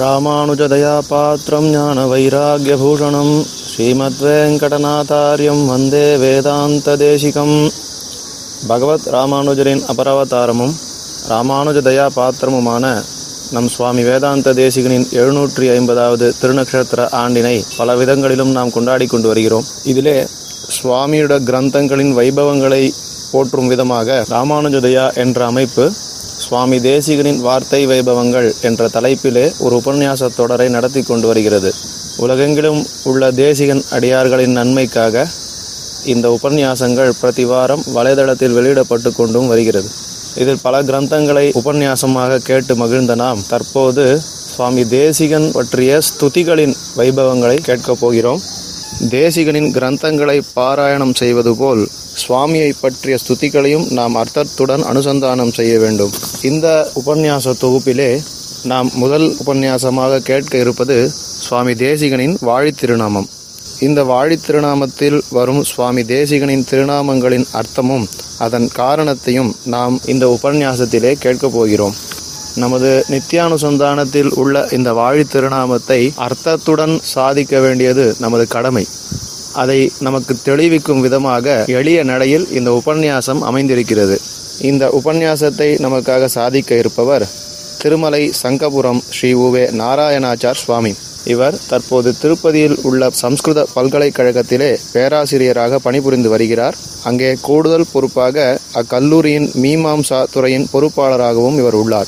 ராமானுஜதயா பாத்திரம் ஞான வைராகியபூஷணம் ஸ்ரீமத்வேங்கடநாதாரியம் வந்தே வேதாந்த தேசிகம் பகவத் ராமானுஜரின் அபரவதாரமும் ராமானுஜதயா பாத்திரமுமான நம் சுவாமி வேதாந்த தேசிகனின் எழுநூற்றி ஐம்பதாவது திருநக்ஷத்திர ஆண்டினை பல விதங்களிலும் நாம் கொண்டாடி கொண்டு வருகிறோம். இதிலே சுவாமியுட கிரந்தங்களின் வைபவங்களை போற்றும் விதமாக ராமானுஜதயா என்ற அமைப்பு சுவாமி தேசிகனின் வார்த்தை வைபவங்கள் என்ற தலைப்பிலே ஒரு உபன்யாச தொடரை நடத்தி கொண்டு வருகிறது. உலகெங்கிலும் உள்ள தேசிகன் அடியார்களின் நன்மைக்காக இந்த உபன்யாசங்கள் பிரதி வாரம் வலைதளத்தில் வெளியிடப்பட்டு கொண்டும் வருகிறது. இதில் பல கிரந்தங்களை உபன்யாசமாக கேட்டு மகிழ்ந்த நாம் தற்போது சுவாமி தேசிகன் பற்றிய ஸ்துதிகளின் வைபவங்களை கேட்கப் போகிறோம். தேசிகனின் கிரந்தங்களை பாராயணம் செய்வது போல் சுவாமியை பற்றிய ஸ்துதிகளையும் நாம் அர்த்தத்துடன் அனுசந்தானம் செய்ய வேண்டும். இந்த உபன்யாச தொகுப்பிலே நாம் முதல் உபன்யாசமாக கேட்க இருப்பது சுவாமி தேசிகனின் வாழித் திருநாமம். இந்த வாழித் திருநாமத்தில் வரும் சுவாமி தேசிகனின் திருநாமங்களின் அர்த்தமும் அதன் காரணத்தையும் நாம் இந்த உபன்யாசத்திலே கேட்கப் போகிறோம். நமது நித்தியானுசந்தானத்தில் உள்ள இந்த வாழி திருநாமத்தை அர்த்தத்துடன் சாதிக்க வேண்டியது நமது கடமை. அதை நமக்கு தெளிவிக்கும் விதமாக எளிய நடையில் இந்த உபன்யாசம் அமைந்திருக்கிறது. இந்த உபன்யாசத்தை நமக்காக சாதிக்க இருப்பவர் திருமலை சங்கபுரம் ஸ்ரீ உவே நாராயணாச்சார் சுவாமி. இவர் தற்போது திருப்பதியில் உள்ள சம்ஸ்கிருத பல்கலைக்கழகத்திலே பேராசிரியராக பணிபுரிந்து வருகிறார். அங்கே கூடுதல் பொறுப்பாக அக்கல்லூரியின் மீமாம்சா துறையின் பொறுப்பாளராகவும் இவர் உள்ளார்.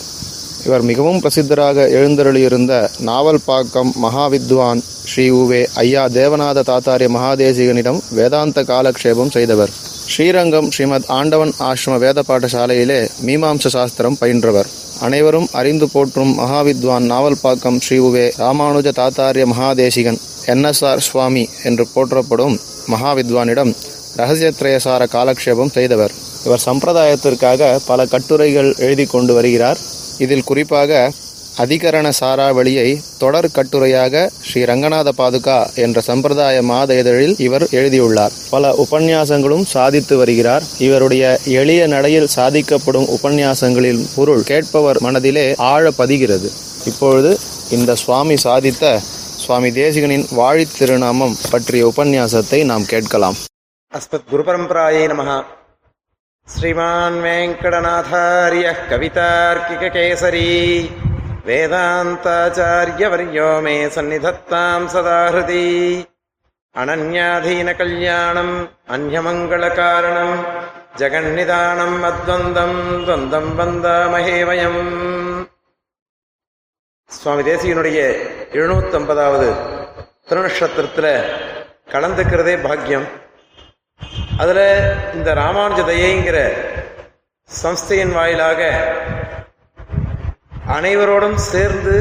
இவர் மிகவும் பிரசித்தராக எழுந்தருளியிருந்த நாவல்பாக்கம் மகாவித்வான் ஸ்ரீ உவே ஐயா தேவநாத தாத்தாரிய மகாதேசிகனிடம் வேதாந்த காலக்ஷேபம் செய்தவர். ஸ்ரீரங்கம் ஸ்ரீமத் ஆண்டவன் ஆசிரம வேத பாடசாலையிலே மீமாம்ச சாஸ்திரம் பயின்றவர். அனைவரும் அறிந்து போற்றும் மகாவித்வான் நாவல்பாக்கம் ஸ்ரீ உவே ராமானுஜ தாத்தாரிய மகாதேசிகன் என்எஸ்ஆர் சுவாமி என்று போற்றப்படும் மகாவித்வானிடம் ரகசியத்ரயசார காலக்ஷேபம் செய்தவர். இவர் சம்பிரதாயத்திற்காக பல கட்டுரைகள் எழுதி கொண்டு வருகிறார். இதில் குறிப்பாக அதிகரண சாராவளியை தொடர் கட்டுரையாக ஸ்ரீ ரங்கநாத பாதுகா என்ற சம்பிரதாய மாத இதழில் இவர் எழுதியுள்ளார். பல உபன்யாசங்களும் சாதித்து வருகிறார். இவருடைய எளிய நடையில் சாதிக்கப்படும் உபன்யாசங்களின் பொருள் கேட்பவர் மனதிலே ஆழ பதிகிறது. இப்பொழுது இந்த சுவாமி சாதித்த சுவாமி தேசிகனின் வாழித் திருநாமம் பற்றிய உபன்யாசத்தை நாம் கேட்கலாம். அஸ்மத் குரு பரம்பராயை நமகா श्रीमान् वेङ्कटनाथार्यः कवितार्किककेसरी वेदान्ताचार्यवर्यो मे सन्निधत्ताम् सदा हृदि अनन्याधीनकल्याणम् अन्यमङ्गलकारणम् जगन्निदानम् अद्वन्द्वम् द्वन्द्वम् वन्दामहे वयम् சுவாமி தேசியனுடைய எழுநூத்தம்பதாவது திருநக்ஷத்திரத்தில் கலந்துக்கிறதே பாக்கியம் அதுல இந்த ராமானுஜ தயைங்கிற சம்ஸ்தையின் வாயிலாக அனைவரோடும் சேர்ந்து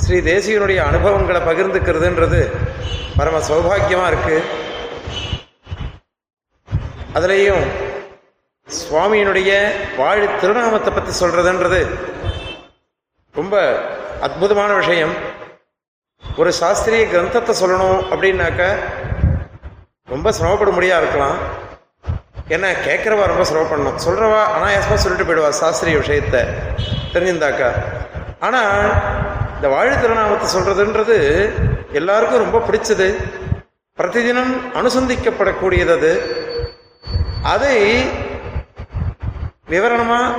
ஸ்ரீ தேசியனுடைய அனுபவங்களை பகிர்ந்துக்கிறதுன்றது பரம சௌபாகியமா இருக்கு. அதுலேயும் சுவாமியினுடைய வாழ் திருநாமத்தை பத்தி சொல்றதுன்றது ரொம்ப அற்புதமான விஷயம். ஒரு சாஸ்திரிய கிரந்தத்தை சொல்லணும் அப்படின்னாக்க ரொம்ப சிரமப்பட முடியா இருக்கலாம். ஏன்னா கேட்குறவா ரொம்ப சிரமப்படணும். சொல்கிறவா அனாயாசமாக சொல்லிட்டு போயிடுவா சாஸ்திரிய விஷயத்த தெரிஞ்சிருந்தாக்கா. ஆனால் இந்த வாழி திருநாமத்தை சொல்கிறதுன்றது எல்லாருக்கும் ரொம்ப பிடிச்சது. பிரதிதினம் அனுசந்திக்கப்படக்கூடியது அது. அதை விவரணமாக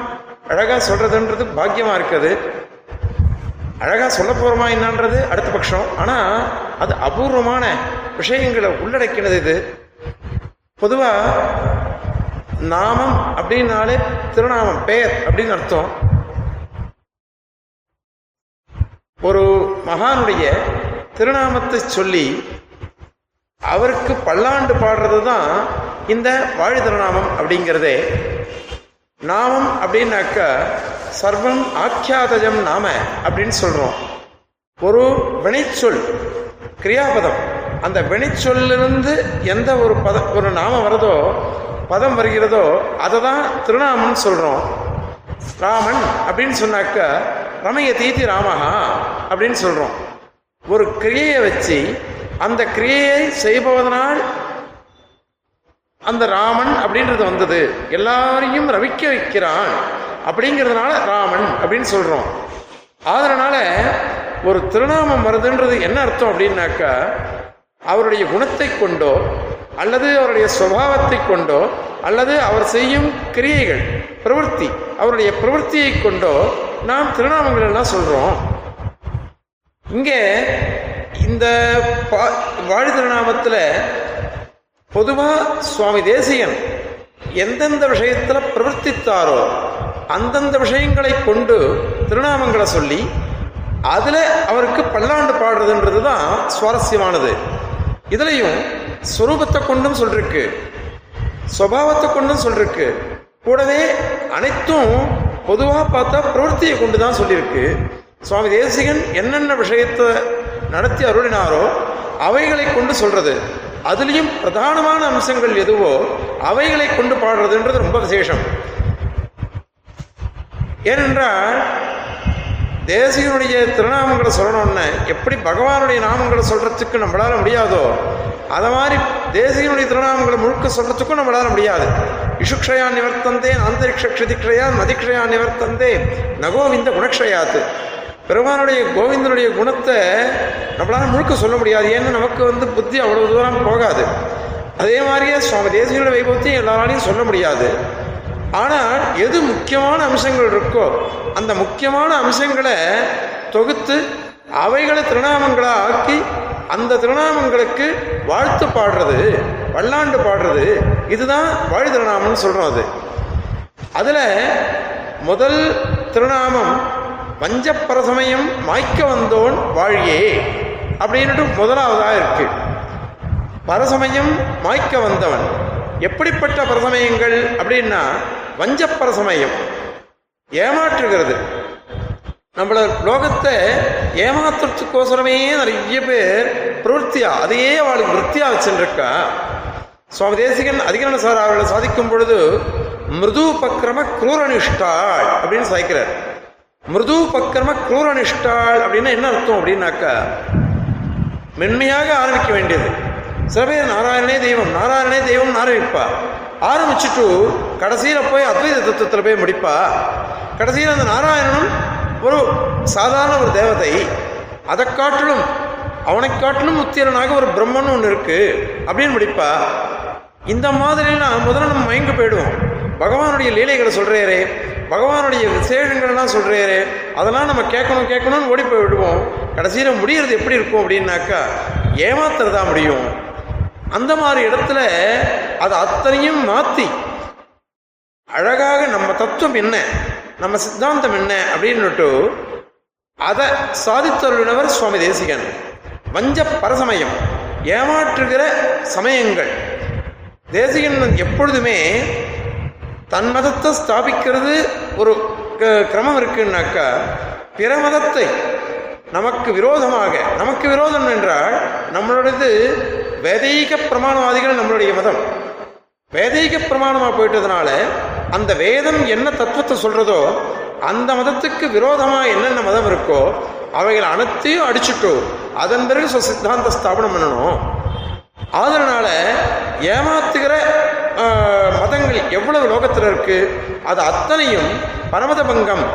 அழகாக சொல்கிறதுன்றது பாக்கியமாக இருக்குது. அழகாக சொல்ல போகிறோமா என்னன்றது அடுத்த பட்சம். ஆனால் அது அபூர்வமான விஷயங்களை உள்ளடக்கினது இது. பொதுவாக நாமம் அப்படின்னாலே திருநாமம் பெயர் அப்படின்னு அர்த்தம். ஒரு மகானுடைய திருநாமத்தை சொல்லி அவருக்கு பல்லாண்டு பாடுறது தான் இந்த வாழி திருநாமம் அப்படிங்கிறதே. நாமம் அப்படின்னாக்கா சர்வம் ஆக்கியாதஜம் நாம அப்படின்னு சொல்றோம். ஒரு வினைச்சொல் கிரியாபதம். அந்த வினைச்சொல்லிருந்து எந்த ஒரு பதம் ஒரு நாமம் வருதோ பதம் வருகிறதோ அதை தான் திருநாமம்னு சொல்றோம். ராமன் அப்படின்னு சொன்னாக்க ரமய தீதி ராமஹா அப்படின்னு சொல்றோம். ஒரு கிரியையை வச்சு அந்த கிரியையை செய்பவதனால் அந்த ராமன் அப்படின்றது வந்தது. எல்லாரையும் ரவிக்க வைக்கிறான். அப்படிங்கிறதுனால ராமன் அப்படின்னு சொல்றோம். அதனால ஒரு திருநாமம் வருதுன்றது என்ன அர்த்தம் அப்படின்னாக்கா அவருடைய குணத்தை கொண்டோ அல்லது அவருடைய சுபாவத்தை கொண்டோ அல்லது அவர் செய்யும் கிரியைகள் பிரவൃத்தி அவருடைய பிரவൃத்தியை கொண்டோ நாம் திருநாமங்கள் எல்லாம் சொல்றோம். இங்கே இந்த பா- வாழி திருநாமத்தில் பொதுவாக சுவாமி தேசியன் எந்தெந்த விஷயத்தில் பிரவர்த்தித்தாரோ அந்தந்த விஷயங்களை கொண்டு திருநாமங்களை சொல்லி அதில் அவருக்கு பல்லாண்டு பாடுறதுன்றது தான் சுவாரஸ்யமானது. இதுலையும் ஸ்வரூபத்தை கொண்டும் சொல்லிருக்கு சுபாவத்தை கொண்டும் சொல்லிருக்கு. கூடவே அனைத்தும் பொதுவாக பார்த்தா பிரவൃத்தியை கொண்டு தான் சொல்லியிருக்கு. சுவாமி தேசிகன் என்னென்ன விஷயத்தை நடத்தி அருளினாரோ அவைகளை கொண்டு சொல்றது. அதுலேயும் பிரதானமான அம்சங்கள் எதுவோ அவைகளை கொண்டு பாடுறதுன்றது ரொம்ப விசேஷம். ஏனென்றால் தேசியனுடைய திருநாமங்களை சொல்லணும்னு எப்படி பகவானுடைய நாமங்களை சொல்றதுக்கு நம்மளால முடியாதோ அத மாதிரி தேசியனுடைய திருநாமங்களை முழுக்க சொல்றதுக்கும் நம்மளால முடியாது. இஷுக்ஷயா நிவர்த்தந்தே ஆந்தரிக்ஷ க்ஷதிக்ஷயா மதிக்ஷயா நிவர்த்தந்தே நகோவிந்த குணக்ஷயாத்து. பெருமானுடைய கோவிந்தனுடைய குணத்தை நம்மளால முழுக்க சொல்ல முடியாது ஏன்னா நமக்கு வந்து புத்தி அவ்வளவு தூரம் போகாது. அதே மாதிரியே சுவாமி தேசியனுடைய வைபவத்தையும் எல்லாராலையும் சொல்ல முடியாது. ஆனால் எது முக்கியமான அம்சங்கள் இருக்கோ அந்த முக்கியமான அம்சங்களை தொகுத்து அவைகளை திருநாமங்களாக ஆக்கி அந்த திருநாமங்களுக்கு வாழ்த்து பாடுறது வல்லாண்டு பாடுறது இதுதான் வாழி திருநாமம்னு சொல்கிறோம் அது. அதில் முதல் திருநாமம் வஞ்சப்பரசமயம் மாய்க்க வந்தோன் வாழியே அப்படின்னுட்டு முதலாவதாக இருக்கு. பரசமயம் மாய்க்க வந்தவன். எப்படிப்பட்ட பரசமயங்கள் அப்படின்னா வஞ்ச பரசமயம் ஏமாற்றுகிறது. நம்மள லோகத்தை ஏமாத்துறதுக்கோசரமே நிறைய பேர் பிரவருத்தியா அதையே அவளுக்கு விற்த்தியா வச்சுருக்கா. சுவாமி தேசிகன் அதிகரண சார் அவர்களை சாதிக்கும் பொழுது மிருது பக்கிரம குரூரனிஷ்டாள் அப்படின்னு சாய்க்கிறார். மிருது பக்கிரம குரூரனிஷ்டாள் அப்படின்னா என்ன அர்த்தம் அப்படின்னாக்கா மென்மையாக ஆரம்பிக்க வேண்டியது. சில பேர் நாராயணனே தெய்வம் நாராயணனே தெய்வம் ஆரம்பிப்பார் ஆரம்பிச்சுட்டு கடைசியில் போய் அத்வைத தத்துவத்தில் போய் முடிப்பா. கடைசியில் அந்த நாராயணனும் ஒரு சாதாரண ஒரு தேவதை. அதை காட்டிலும் அவனை காட்டிலும் உத்திரனாக ஒரு பிரம்மன் ஒன்று இருக்கு அப்படின்னு முடிப்பா. இந்த மாதிரிலாம் முதல்ல நம்ம மயங்கு போயிடுவோம். பகவானுடைய லீலைகளை சொல்றாரே பகவானுடைய விசேஷங்கள்லாம் சொல்றாரே அதெல்லாம் நம்ம கேட்கணும் கேட்கணும்னு ஓடி போய் விடுவோம் கடைசியில் முடியறது எப்படி இருக்கும் அப்படின்னாக்கா ஏமாத்துறதா முடியும். அந்த மாதிரி இடத்துல அது அத்தனையும் மாத்தி. அழகாக நம்ம தத்துவம் என்ன? நம்ம சித்தாந்தம் என்ன? அப்படின்னுட்டு அதை சாதித்தருளினவர் சுவாமி தேசிகன். வஞ்ச பரசமயம் ஏமாற்றுகிற சமயங்கள். தேசிகன் எப்பொழுதுமே தன் மதத்தை ஸ்தாபிக்கிறது ஒரு க- கிரமம் இருக்குன்னாக்கா பிற மதத்தை நமக்கு விரோதமாக நமக்கு விரோதம் என்றால் நம்மளோடது வேதீக பிரமாணவாதிகள் நம்மளுடைய மதம். வேதீக பிரமாணமாக போயிட்டதுனால அந்த வேதம் என்ன தத்துவத்தை சொல்றதோ அந்த மதத்துக்கு விரோதமாக என்னென்ன மதம் இருக்கோ அவைகள் அனைத்தையும் அடிச்சுட்டோ அதன் பிறகு சொ- சித்தாந்த ஸ்தாபனம் பண்ணணும். அதனால ஏமாத்துகிற மதங்கள் எவ்வளவு லோகத்தில் இருக்கு அது அத்தனையும் பரமத பங்கம்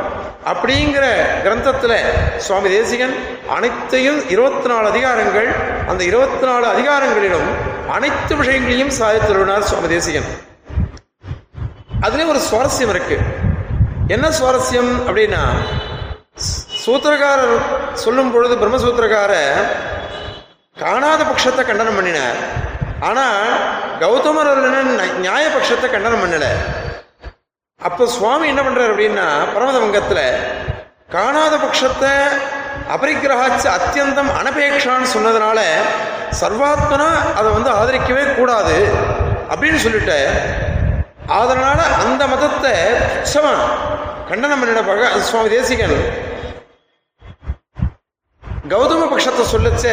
அப்படிங்கிற கிரந்தத்தில் சுவாமி தேசிகன் அனைத்தையும் இருபத்தி நாலு அதிகாரங்கள் அந்த இருபத்தி நாலு அதிகாரங்களிலும் அனைத்து விஷயங்களையும் சாதித்துள்ளார் சுவாமி தேசிகன். அதுல ஒரு சுவாரஸ்யம் இருக்கு. என்ன சுவாரஸ்யம் அப்படின்னா சூத்திரக்காரர் சொல்லும் பொழுது பிரம்மசூத்திரக்காரர் காணாத பட்சத்தை கண்டனம் பண்ணினார். ஆனா கௌதமர் நியாய பட்சத்தை கண்டனம் பண்ணல. அப்போ சுவாமி என்ன பண்றாரு அப்படின்னா பரமதமங்கத்துல காணாத பட்சத்தை அபரிக்கிரகாச்சு அத்தியந்தம் அனபேக்ஷான்னு சொன்னதுனால சர்வாத்மனா அதை வந்து ஆதரிக்கவே கூடாது அப்படின்னு சொல்லிட்டு அதனால அந்த மதத்தை துச்சமா கண்டனம் பண்ணின பக சுவாமி தேசிகன் கௌதம பட்சத்தை சொல்லச்ச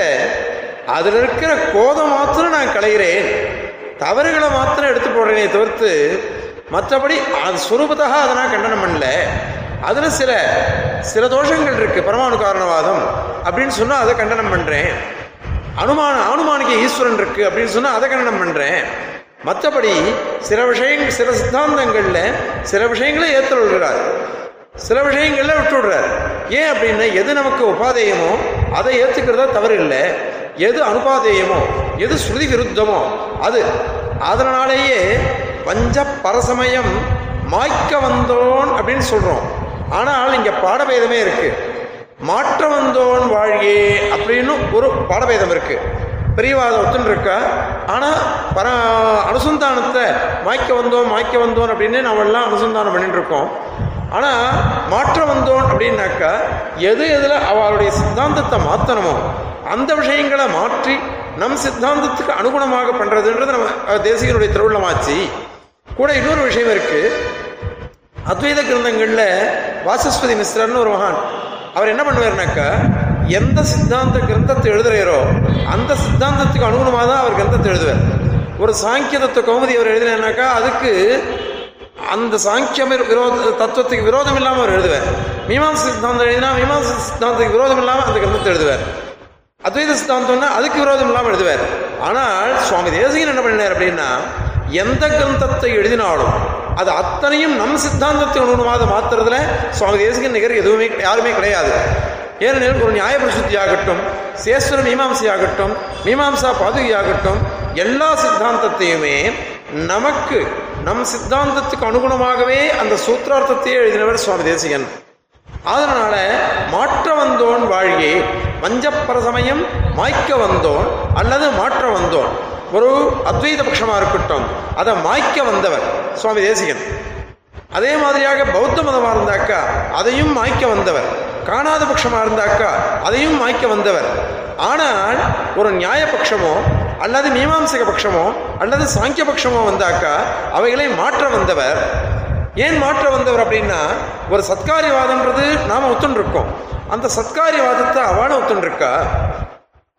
அதுல இருக்கிற கோதம் மாத்திரம் நான் களைகிறேன் தவறுகளை மாத்திரம் எடுத்து போடுறேனே தவிர்த்து மற்றபடி அது சுரூபத்தாக அதை நான் கண்டனம் பண்ணல. அதில் சில சில தோஷங்கள் இருக்கு பரமாணு காரணவாதம் அப்படின்னு சொன்னால் அதை கண்டனம் பண்ணுறேன் அனுமான அனுமானிக்க ஈஸ்வரன் இருக்கு அப்படின்னு சொன்னால் அதை கண்டனம் பண்ணுறேன் மற்றபடி சில விஷயங்கள் சில சித்தாந்தங்களில் சில விஷயங்களை ஏற்றுக்கொள்கிறார். சில விஷயங்களில் விட்டுவிடுறார் ஏன் அப்படின்னா எது நமக்கு உபாதேயமோ அதை ஏற்றுக்கிறதா தவறு இல்லை எது அனுபாதேயமோ எது ஸ்ருதி விருத்தமோ அது அதனாலேயே பஞ்ச பரசமயம் மாய்க்க வந்தோன் அப்படின்னு சொல்றோம். ஆனால் இங்க பாடபேதமே இருக்கு. மாற்ற வந்தோன் வாழ்கே அப்படின்னு ஒரு பாடபேதம் இருக்கு. பெரியவாத ஒத்துன்னு இருக்கா? ஆனா பர அனுசந்தானத்தை மாய்க்க வந்தோம் மாய்க்க வந்தோம் அப்படின்னு நாம எல்லாம் அனுசந்தானம் பண்ணிட்டு இருக்கோம். ஆனா மாற்ற வந்தோம் அப்படின்னாக்கா எது எதுல அவளுடைய சித்தாந்தத்தை மாத்தணுமோ அந்த விஷயங்களை மாற்றி நம் சித்தாந்தத்துக்கு அனுகுணமாக பண்றதுன்றது நம்ம தேசியனுடைய திருவிழமாச்சு கூட இன்னொரு விஷயம் இருக்கு. அத்வைத கிரந்தங்கள்ல வாசஸ்பதி மிஸ்ரர்னு ஒரு மகான். அவர் என்ன பண்ணுவார்னாக்கா எந்த சித்தாந்த கிரந்தத்தை எழுதுறாரோ அந்த சித்தாந்தத்துக்கு அனுகுணமாக தான் அவர் கிரந்தத்தை எழுதுவார். ஒரு சாங்கிய தத்துவ கௌமுதி அவர் எழுதினாக்கா அதுக்கு அந்த சாங்கிய விரோத தத்துவத்துக்கு விரோதம் இல்லாமல் அவர் எழுதுவார். மீமாம்ச சித்தாந்தம் எழுதினா மீமாச சித்தாந்தத்துக்கு விரோதம் இல்லாமல் அந்த கிரந்தத்தை எழுதுவார். அத்வைத சித்தாந்தம்னா அதுக்கு விரோதம் இல்லாமல் எழுதுவார். ஆனால் சுவாமி தேசிகன் என்ன பண்ணினார் அப்படின்னா எந்த கிரந்தத்தை எழுதினாலும் அது அத்தனையும் நம் சித்தாந்தத்தை அனுகுணமாக மாத்துறதுல சுவாமி தேசிகன் நிகர் எதுவுமே யாருமே கிடையாது. ஏனெனில் ஒரு நியாய பிரசுத்தி ஆகட்டும் சேஸ்வர மீமாம்சை ஆகட்டும் மீமாம்சா பாதுகை ஆகட்டும் எல்லா சித்தாந்தத்தையுமே நமக்கு நம் சித்தாந்தத்துக்கு அனுகுணமாகவே அந்த சூத்திரார்த்தத்தையே எழுதினவர் சுவாமி தேசிகன். அதனால மாற்ற வந்தோன் வாழ்கே மஞ்சப்பர சமயம் மாய்க்க வந்தோன் அல்லது மாற்ற வந்தோன். ஒரு அத்வைத பட்சமா இருக்கட்டும். அதை மாய்க்க வந்தவர் சுவாமி தேசிகன். அதே மாதிரியாக பௌத்த மதமா இருந்தாக்கா அதையும் மாய்க்க வந்தவர். காணாத பட்சமா இருந்தாக்கா அதையும் மாய்க்க வந்தவர். ஆனால் ஒரு நியாய பட்சமோ அல்லது மீமாம்சக பட்சமோ அல்லது சாங்கிய பட்சமோ வந்தாக்கா அவைகளை மாற்ற வந்தவர். ஏன் மாற்ற வந்தவர் அப்படின்னா ஒரு சத்காரியவாதம்ன்றது நாம ஒத்துன்னு இருக்கோம் அந்த சத்காரியவாதத்தை அவளும் ஒத்துன்னு இருக்கா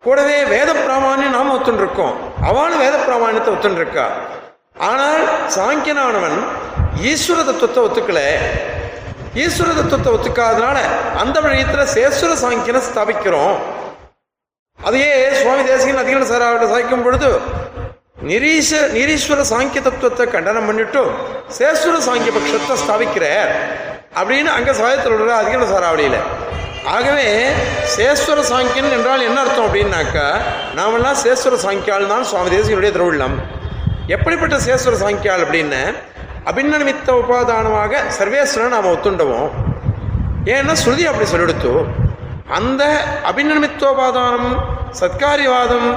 கூடவே வேத பிராமணியம் நாம ஒத்துன்னு இருக்கோம் அவளும் வேத பிராமணியத்தை ஒத்துன்னு ஆனால் சாங்கியனானவன் ஈஸ்வர தத்துவத்தை ஒத்துக்கல. ஈஸ்வர தத்துவத்தை ஒத்துக்காதனால அந்த வழியத்துல சேஸ்வர சாங்கியனை ஸ்தாபிக்கிறோம். அதையே சுவாமி தேசிகன் அதிகார சாராவிட்ட சாய்க்கும் பொழுது நிரீச நிரீஸ்வர சாங்கிய தத்துவத்தை கண்டனம் பண்ணிட்டு சேஸ்வர சாங்கிய பட்சத்தை ஸ்தாபிக்கிறார். அப்படின்னு அங்க சாயத்தில் உள்ள அதிகார சாராவளியில ஆகவே சேஸ்வர சாங்கியன் என்றால் என்ன அர்த்தம் அப்படின்னாக்கா நாமெல்லாம் சேஸ்வர சாங்கியால் தான் சுவாமி தேசியனுடைய திருவிழம் எப்படிப்பட்ட சேஸ்வர சாங்கியால் அப்படின்னு அபிநமித்த உபாதானமாக சர்வேஸ்வரன் நாம் ஒத்துண்டவோம். ஏன்னா ஸ்ருதி அப்படி சொல்லிடுத்து அந்த அபிநமித்தோபாதானம் சத்காரியவாதம்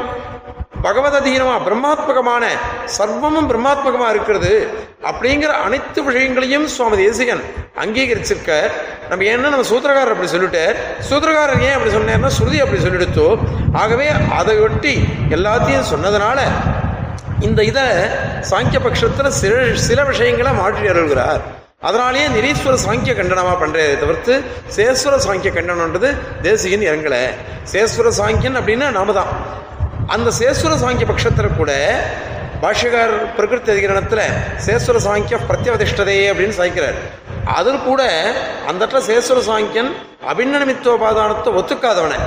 பகவததீனமாக பிரம்மாத்மகமான சர்வமும் பிரம்மாத்மகமா இருக்கிறது அப்படிங்கிற அனைத்து விஷயங்களையும் சுவாமி தேசிகன் அங்கீகரிச்சிருக்க நம்ம என்ன நம்ம சூத்திரகாரர் அப்படி சொல்லிட்டார். சூத்திரகாரர் ஏன் அப்படி சொன்னார்னா ஸ்ருதி அப்படி சொல்லிடுத்தோ. ஆகவே அதை ஒட்டி எல்லாத்தையும் சொன்னதுனால இந்த இதை சாங்கிய பட்சத்தில் சில சில விஷயங்களை மாற்றி அருள்கிறார். அதனாலேயே நிரீஸ்வர சாங்கிய கண்டனமா பண்றதை தவிர்த்து சேஸ்வர சாங்கிய கண்டனம்ன்றது தேசிகன் இறங்கல. சேஸ்வர சாங்கியன் அப்படின்னா நாம தான் அந்த சேஸ்வர சாங்கிய பட்சத்தில் கூட பாஷ்யகார் பிரகிருதி அதிகரணத்தில் சேஸ்வர சாங்கிய பிரத்யவதிஷ்டதே அப்படின்னு சாய்க்கிறார். அதில் கூட அந்த இடத்துல சேஸ்வர சாங்கியன் அபிநமித்தோபாதானத்தை ஒத்துக்காதவனை.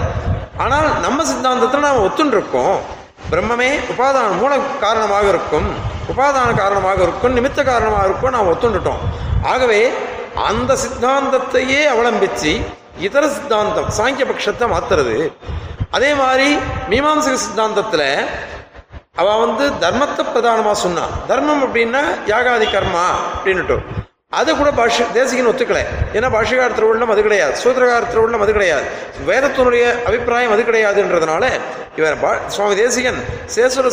ஆனால் நம்ம சித்தாந்தத்தில் நாம் ஒத்துன்றிருக்கோம் பிரம்மமே உபாதான மூல காரணமாக இருக்கும். உபாதான காரணமாக இருக்கும் நிமித்த காரணமாக இருக்கும் நாம் ஒத்துண்டுட்டோம். ஆகவே அந்த சித்தாந்தத்தையே அவலம்பிச்சு இதர சித்தாந்தம் சாங்கிய பட்சத்தை மாத்துறது. அதே மாதிரி மீமாம்சக சித்தாந்தத்துல அவ வந்து தர்மத்தை பிரதானமா சொன்னான் தர்மம் அப்படின்னா யாகாதி கர்மா அப்படின்னுட்டு. அது கூட பாஷ தேசிகன் ஒத்துக்கல. ஏன்னா பாஷ்யகார திருவுள்ளம் அது கிடையாது. சூத்திரகார திருவுள்ளம் அது கிடையாது. வேதத்தினுடைய அபிப்பிராயம் அது கிடையாதுன்றதுனால இவர் பா- சுவாமி தேசிகன் சேஸ்வர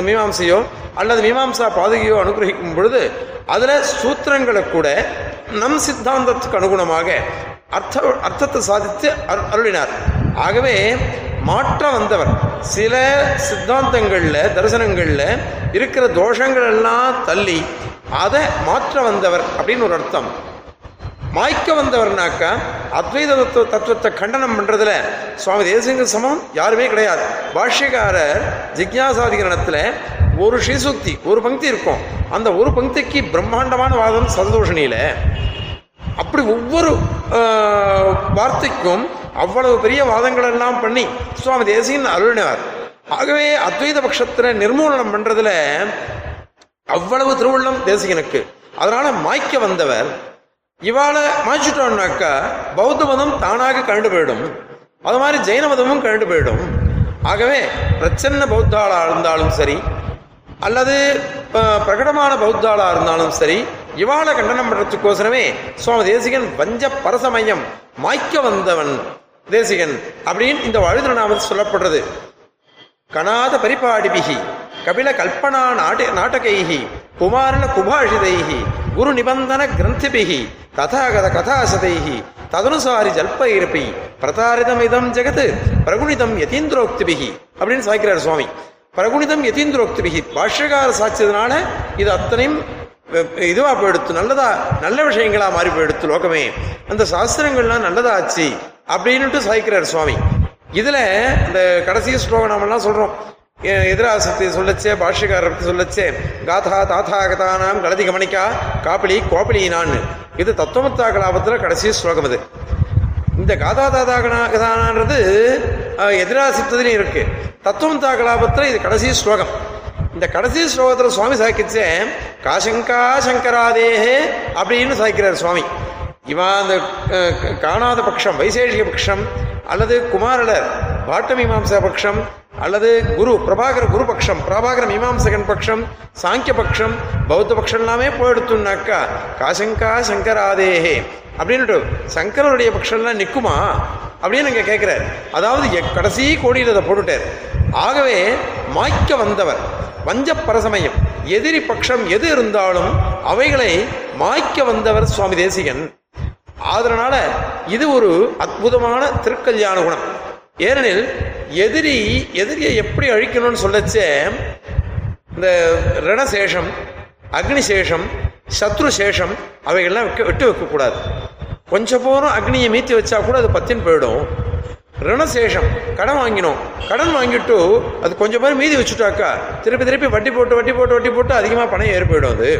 மீமாம்சையோ அல்லது மீமாம்சா பாதுகையோ அனுகிரகிக்கும் பொழுது அதுல சூத்திரங்களை கூட நம் சித்தாந்தத்துக்கு அனுகுணமாக அர்த்த அர்த்தத்தை சாதித்து அரு- அருளினார். ஆகவே மாற்ற வந்தவர். சில சித்தாந்தங்களில் தரிசனங்களில் இருக்கிற தோஷங்கள் எல்லாம் தள்ளி அதை மாற்ற வந்தவர் அப்படின்னு ஒரு அர்த்தம். மாய்க்க வந்தவர்னாக்கா அத்வைத தத்துவ தத்துவத்தை கண்டனம் பண்ணுறதுல சுவாமி தேசிங்க சமம் யாருமே கிடையாது. பாஷ்யக்காரர் ஜிக்யாசாதிகரணத்தில் ஒரு ஸ்ரீசுக்தி ஒரு பங்கி இருக்கும். அந்த ஒரு பங்கிக்கு பிரம்மாண்டமான வாதம் சந்தோஷணியில் அப்படி ஒவ்வொரு வார்த்தைக்கும் அவ்வளவு பெரிய வாதங்கள் எல்லாம் பண்ணி சுவாமி தேசியன் அருளினார். ஆகவே அத்வைத பட்சத்துல நிர்மூலனம் பண்றதுல அவ்வளவு திருவுள்ளம் தேசிகனுக்கு. அதனால மாய்க்க வந்தவர் இவாளை மாய்ச்சிட்டோம்னாக்கா பௌத்த மதம் தானாக கண்டு போயிடும். அது மாதிரி ஜெயின மதமும் கண்டு போயிடும். ஆகவே பிரச்சன்ன பௌத்தாளா இருந்தாலும் சரி அல்லது பிரகடமான பௌத்தாளா இருந்தாலும் சரி இவாளை கண்டனம் பண்றதுக்கோசரமே சுவாமி தேசிகன் வஞ்ச பரசமயம் மாய்க்க வந்தவன் தேசிகன் அப்படின்னு இந்த வழுதிரநாமத்தில் சொல்லப்படுறது. கணாத பரிபாடிபிகி கபில கல்பனா நாட்ட நாடகைஹி குமாரன குபாஷிதைகி குரு நிபந்தன கிரந்திபிகி ததாகத கதாசதைகி ததனுசாரி ஜல்ப இருப்பி பிரதாரிதம் இதம் ஜெகத் பிரகுணிதம் யதீந்திரோக்திபிகி அப்படின்னு சாய்க்கிறார் சுவாமி. பிரகுணிதம் யதீந்திரோக்திபிகி பாஷ்யகார சாட்சியதுனால இது அத்தனையும் இதுவாக இதுவா போயிடுத்து நல்லதா நல்ல விஷயங்களா மாறி போயிடுத்து லோகமே. அந்த சாஸ்திரங்கள்லாம் நல்லதாச்சு அப்படின்னுட்டு சாய்க்கிறார் சுவாமி. இதுல இந்த கடைசி ஸ்லோகம் நாமெல்லாம் சொல்றோம். எதிராசத்தை சொல்லச்சே பாஷ்யக்காரத்தை சொல்லச்சே காதா தாத்தா கதானாம் கலதி கமணிக்கா காப்பிளி கோப்பிளி நான் இது தத்துவமத்தா கலாபத்துல கடைசி ஸ்லோகம் இது. இந்த காதா தாதா கணா- கதானான்றது எதிராக எதிராசித்ததுலையும் இருக்கு. தத்துவம் கலாபத்துல இது கடைசி ஸ்லோகம். இந்த கடைசி ஸ்லோகத்தில் சுவாமி சாய்க்கிச்சே காசங்கா சங்கராதேஹே அப்படின்னு சாய்க்கிறார் சுவாமி. இவன் அந்த க- காணாத பட்சம் வைசேஷிக பட்சம் அல்லது குமாரலர் பாட்ட மீமாம்சா பட்சம் அல்லது குரு பிரபாகர குரு பட்சம் பிரபாகர மீமாம்சகன் பட்சம் சாங்கிய பட்சம் பௌத்த பட்சம் எல்லாமே போயிடுத்துனாக்கா காசங்கா சங்கராதேஹே. அப்படின்ட்டு சங்கரனுடைய பட்சம்லாம் நிற்குமா அப்படின்னு இங்கே கேட்குறாரு அதாவது எ- கடைசி கோடியில் அதை போட்டுட்டார். ஆகவே மாய்க்க வந்தவர் வஞ்ச பரசமயம் எதிரி பட்சம் எது இருந்தாலும் அவைகளை மாய்க்க வந்தவர் சுவாமி தேசிகன். அதனால இது ஒரு அற்புதமான திருக்கல்யாண குணம். ஏனெனில் எதிரி எதிரியை எப்படி அழிக்கணும்னு சொல்லச்சே இந்த ரணசேஷம் அக்னிசேஷம் சத்ரு சேஷம் அவைகள்லாம் வைக்க விட்டு வைக்கக்கூடாது. கொஞ்சம் போகிறோம் அக்னியை மீத்தி வச்சா கூட அது பத்தின்னு போயிடும். ரணசேஷம் கடன் வாங்கினோம். கடன் வாங்கிட்டு அது கொஞ்சம் பேர் மீதி வச்சுட்டாக்கா திருப்பி திருப்பி வட்டி போட்டு வட்டி போட்டு வட்டி போட்டு அதிகமாக பணம் ஏற்போயிடும் அது.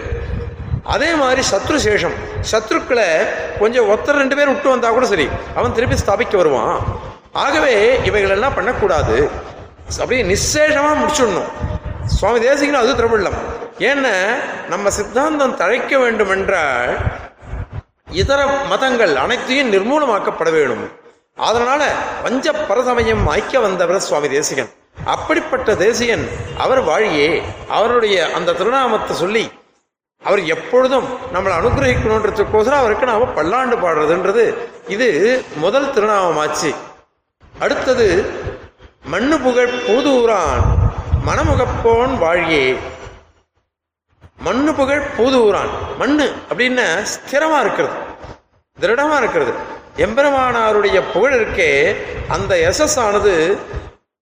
அதே மாதிரி சத்ரு சேஷம் சத்ருக்களை கொஞ்சம் ஒருத்தர் ரெண்டு பேர் விட்டு வந்தா கூட சரி அவன் திருப்பி ஸ்தாபிக்க வருவான். ஆகவே இவைகளெல்லாம் பண்ணக்கூடாது. அப்படியே நிசேஷமாக முடிச்சிடணும். சுவாமி தேசிகனும் அது திரவிழம் ஏன்னா நம்ம சித்தாந்தம் தழைக்க வேண்டும் என்றால் இதர மதங்கள் அனைத்தையும் நிர்மூலமாக்கப்பட வேண்டும் அதனால பஞ்ச பரசமயம் ஐக்கிய வந்தவர் சுவாமி தேசிகன். அப்படிப்பட்ட தேசிகன் அவர் வாழியே அவருடைய அந்த திருநாமத்தை சொல்லி அவர் எப்பொழுதும் நம்மளை அனுகிரகிக்கணுன்றதுக்கோசரம் அவருக்கு நாம பல்லாண்டு பாடுறதுன்றது. இது முதல் திருநாமமாச்சு. அடுத்தது மண்ணு புகழ் பூதூரான் மணமுகப்போன் வாழியே. மண்ணு புகழ் பூதூரான். மண்ணு அப்படின்னா ஸ்திரமா இருக்கிறது திருடமா இருக்கிறது. எம்பெருமானாருடைய புகழ் இருக்கே அந்த எசஸ் ஆனது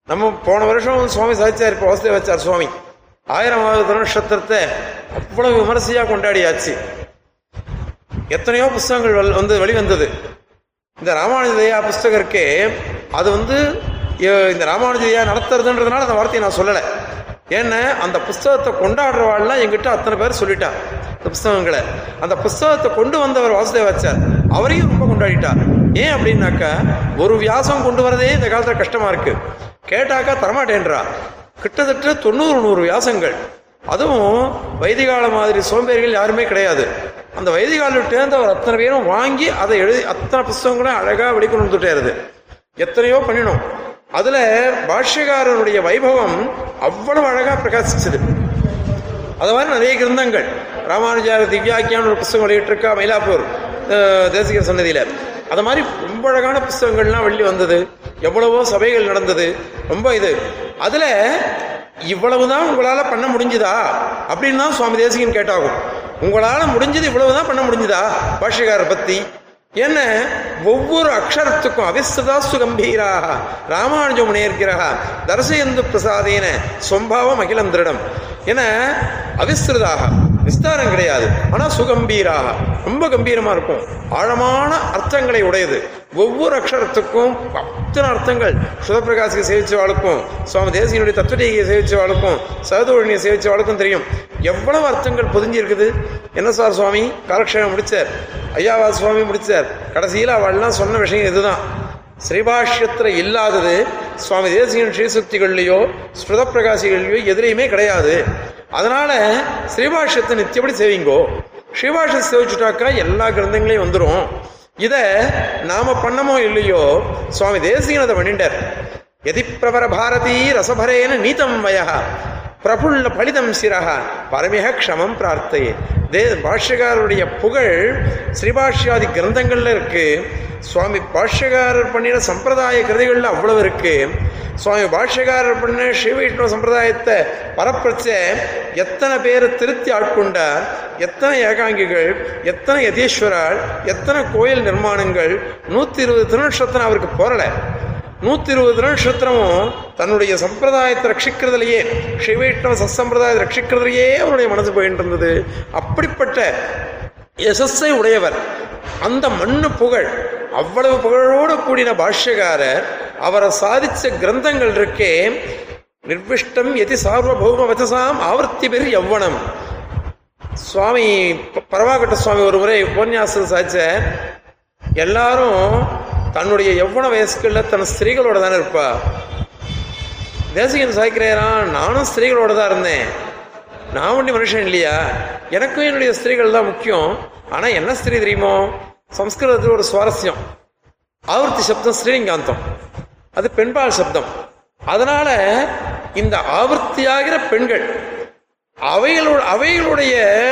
நம்ம போன வருஷம் சுவாமி சாதிச்சார் இப்போ வசதி வச்சார் சுவாமி. ஆயிரமாவது திருநட்சத்திரத்தை அவ்வளவு விமரிசையா கொண்டாடியாச்சு. எத்தனையோ புஸ்தகங்கள் வந்து வெளிவந்தது. இந்த ராமானுஜதயா புஸ்தகம் இருக்கே அது வந்து இந்த ராமானுஜதயா நடத்துறதுன்றதுனால அந்த வார்த்தையை நான் சொல்லலை. ஏன்னா அந்த புஸ்தகத்தை கொண்டாடுறவாள்லாம் எங்கிட்ட அத்தனை பேர் சொல்லிட்டா இந்த புஸ்தகங்களை. அந்த புஸ்தகத்தை கொண்டு வந்தவர் வாசுதேவாச்சார் அவரையும் ரொம்ப கொண்டாடிட்டார் ஏன் அப்படின்னாக்கா ஒரு வியாசம் கொண்டு வரதே இந்த காலத்தில் கஷ்டமாக இருக்கு. கேட்டாக்கா தரமாட்டேன்றா. கிட்டத்தட்ட தொண்ணூறு நூறு வியாசங்கள். அதுவும் வைதிகால மாதிரி சோம்பேறிகள் யாருமே கிடையாது. அந்த வைதிகாலிட்டேருந்து அவர் அத்தனை பேரும் வாங்கி அதை எழுதி அத்தனை புஸ்தகங்களும் அழகாக வெளிக்கொண்டு வந்துட்டேருது எத்தனையோ பண்ணினோம். அதுல பாஷ்யக்காரனுடைய வைபவம் அவ்வளவு அழகா பிரகாசிச்சது. அது மாதிரி நிறைய கிரந்தங்கள். ராமானுஜார் திவ்யாக்கியான ஒரு புஸ்தகம் வெளியிட்டிருக்கா மயிலாப்பூர் தேசிக சன்னதியில. அது மாதிரி ரொம்ப அழகான புஸ்தகங்கள்லாம் வெளியே வந்தது. எவ்வளவோ சபைகள் நடந்தது. ரொம்ப இது. அதுல இவ்வளவுதான் உங்களால பண்ண முடிஞ்சுதா? அப்படின்னு தான் சுவாமி தேசிகன் கேட்டாகும். உங்களால முடிஞ்சது இவ்வளவுதான் பண்ண முடிஞ்சுதா? பாஷ்யக்காரர் பத்தி ஏன்னா ஒவ்வொரு அக்ஷரத்துக்கும் அவிஸ்ததாஸ்து கம்பீராக ராமானுஜம் முனேர்கிறா தரிசயந்து பிரசாதேன. சொம்பாவம் அகிலம் திருடம் என அவிஸ்திருதாக விஸ்தாரம் கிடையாது. ஆனா சுகம்பீராக. ரொம்ப கம்பீரமா இருக்கும். ஆழமான அர்த்தங்களை உடையது. ஒவ்வொரு அக்ஷரத்துக்கும் அத்தனை அர்த்தங்கள். சுதப்பிரகாசியை சேவிச்சவாளுக்கும் சுவாமி தேசியனுடைய தத்துவடியை சேவிச்சவாளுக்கும் சகதோழினியை சேவிச்சவாளுக்கும் தெரியும். எவ்வளவு அர்த்தங்கள் பொதிஞ்சிருக்குது? என்ன சார் சுவாமி? காலக்ஷேபம் முடிச்சார். ஐயாவா சுவாமி முடிச்சார். கடைசியில் அவள்லாம் சொன்ன விஷயம் இதுதான். ஸ்ரீபாஷ்யத்தில் இல்லாதது சுவாமி தேசியன் ஸ்ரீசுக்திகள்லையோ ஸ்ருத பிரகாசிகள்லையோ எதிரையுமே கிடையாது. அதனால ஸ்ரீபாஷ்யத்தை நித்தியப்படி செய்வீங்கோ ஸ்ரீபாஷத்தை சேவிச்சுட்டாக்கா எல்லா கிரந்தங்களையும் வந்துடும் இதை நாம பண்ணமோ இல்லையோ சுவாமி தேசிகன் அதை பண்ணிட்டார். எதிப்பிரபர பாரதி ரசபரேன நீதம் வய பிரபுல்ல பலிதம் சிரஹ பரமிக க்ஷமம் பிரார்த்தையே. தே பாஷ்யகாருடைய புகழ் ஸ்ரீபாஷ்யாதி கிரந்தங்கள்ல இருக்கு. சுவாமி பாஷ்யகாரர் பண்ணின சம்பிரதாய கிருதிகளில் அவ்வளவு இருக்கு. சுவாமி பாஷ்யகாரர் பண்ண ஸ்ரீ வைஷ்ணவ சம்பிரதாயத்தை பரப்பிரச்ச எத்தனை பேரை திருத்தி ஆட்கொண்டார் எத்தனை ஏகாங்கிகள் எத்தனை யதீஸ்வரால் எத்தனை கோயில் நிர்மாணங்கள் நூத்தி இருபது திருநட்சத்திரம் அவருக்கு போரல நூத்தி இருபது திருநட்சத்திரமும் தன்னுடைய சம்பிரதாயத்தை ரட்சிக்கிறதுலையே ஸ்ரீ வைஷ்ணவ சத்சம்பிரதாயத்தை ரட்சிக்கிறதுலையே அவருடைய மனசு போயிட்டு இருந்தது. அப்படிப்பட்ட யசஸ்ஸை உடையவர். அந்த மண்ணு புகழ் அவ்வளவு புகழோடு கூடின பாஷ்யகாரர் அவரை சாதிச்ச கிரந்தங்கள் இருக்கே. நிர்விஷ்டம் எதி சார்வபௌம வச்சசாம் ஆவர்த்தி பெரு எவ்வனம் சுவாமி ப- பரவாகட்ட சுவாமி ஒரு முறை உபன்யாசம் சாதிச்ச எல்லாரும் தன்னுடைய எவ்வளோ வயசுக்குள்ள தன் ஸ்திரீகளோட தானே இருப்பா. தேசிகன் சாய்க்கிறேரான் நானும் ஸ்திரீகளோட தான் இருந்தேன். நான் ஒண்டி மனுஷன் இல்லையா? எனக்கும் என்னுடைய ஸ்திரீகள் தான் முக்கியம். ஆனா என்ன ஸ்திரீ தெரியுமோ? சம்ஸ்கிருதத்தில் ஒரு சுவாரஸ்யம். ஆவர்த்தி சப்தம் ஸ்ரீலிங்காந்தம். அது பெண்பால் சப்தம். அதனால இந்த ஆவர்த்தியாகிற பெண்கள் அவைகளோட அவைகளுடைய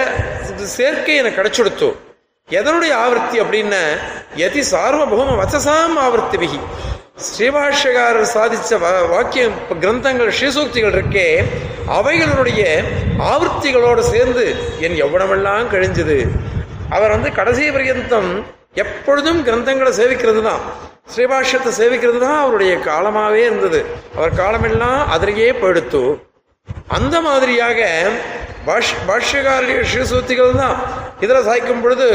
சேர்க்கை எனக்கு கிடைச்சுடுத்து எதனுடைய ஆவர்த்தி அப்படின்னா எதி சார்வபௌம வச்சசாம் ஆவர்த்தி விகி ஸ்ரீபாஷ்யகாரர் சாதிச்ச வா- வாக்கியம் கிரந்தங்கள் ஸ்ரீசூக்திகள் இருக்கே அவைகளுடைய ஆவர்த்திகளோடு சேர்ந்து என் எவ்வளவெல்லாம் கழிஞ்சது. அவர் வந்து கடைசி பர்யந்தம் எப்பொழுதும் கிரந்தங்களை சேவிக்கிறது தான் ஸ்ரீபாஷ்யத்தை சேவிக்கிறது தான் அவருடைய காலமாகவே இருந்தது. அவர் காலமெல்லாம் அதிலேயே போயிடுத்து. அந்த மாதிரியாக பாஷ் பாஷ்யகாரிய ஸ்ரீசூத்திகள் தான் இதில் சாய்க்கும் பொழுது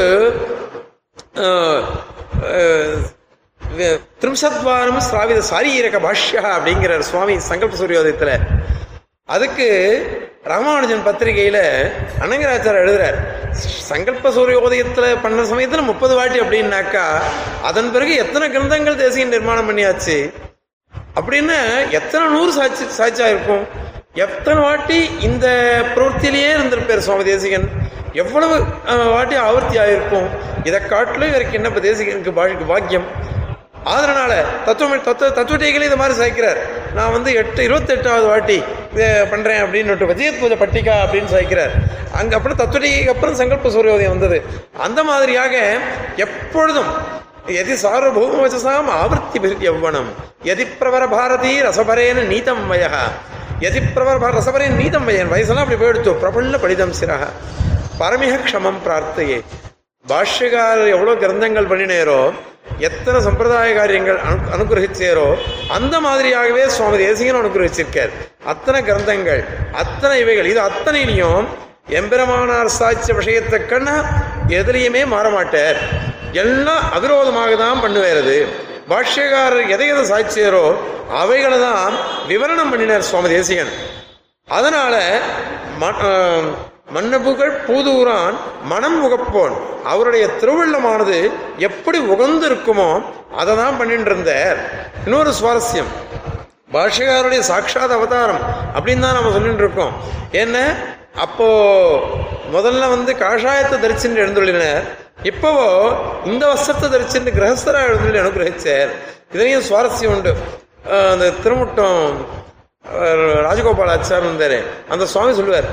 திரும்சத்வாரம் திரிம்சத்வாரம் ஸ்ராவித சாரீரக பாஷ்யா அப்படிங்கிறார் சுவாமி சங்கல்ப சூரியோதயத்தில். அதுக்கு ராமானுஜன் பத்திரிகையில அனங்கராச்சார் எழுதுறார். சங்கல்ப சூரியோதயத்தில் பண்ண சமயத்தில் முப்பது வாட்டி அப்படின்னாக்கா அதன் பிறகு எத்தனை கிரந்தங்கள் தேசியம் நிர்மாணம் பண்ணியாச்சு? அப்படின்னு எத்தனை நூறு சாட்சி சாட்சியா இருக்கும் எத்தனை வாட்டி இந்த பிரவர்த்தியிலேயே இருந்திருப்பார் சுவாமி தேசிகன்? எவ்வளவு வாட்டி ஆவர்த்தி ஆயிருக்கும்? இதை காட்டிலும் இவருக்கு என்ன இப்போ தேசிகனுக்கு பாக்கியம்? அதனால தத்துவ தத்துவ தத்துவட்டைகளே இது மாதிரி சாய்க்கிறார். நான் வந்து எட்டு இருபத்தெட்டாவது வாட்டி இதை பண்ணுறேன் அப்படின்னு விஜயத் பூஜை பட்டிகா அப்படின்னு சாய்க்கிறார். அங்கே அப்புறம் தத்துவட்டைக்கு அப்புறம் சங்கல்ப சூரியோதயம் வந்தது. அந்த மாதிரியாக எப்பொழுதும் எதி சார்வபௌமவசசாம் ஆவர்த்தி யவ்வனம் எதி பிரவர பாரதி ரசபரேன நீதம் வயக எதி பிரவர ரசபரேன் நீதம் வயன் வயசெல்லாம் அப்படி போயிடுத்து பிரபுல்ல படிதம் சிரக பரமிக க்ஷமம் பிரார்த்தையே. பாஷ்யகாரர் எவ்வளவு கிரந்தங்கள் பண்ணினேரோ எத்தனை சம்பிரதாய காரியங்கள் அனு அனுகிரகிச்சேரோ அந்த மாதிரியாகவே சுவாமி தேசிகன் அனுகிரகிச்சிருக்கார். அத்தனை கிரந்தங்கள் அத்தனை இவைகள் இது அத்தனையிலையும் எம்பெருமானார் சாட்சிய விஷயத்தை கண்ணா எதிலையுமே மாற மாட்டார் எல்லாம் அவிரோதமாக தான் பண்ணுவேறது பாஷ்யகாரர் எதை எதை சாட்சியரோ அவைகளை தான் விவரணம் பண்ணினார் சுவாமி தேசிகன். அதனால மன்னபுகழ் பூதூரான் மனம் உகப்போன். அவருடைய திருவள்ளமானது எப்படி உகந்து இருக்குமோ அதை தான் பண்ணிட்டு இருந்தார் இன்னொரு சுவாரஸ்யம். பாஷகாருடைய சாட்சாத் அவதாரம் அப்படின்னு தான் நம்ம சொல்லிட்டு இருக்கோம் என்ன? அப்போ முதல்ல வந்து காஷாயத்தை தரிச்சுட்டு எழுந்துள்ளினர் இப்போவோ இந்த வசத்தை தரிச்சுட்டு கிரகஸ்தரா எழுந்துள்ளி அனுகிரகிச்சார். இதுலயும் சுவாரஸ்யம் உண்டு. அந்த திருமுட்டம் ராஜகோபால் ஆச்சார் இருந்தார் அந்த சுவாமி சொல்லுவார்.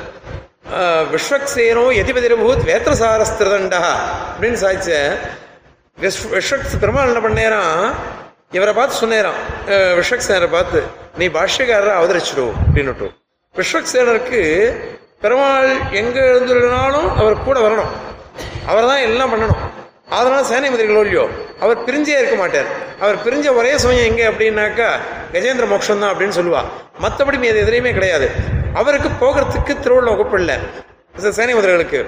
விஸ்வக்சேனோ எதிபதிரபூத் வேத்திரசாரஸ்திரதண்டா. அப்படின்னு சாதிச்ச விஸ்வ- விஸ்வக் பெருமாள் என்ன பண்ணேரான் இவரை பார்த்து சொன்னேரான் விஸ்வக்சேனரை பார்த்து நீ பாஷ்யக்காரரை அவதரிச்சிடு அப்படின்னுட்டு. விஸ்வக்சேனருக்கு பெருமாள் எங்க எழுந்துனாலும் அவர் கூட வரணும். அவர் தான் எல்லாம் பண்ணணும். அதனால சேனை மந்திரிகளோ இல்லையோ அவர் பிரிஞ்சே இருக்க மாட்டார். அவர் பிரிஞ்ச ஒரே சமயம் எங்க அப்படின்னாக்கா கஜேந்திர மோட்சம் தான் அப்படின்னு சொல்லுவா. மற்றபடி மீது எதுலையுமே கிடையாது. அவருக்கு போகிறதுக்கு திருவள்ளுவர் வகுப்பில்லை சேனை மந்திரிகளுக்கு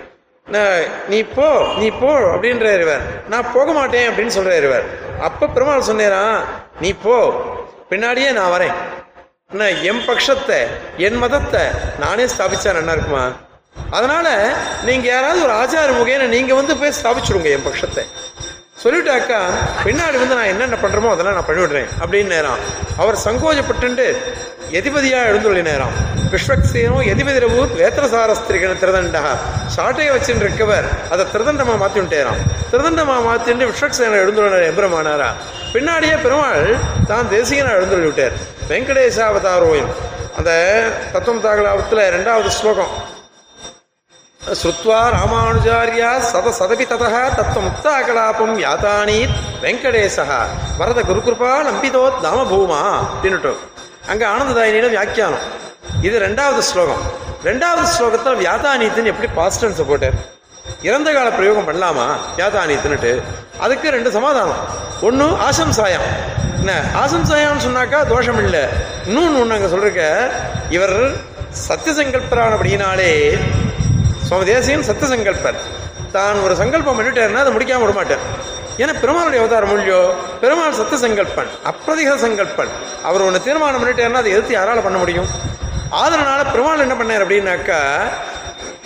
நான் நீ போ நீ போ அப்படின்ற இருவர் நான் போக மாட்டேன் அப்படின்னு சொல்ற இருவர் அப்ப பெருமாள் சொன்னேரான் நீ போ பின்னாடியே நான் வரேன். என் பட்சத்தை என் மதத்தை நானே ஸ்தாபிச்சா நல்லா இருக்குமா? அதனால நீங்க யாராவது ஒரு ஆச்சார முகேன நீங்க வந்து போய் ஸ்தாபிச்சுடுங்க என் பட்சத்தை சொல்லிட்டாக்கா பின்னாடி வந்து நான் என்னென்ன பண்றோமோ அதெல்லாம் நான் பண்ணிவிடுறேன். அப்படின்னு நேரம். அவர் சங்கோஜப்பட்டு எதிபதியா எழுந்துள்ள நேரம். விஸ்வக்சேனோ எதிபதிரபூத் வேத்திரசாரஸ்திரிகள் திருதண்டா சாட்டையை வச்சுட்டு இருக்கவர் அதை திருதண்டமா மாத்தி விட்டேராம் திருதண்டமா மாத்திட்டு விஸ்வக்சேன எழுந்துள்ள எம்பரமானாரா. பின்னாடியே பெருமாள் தான் தேசியனா எழுந்துள்ள விட்டார். வெங்கடேசாவதாரோயம் அந்த தத்துவம் தாகலாபத்தில் ரெண்டாவது ஸ்லோகம். ஸ்ருத்வா ராமானுஜாரியா சத சதபி ததா தத்துவமுக்தாகலாபம் யாதானீத் வெங்கடேசா வரத குருகிருபா நம்பிதோ தாம பூமா அப்படின்னுட்டு. அங்க வியாக்கியானம். இது ரெண்டாவது ஸ்லோகம். ரெண்டாவது ஸ்லோகத்தில் வியாதானீத்துன்னு எப்படி பாசிட்டன்ஸை போட்டார்? இறந்த கால பிரயோகம் பண்ணலாமா? வியாதானீத்துன்னுட்டு. அதுக்கு ரெண்டு சமாதானம். ஒன்று ஆசம்சாயம் என்ன? ஆசம்சாயம்னு சொன்னாக்கா தோஷம் இல்லை இன்னொன்று ஒன்று அங்கே சொல்லிருக்க இவர் சத்தியசங்கல்பரானபடியினாலே சுவாமி தேசியன் சத்த சங்கல்பர். தான் ஒரு சங்கல்பம் பண்ணிட்டாருன்னா அதை முடிக்காம விட மாட்டார் ஏன்னா பெருமாளுடைய அவதாரம் இல்லையோ பெருமாள் சத்த சங்கல்பன் அப்பிரதிக சங்கல்பன். அவர் ஒன்று தீர்மானம் பண்ணிட்டாருன்னா அதை எதிர்த்து யாரால பண்ண முடியும்? அதனால பெருமாள் என்ன பண்ணார் அப்படின்னாக்கா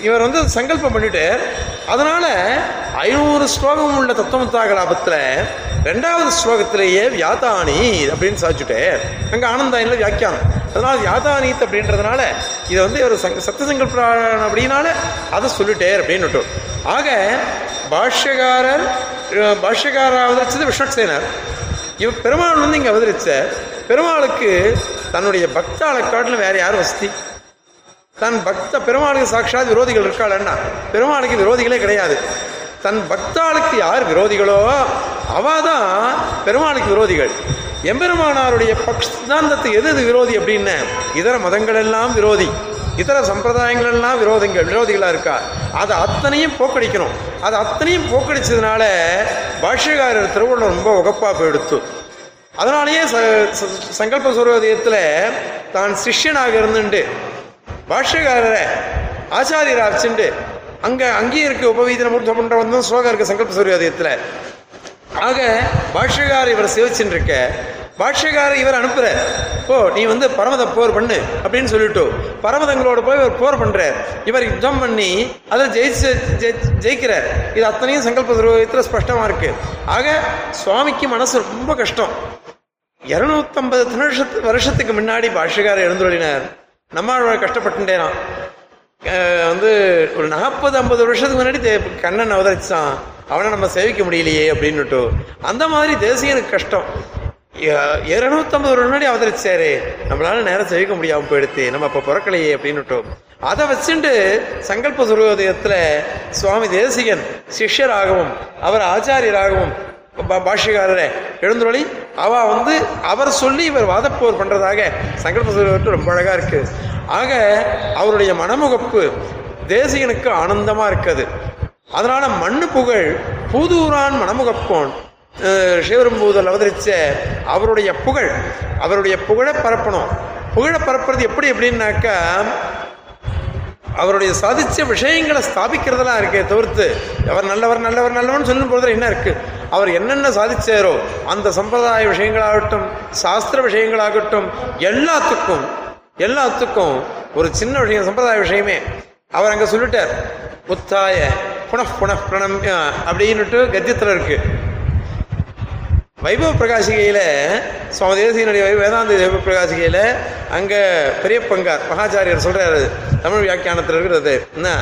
இவர் வந்து சங்கல்பம் பண்ணிட்டார் அதனால ஐநூறு ஸ்லோகம் உள்ள தத்துவமுத்தாக லாபத்தில் ரெண்டாவது ஸ்லோகத்திலேயே வியாதானி அப்படின்னு சாதிச்சுட்டு அங்கே ஆனந்தாயினில் வியாக்கியானம். அதனால் யாதானீத் அப்படின்றதுனால இதை வந்து ஒரு சங்க சத்த சங்கல்பம் அப்படின்னால அதை சொல்லிட்டேர் அப்படின்னு ஆக பாஷ்யகாரர் பாஷ்யகாரர் அவதரிச்சது விஸ்வக்சேனர் இவ பெருமாள் வந்து இங்கே அவதரிச்ச பெருமாளுக்கு தன்னுடைய பக்தாளை காட்டிலும் வேற யார் வசதி. தன் பக்த பெருமாளுக்கு சாட்சாத் விரோதிகள் இருக்காளன்னா பெருமாளுக்கு விரோதிகளே கிடையாது. தன் பக்தாளுக்கு யார் விரோதிகளோ அவ தான் பெருமாளுக்கு விரோதிகள். எம்பெருமானாருடைய சித்தாந்தத்தை எது எது விரோதி அப்படின்னு இதர மதங்கள் எல்லாம் விரோதி. இதர சம்பிரதாயங்கள் எல்லாம் விரோதங்கள் விரோதிகளாக இருக்கா? அதை அத்தனையும் போக்கடிக்கணும். அதை அத்தனையும் போக்கடிச்சதுனால பாஷ்யகாரர் திருவள்ளுவர் ரொம்ப உகப்பா போயிடுத்து. அதனாலேயே ச- ச- சங்கல்ப சூரோதயத்தில் தான் சிஷ்யனாக இருந்துண்டு. பாஷ்யகாரரை ஆச்சாரியரை வச்சுண்டு அங்கே அங்கேயும் இருக்க உபவீதன மூர்த்த பண்ற வந்து ஸ்லோகம் இருக்கு சங்கல்ப சூரியோதயத்தில் ஆக பாஷ்யகார் இவர் சேவிச்சுட்டு இருக்க பாஷ்யக்காரர் இவர் அனுப்புற. ஓ நீ வந்து பரமத போர் பண்ணு அப்படின்னு சொல்லிட்டு. பரமதங்களோட போய் இவர் போர் பண்றார் இவர் யுத்தம் பண்ணி அதில் ஜெயிச்சு ஜெயிக்கிறார் இது அத்தனையும் சங்கல்ப சூரியோதயத்தில் ஸ்பஷ்டமா இருக்கு. ஆக சுவாமிக்கு மனசு ரொம்ப கஷ்டம். இருநூத்தம்பது வருஷத்து வருஷத்துக்கு முன்னாடி பாஷ்யக்காரர் எழுந்துள்ளினார் நம்மளோட கஷ்டப்பட்டுட்டேனா வந்து ஒரு நாற்பது ஐம்பது வருஷத்துக்கு முன்னாடி கண்ணன் அவதரிச்சான். அவனை நம்ம சேவிக்க முடியலையே அப்படின்னுட்டு. அந்த மாதிரி தேசியனுக்கு கஷ்டம். இருநூத்தம்பது முன்னாடி அவதரிச்சாரு. நம்மளால நேரம் செய்ய முடியாம போயிடுத்து. நம்ம அப்ப பிறக்கலையே அப்படின்னுட்டு அதை வச்சுட்டு சங்கல்ப சுரோதயத்துல சுவாமி தேசிகன் சிஷ்யராகவும் அவர் ஆச்சாரியராகவும் பா- பாஷ்யக்காரரை எழுந்துருளி அவ வந்து அவர் சொல்லி இவர் வாதப்போர் பண்றதாக சங்கல்ப சூரியவர்கள் ரொம்ப அழகா இருக்கு. ஆக அவருடைய மனமுகப்பு தேசிகனுக்கு ஆனந்தமா இருக்குது. அதனால மண்ணு புகழ் பூதூரான் மனமுகப்போன் சிவரும்பூதல் அவதரிச்ச அவருடைய புகழ் அவருடைய புகழை பரப்பணும். புகழை பரப்புறது எப்படி எப்படின்னாக்கா அவருடைய சாதிச்ச விஷயங்களை ஸ்தாபிக்கிறதெல்லாம் இருக்கே தவிர்த்து அவர் நல்லவர் நல்லவர் நல்லவர்னு சொல்லும் போது என்ன இருக்கு? அவர் என்னென்ன சாதிச்சாரோ அந்த சம்பிரதாய விஷயங்களாகட்டும் சாஸ்திர விஷயங்களாகட்டும் எல்லாத்துக்கும் எல்லாத்துக்கும் ஒரு சின்ன விஷயம் சம்பிரதாய விஷயமே. அவர் அங்கே சொல்லிட்டார் உத்தாய புனః புனః பிரணம் அப்படின்னுட்டு கத்தியத்தில் இருக்குது வைபவ பிரகாசிகையில் சுவாமி தேசியனுடைய வை- வேதாந்த வைபவ பிரகாசிகையில் அங்கே பெரிய பங்கார் மகாச்சாரியர் சொல்றாரு. தமிழ் வியாக்கியானத்தில் இருக்கிறது. என்ன?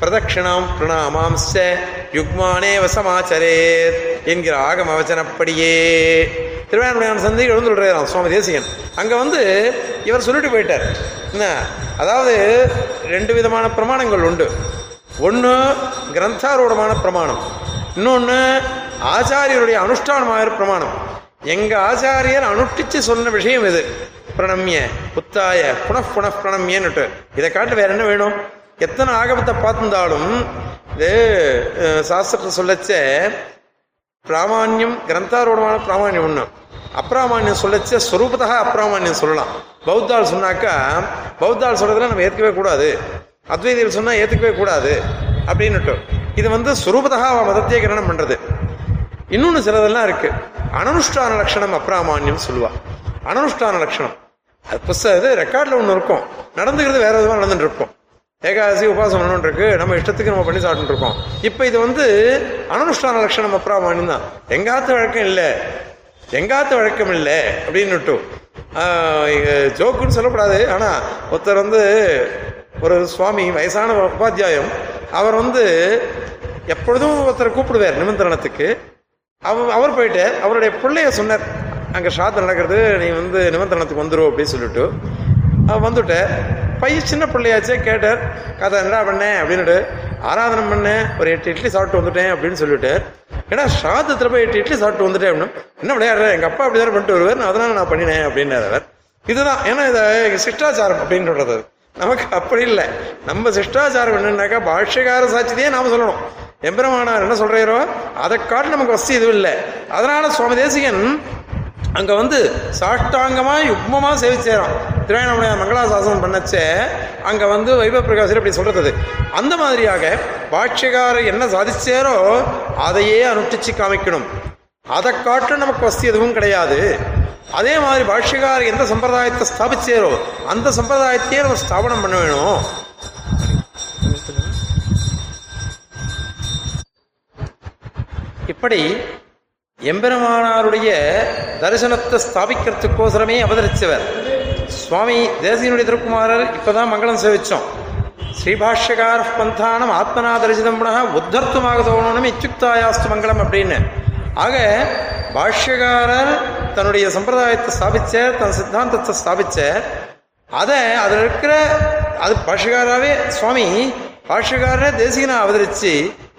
பிரதட்சிணாம் பிரணாமாம்ச யுக்மானே வசமாச்சரே என்கிற ஆகம வச்சனப்படியே. திருவேணமுடியான சந்தை விடுறாராம் சுவாமி தேசிகன் அங்கே வந்து இவர் சொல்லிட்டு போயிட்டார். என்ன? அதாவது ரெண்டு விதமான பிரமாணங்கள் உண்டு. ஒன்று கிரந்தாரூடமான பிரமாணம். இன்னொன்று ஆச்சாரியருடைய அனுஷ்டானமாக பிரமாணம். எங்கள் ஆச்சாரியர் அனுஷ்டிச்சு சொன்ன விஷயம் இது. பிரணம்ய புத்தாய புனః புன பிரணம்யன்னுட்டு. இதை காட்டு வேற என்ன வேணும்? எத்தனை ஆகமத்தை பார்த்திருந்தாலும் இது சாஸ்திரத்தை சொல்லச்ச பிராமான்யம் கிரந்தாரூடமான பிராமான்யம் ஒன்று அப்பிராமான்யம் சொல்லச்ச ஸ்வரூபத்தக அப்பிராமான்யம் சொல்லலாம். பௌத்தால் சொன்னாக்கா பௌத்தால் சொல்றதுல நம்ம ஏற்கவே கூடாது. அத்வைதிகள் சொன்னால் ஏற்றுக்கவே கூடாது. அப்படின்னுட்டு. இது வந்து சுரூபதா அவ மதத்தையே கிரணம் பண்றது. இன்னொன்று சிலதெல்லாம் இருக்கு. அனனுஷ்டான லட்சணம் அப்ராமான்யம் சொல்லுவா. அனனுஷ்டான லட்சணம். அது புஸ்தகம் இது ரெக்கார்டில் ஒன்று இருக்கும். நடந்துக்கிறது வேற விதமாக நடந்துட்டு இருக்கும் ஏகாதசி உபாசம் இருக்கு நம்ம இஷ்டத்துக்கு நம்ம பண்ணி சாப்பிட்டு இருக்கோம் இப்போ இது வந்து அனனுஷ்டான லட்சணம் அப்ராமான்யம் தான். எங்காத்து வழக்கம் இல்லை. எங்காத்து வழக்கம் இல்லை. அப்படின்னுட்டு. ஜோக்குன்னு சொல்லக்கூடாது. ஆனால் ஒருத்தர் வந்து ஒரு சுவாமி வயசான உபாத்தியாயம். அவர் வந்து எப்பொழுதும் ஒருத்தரை கூப்பிடுவார் நிமந்திரணத்துக்கு அவர் அவர் போயிட்டு அவருடைய பிள்ளைய சொன்னார் அங்கே ஷாத்து நடக்கிறது நீ வந்து நிமந்திரணத்துக்கு வந்துடும் அப்படின்னு சொல்லிட்டு. வந்துட்ட வந்துட்டு பையன் சின்ன பிள்ளையாச்சே கேட்டார் கதை என்னடா பண்ணேன் அப்படின்னுட்டு ஆராதனை பண்ணேன் ஒரு எட்டு இட்லி சாப்பிட்டு வந்துட்டேன் அப்படின்னு சொல்லிட்டு ஏன்னா ஷாதத்தில் போய் எட்டு இட்லி சாப்பிட்டு வந்துட்டேன் அப்படின்னு என்ன விளையாடுற? எங்கள் அப்பா அப்படி தானே பண்ணிட்டு வருவார். அதனால நான் பண்ணினேன் அப்படின்னார் அவர். இதுதான். ஏன்னா இதை சிஷ்டாச்சாரம் அப்படின்றது நமக்கு அப்படி இல்லை. நம்ம சிஷ்டாச்சாரம் என்னன்னாக்கா பாஷ்யகார சாட்சியத்தையே நாம சொல்லணும். எம்பெருமானார் என்ன சொல்றாரோ? அதை காட்டு நமக்கு வசதி எதுவும் இல்லை. அதனால சுவாமி தேசிகன் அங்க வந்து சாஷ்டாங்கமா யுக்மமா சேவிச்சேரும். திருவாயணமுடைய மங்களாசாசனம் பண்ணச்சே அங்க வந்து வைபவ பிரகாசர் அப்படி சொல்றது. அந்த மாதிரியாக பாஷ்யகாரர் என்ன சாதிச்சாரோ அதையே அனுஷ்டிச்சு காமிக்கணும். அதை காட்டு நமக்கு வசதி எதுவும் கிடையாது. அதே மாதிரி பாஷ்யகாரர் எந்த சம்பிரதாயத்தை ஸ்தாபிச்சாரோ அந்த சம்பிரதாயத்தையே நம்ம ஸ்தாபனம் பண்ண வேணும். இப்படி எம்பெருமானாருடைய தரிசனத்தை ஸ்தாபிக்கிறதுக்கோசரமே அவதரிச்சவர். சுவாமி தேசியனுடைய திருக்குமாரர் இப்பதான் மங்களம் சேவிச்சோம். ஸ்ரீபாஷ்யகார பந்தானம் ஆத்மனா தரிசிதம் புனக உத்தர்த்தமாக தோணும் இச்சுக்தாயாஸ்து மங்களம் அப்படின்னு. ஆக பாஷ்யகாரர் தன்னுடைய சம்பிரதாயத்தை ஸ்தாபிச்சார் தன் சித்தாந்தத்தை ஸ்தாபிச்சார். அதை அதில் இருக்கிற அது பாஷ்யகாராவே சுவாமி பாஷ்யக்காரரே தேசிகனா அவதரிச்சு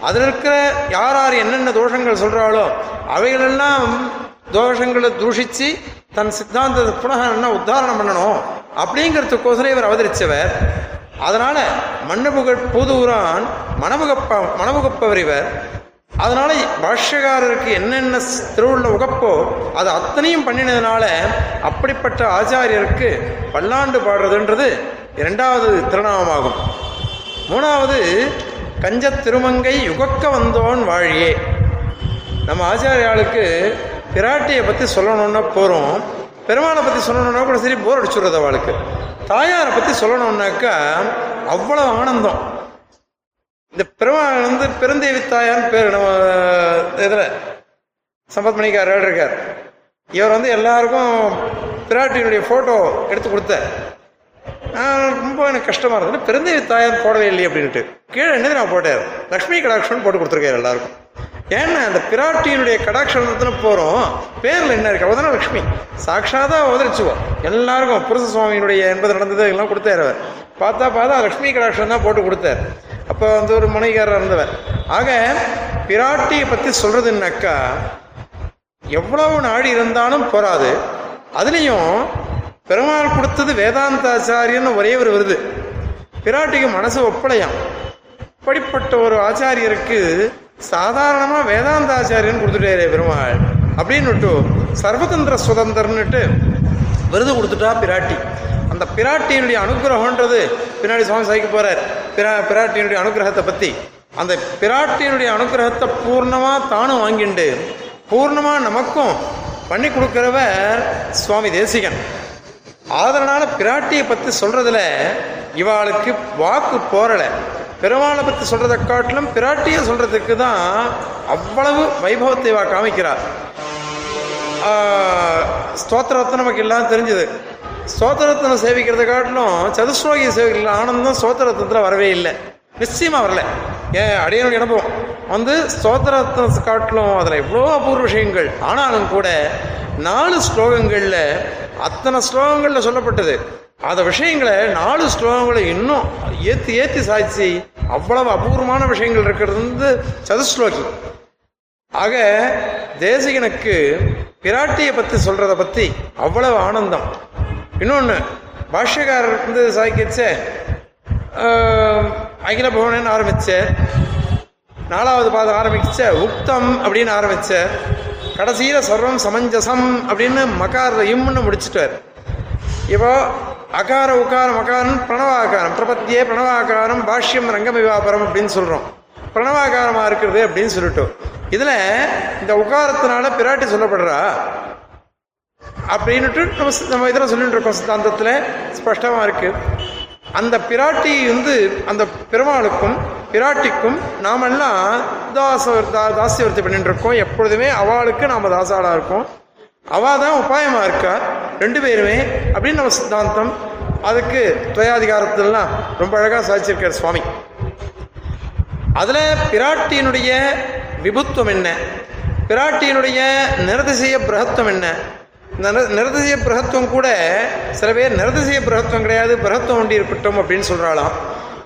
அதில் இருக்கிற யார் யார் என்னென்ன தோஷங்கள் சொல்கிறாளோ அவைகளெல்லாம் தோஷங்களை தூஷிச்சு தன் சித்தாந்தத்தை புனக என்ன உத்தாரணம் பண்ணணும் அப்படிங்கிறதுக்கோசரம் இவர் அவதரிச்சவர். அதனால மண்ணபுகழ் பூதூரான் மணமுகப்ப மணமுகப்பவர் இவர். அதனால பாஷ்யக்காரருக்கு என்னென்ன திருவுள்ள உகப்போ அது அத்தனையும் பண்ணினதுனால அப்படிப்பட்ட ஆச்சாரியருக்கு பல்லாண்டு பாடுறதுன்றது இரண்டாவது திருநாமமாகும். மூணாவது கஞ்ச திருமங்கை யுகக்க வந்தோன் வாழியே. நம்ம ஆச்சாரியாளுக்கு பிராட்டியை பற்றி சொல்லணுன்னா போகிறோம் பெருமாளை பற்றி சொல்லணுன்னா கூட சரி போர் அடிச்சுடுறது அவளுக்கு. தாயாரை பற்றி சொல்லணுன்னாக்கா அவ்வளோ ஆனந்தம். இந்த பெருமாள் வந்து பெருந்தேவி தாயார்னு பேர் நம்ம இதில் சம்பத் மணிக்கார் இருக்கார். இவர் வந்து எல்லாருக்கும் பிராட்டியினுடைய ஃபோட்டோ எடுத்து கொடுத்தார். ரொம்ப எனக்கு கஷ்டமாக இருந்தது. பிறந்த தாயார் போடவே இல்லை அப்படின்ட்டு கீழே என்னது நான் போட்டேன். லக்ஷ்மி கடாட்சம் போட்டு கொடுத்துருக்காரு எல்லாருக்கும். ஏன்னா அந்த பிராட்டியினுடைய கடாட்சணத்துல போகிறோம் பேரில் என்ன இருக்கு? அவதான லக்ஷ்மி. சாட்சாதா அவதரிச்சுவோம் எல்லாருக்கும் புருஷ சுவாமியினுடைய என்பது நடந்தது எல்லாம் கொடுத்தாரு அவர். பார்த்தா பார்த்தா லக்ஷ்மி கடாட்சம் தான் போட்டு கொடுத்தாரு. அப்போ வந்து ஒரு மனைவிக்காரர் இருந்தவர். ஆக பிராட்டியை பற்றி சொல்றதுன்னாக்கா எவ்வளவு நாடி இருந்தாலும் போராது அதுலேயும் பெருமாள் கொடுத்தது வேதாந்தாச்சாரியன்னு ஒரே ஒரு விருது. பிராட்டிக்கு மனசு ஒப்படையாம். இப்படிப்பட்ட ஒரு ஆச்சாரியருக்கு சாதாரணமா வேதாந்தாச்சாரியன் கொடுத்துட்டாரு பெருமாள். அப்படின்னுட்டு சர்வதந்திர சுதந்திரன்னுட்டு விருது கொடுத்துட்டா பிராட்டி. அந்த பிராட்டியினுடைய அனுகிரகன்றது பின்னாடி சுவாமி சாய்க்க போறார். பிரா பிராட்டியினுடைய அனுகிரகத்தை பத்தி. அந்த பிராட்டியினுடைய அனுகிரகத்தை பூர்ணமா தானும் வாங்கிண்டு பூர்ணமா நமக்கும் பண்ணி கொடுக்கிறவர் சுவாமி தேசிகன். அதனால பிராட்டியை பத்தி சொல்றதுல இவாளுக்கு வாக்கு போரலை பெருமாளை பத்தி சொல்றதை காட்டிலும் பிராட்டியை சொல்றதுக்கு தான் அவ்வளவு வைபவத்தை இவா காமிக்கிறார். ஸ்தோத்திரத்தை நமக்கு எல்லாம் தெரிஞ்சது. ஸ்தோத்திரத்தினை சேவிக்கிறதை காட்டிலும் சதுஸ்லோகிய சேவிக்கிற ஆனந்தம் ஸ்தோத்திரத்தில் வரவே இல்லை. நிச்சயமா வரல. ஏன் அடியனுடைய அனுபவம். வந்து ஸ்தோத்திரத்தை காட்டிலும் அதில் எவ்வளோ அபூர்வ விஷயங்கள். ஆனாலும் கூட நாலு ஸ்லோகங்களில் அத்தனை ஸ்லோகங்களில் சொல்லப்பட்டது. அந்த விஷயங்களை நாலு ஸ்லோகங்களை இன்னும் ஏற்றி ஏற்றி சாய்ச்சி அவ்வளவு அபூர்வமான விஷயங்கள் இருக்கிறது வந்து சதுஸ்லோகி. ஆக தேசிகனுக்கு பிராட்டியை பற்றி சொல்றத பத்தி அவ்வளவு ஆனந்தம். இன்னொன்று பாஷ்யக்காரர் வந்து சாய்க்கிச்ச அகில பவனன்னு ஆரம்பிச்ச நாலாவது பாதம் ஆரம்பிச்ச உக்தம் அப்படின்னு ஆரம்பிச்ச கடைசியில் சர்வம் சமஞ்சசம் அப்படின்னு மகார இம்னு முடிச்சுட்டார். இப்போ அகார உகார மகாரம் பிரணவாகாரம் பிரபத்தியே பிரணவாகாரம் பாஷ்யம் ரங்கமிவாபரம் அப்படின்னு சொல்கிறோம் பிரணவாகாரமாக இருக்கிறது அப்படின்னு சொல்லிட்டோம். இதில் இந்த உகாரத்தினால பிராட்டி சொல்லப்படுறா. அப்படின்னுட்டு நம்ம நம்ம இதில் சொல்லிட்டு இருக்கோம் சித்தாந்தத்தில் ஸ்பஷ்டமாக இருக்குது அந்த பிராட்டி வந்து அந்த பெருமாளுக்கும் பிராட்டிக்கும் நாமெல்லாம் தாச தா- தாசியவர்த்தி பண்ணிட்டு இருக்கோம். எப்பொழுதுமே அவளுக்கு நாம் தாசாளாக இருக்கோம். அவள் தான் உபாயமா இருக்கா? ரெண்டு பேருமே. அப்படின்னு நம்ம சித்தாந்தம். அதுக்கு துவயாதிகாரத்திலாம் ரொம்ப அழகாக சாதிச்சிருக்கார் சுவாமி. அதில் பிராட்டியினுடைய விபுத்துவம் என்ன? பிராட்டியினுடைய நிரதிசய பிரகத்துவம் என்ன? இந்த நிர- நிரதிசய பிரகத்துவம் கூட சில பேர் நிரதிசய பிரகத்துவம் கிடையாது பிரகத்துவம் ஒண்டி இருக்கட்டும் அப்படின்னு சொல்கிறாளாம்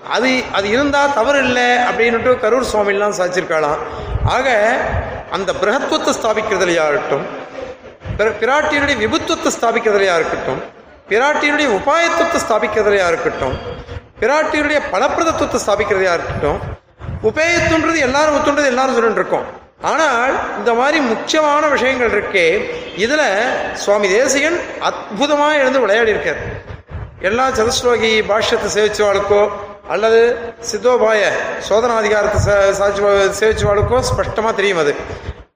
அது அது இருந்தால் தவறு இல்லை அப்படின்னுட்டு கரூர் சுவாமிலாம் சாதிச்சிருக்காளாம். ஆக அந்த பிரகத்துவத்தை ஸ்தாபிக்கிறதுலையா இருக்கட்டும்? பிர- பிராட்டியினுடைய விபுத்துவத்தை ஸ்தாபிக்கிறதுலையா இருக்கட்டும்? பிராட்டியினுடைய உபாயத்துவத்தை ஸ்தாபிக்கிறதுலையா இருக்கட்டும்? பிராட்டியினுடைய பலப்பிரதத்துவத்தை ஸ்தாபிக்கிறதையா இருக்கட்டும்? உபேயத்துன்றது எல்லாரும் ஒத்துன்றது எல்லாரும் சொல்லிட்டு இருக்கோம். ஆனால் இந்த மாதிரி முக்கியமான விஷயங்கள் இருக்கே இதில் சுவாமி தேசிகன் அற்புதமாக எழுந்து விளையாடி இருக்கார் எல்லா சதுஸ்லோகி பாஷ்யத்தை சேவிச்சவாளுக்கோ அல்லது சித்தோபாய சோதனாதிகாரத்தை ச- சாட்சி சேவிச்சவாளுக்கோ ஸ்பஷ்டமாக தெரியும் அது.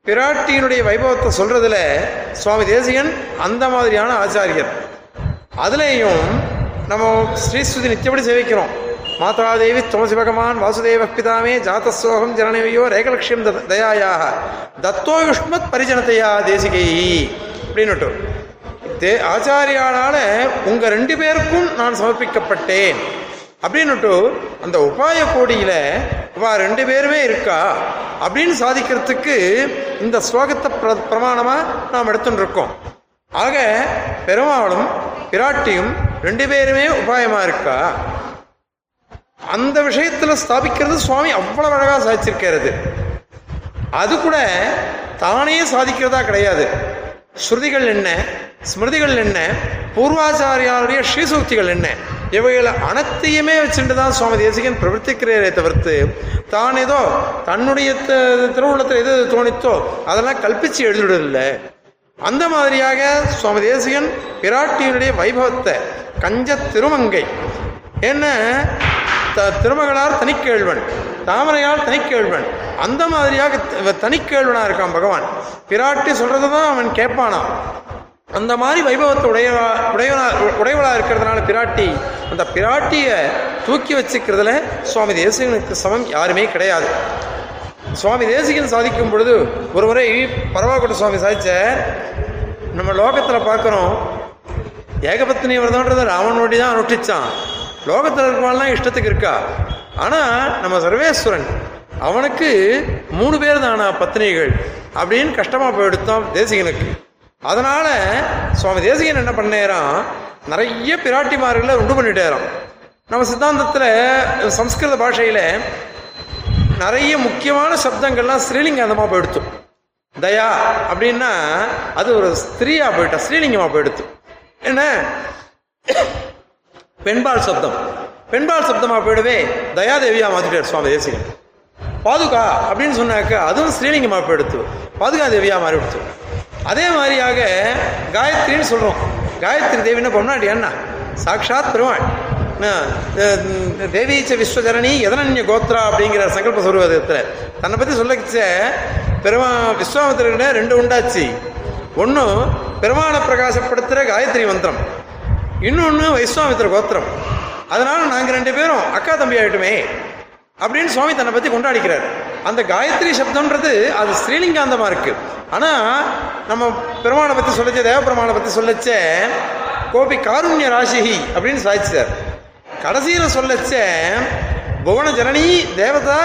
பிராட்டியினுடைய வைபவத்தை சொல்றதுல சுவாமி தேசிகன் அந்த மாதிரியான ஆச்சாரியர். அதுலேயும் நம்ம ஸ்ரீஸ்துதி நித்தியப்படி சேவிக்கிறோம். மாதாதேவி துளசி பகவான் வாசுதேவ பிதாமே ஜாத்தசோகம் ஜனனவியோ ரேகலட்சியம் த- தயாயாக. தத்தோ யுஷ்மத் பரிஜனத்தையா தேசிகை? அப்படின்னுட்டு. தே ஆச்சாரியானால உங்கள் ரெண்டு பேருக்கும் நான் சமர்ப்பிக்கப்பட்டேன். அப்படின்னுட்டு அந்த உபாய கோடியில இவா ரெண்டு பேருமே இருக்கா அப்படின்னு சாதிக்கிறதுக்கு இந்த ஸ்லோகத்தை பிர பிரமாணமா நாம் எடுத்துட்டு இருக்கோம் ஆக பெருமாளும் பிராட்டியும் ரெண்டு பேருமே உபாயமா இருக்கா? அந்த விஷயத்துல ஸ்தாபிக்கிறது சுவாமி அவ்வளவு அழகா சாதிச்சிருக்கிறது. அது கூட தானே சாதிக்கிறதா கிடையாது. ஸ்ருதிகள் என்ன ஸ்மிருதிகள் என்ன பூர்வாச்சாரியாருடைய ஸ்ரீசூக்திகள் என்ன? இவைகளை அனைத்தையுமே வச்சுட்டு தான் சுவாமி தேசிகன் பிரவர்த்திக்கிறாரே தவிர்த்து தான் ஏதோ தன்னுடைய த- திருவுள்ளத்தில் எது தோணித்தோ அதெல்லாம் கல்பிச்சு எழுதிடுறதில்லை அந்த மாதிரியாக சுவாமி தேசிகன் பிராட்டியினுடைய வைபவத்தை கஞ்ச திருமங்கை என்ன த- திருமகளார் தனிக்கேழ்வன் தாமரையால் தனிக்கேழ்வன் அந்த மாதிரியாக த- தனிக்கேழ்வனா இருக்கான் பகவான். பிராட்டி சொல்றதுதான் அவன் கேட்பானாம். அந்த மாதிரி வைபவத்தை உடைய உடையவனா உடையவளா இருக்கிறதுனால பிராட்டி அந்த பிராட்டியை தூக்கி வச்சுக்கிறதுல சுவாமி தேசிகனுக்கு சமம் யாருமே கிடையாது. சுவாமி தேசிகன் சாதிக்கும் பொழுது ஒரு முறை பரவாக்கோட்டை சுவாமி சாதிச்ச நம்ம லோகத்தில் பார்க்குறோம் ஏகபத்தினி விரதம்ன்றத ராவனோடி தான் அனுஷ்டிச்சான். லோகத்தில் இருக்கவாள்லாம் இஷ்டத்துக்கு இருக்கா. ஆனால் நம்ம சர்வேஸ்வரன் அவனுக்கு மூணு பேர் தானா பத்னிகள் அப்படின்னு கஷ்டமாக போயிடுத்தான் தேசிகனுக்கு. அதனால சுவாமி தேசிகன் என்ன பண்ணேறான் நிறைய பிராட்டிமார்களை உண்டு பண்ணிட்டேராம். நம்ம சித்தாந்தத்தில் சம்ஸ்கிருத பாஷையில் நிறைய முக்கியமான சப்தங்கள்லாம் ஸ்ரீலிங்காந்தமாக போயிடுத்து. தயா அப்படின்னா அது ஒரு ஸ்திரீயா போயிட்டா ஸ்ரீலிங்கமாக போயிடுத்து. என்ன? பெண்பால் சப்தம். பெண்பால் சப்தமாக போயிடவே தயாதேவியாக மாற்றிட்டார் சுவாமி தேசிகன். பாதுகா அப்படின்னு சொன்னாக்க அதுவும் ஸ்ரீலிங்கமாக போயிடுத்து. பாதுகா தேவியாக மாறிவிடுத்து அதே மாதிரியாக காயத்ரின்னு சொல்கிறோம் காயத்ரி தேவின்னா பொன்னாடி என்ன சாக்ஷாத் பெருமாள். என்ன, தேவீச்ச விஸ்வஜரணி எதனன்ய கோத்ரா அப்படிங்கிற சங்கல்ப சுருவதத்தில் தன்னை பற்றி சொல்லச்ச பெருமா விஸ்வாமித்திரர்கிட்ட ரெண்டு உண்டாச்சு. ஒன்று பெருமாளை பிரகாசப்படுத்துகிற காயத்ரி மந்திரம். இன்னொன்று வைஸ்வாமித்திர கோத்திரம். அதனால் நாங்கள் ரெண்டு பேரும் அக்கா தம்பி ஆகிட்டுமே அப்படின்னு சுவாமி தன்னை பற்றி கொண்டாடிக்கிறார். அந்த காயத்ரி சப்தம்ன்றது அது ஸ்ரீலிங்காந்தமாக இருக்கு. ஆனால் நம்ம பெருமானை பற்றி சொல்லச்ச தேவபெருமாளை பற்றி சொல்லச்ச கோபி காருண்ய ராசிஹி அப்படின்னு சாதிச்சார். கடைசியில் சொல்லச்ச புவன ஜனனி தேவதா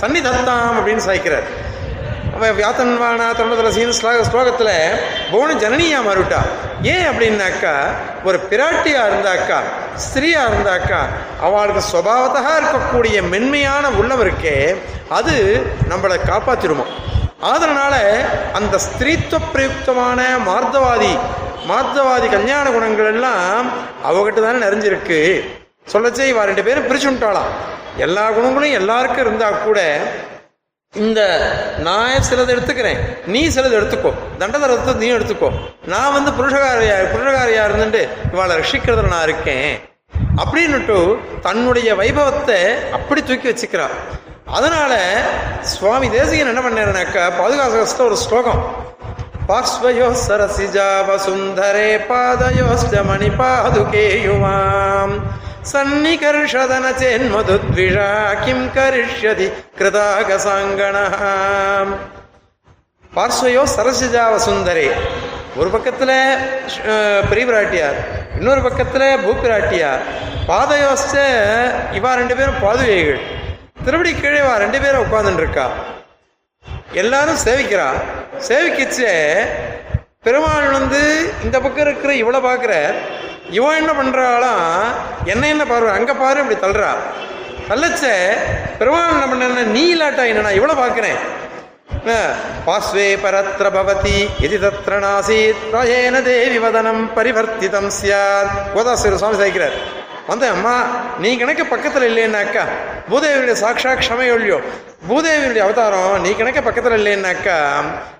சன்னிதத்தாம் அப்படின்னு சாய்க்கிறார் அப்போ வியாத்தன்வானா தொண்டதலசின்னு ஸ்லோக ஸ்லோகத்தில் பவுனு ஜனனியாக மாறிவிட்டா. ஏன் அப்படின்னாக்கா ஒரு பிராட்டியாக இருந்தாக்கா ஸ்திரீயாக இருந்தாக்கா அவளுக்கு சுபாவத்தாக இருக்கக்கூடிய மென்மையான உள்ளம் இருக்கே அது நம்மளை காப்பாத்திடுமா? அதனால அந்த ஸ்திரீத்துவ பிரயுக்தமான மார்த்தவாதி மார்த்தவாதி கல்யாண குணங்கள் எல்லாம் அவகிட்ட தானே நிறைஞ்சிருக்கு. சொல்லச்சே இவா ரெண்டு பேரும் பிரிச்சு விட்டாளாம். எல்லா குணங்களும் எல்லாருக்கும் இருந்தா கூட இந்த நான் சிலது எடுத்துக்கிறேன். நீ சிலது எடுத்துக்கோ. தண்டதரத்தை நீ எடுத்துக்கோ. நான் வந்து புருஷகாரியா புருஷகாரியா இருந்துட்டு இவாளை ரஷிக்கிறதுல நான் இருக்கேன். அப்படின்னுட்டு தன்னுடைய வைபவத்தை அப்படி தூக்கி வச்சுக்கிறா. அதனால சுவாமி தேசிகன் என்ன பண்ணாருனாக்கா பாதுகாசகஸ்த ஒரு ஸ்லோகம். பார்ஸ்வயோ சரசிஜா வசுந்தரே பாதயோஸ்ட மணி பாதுகே யுவாம் சன்னிகர்ஷதன சேன்மதுத்விஷா கிம் கரிஷ்யதி கிருதாகசாங்கண பார்ஸ்வயோ சரசிஜா வசுந்தரே ஒரு பக்கத்தில் பிரிபிராட்டியார் இன்னொரு பக்கத்தில் பூப்பிராட்டியார் பாதயோஸ்த இவா ரெண்டு பேரும் பாதுகைகள். திருப்படி கீழே வா ரெண்டு பேரும் உட்காந்துட்டு இருக்கா எல்லாரும் சேவிக்கிறா. சேவிக்கிச்சே பெருமாள் வந்து இந்த பக்கம் இருக்கிற இவ்வளவு பார்க்குற இவன் என்ன பண்ணுறாளாம் என்ன என்ன பாரு அங்கே பாரு இப்படி தள்ளுறா. தள்ளச்ச பெருமாள் என்ன பண்ண நீ இல்லாட்டா என்ன நான் இவளை பார்க்குறேன் பாஸ்வே பரத்ர பவதி எதி தத்ர நாசீத் ராயேன தேவி வதனம் பரிவர்த்திதம் சியாத். கோதாசிரியர் சுவாமி சாய்க்கிறார். வந்தேன் அம்மா நீ கணக்கு பக்கத்தில் இல்லைன்னாக்கா பூதேவியுடைய சாட்சா க்ஷமையொழியோ பூதேவியுடைய அவதாரம் நீ கணக்க பக்கத்தில் இல்லைன்னாக்கா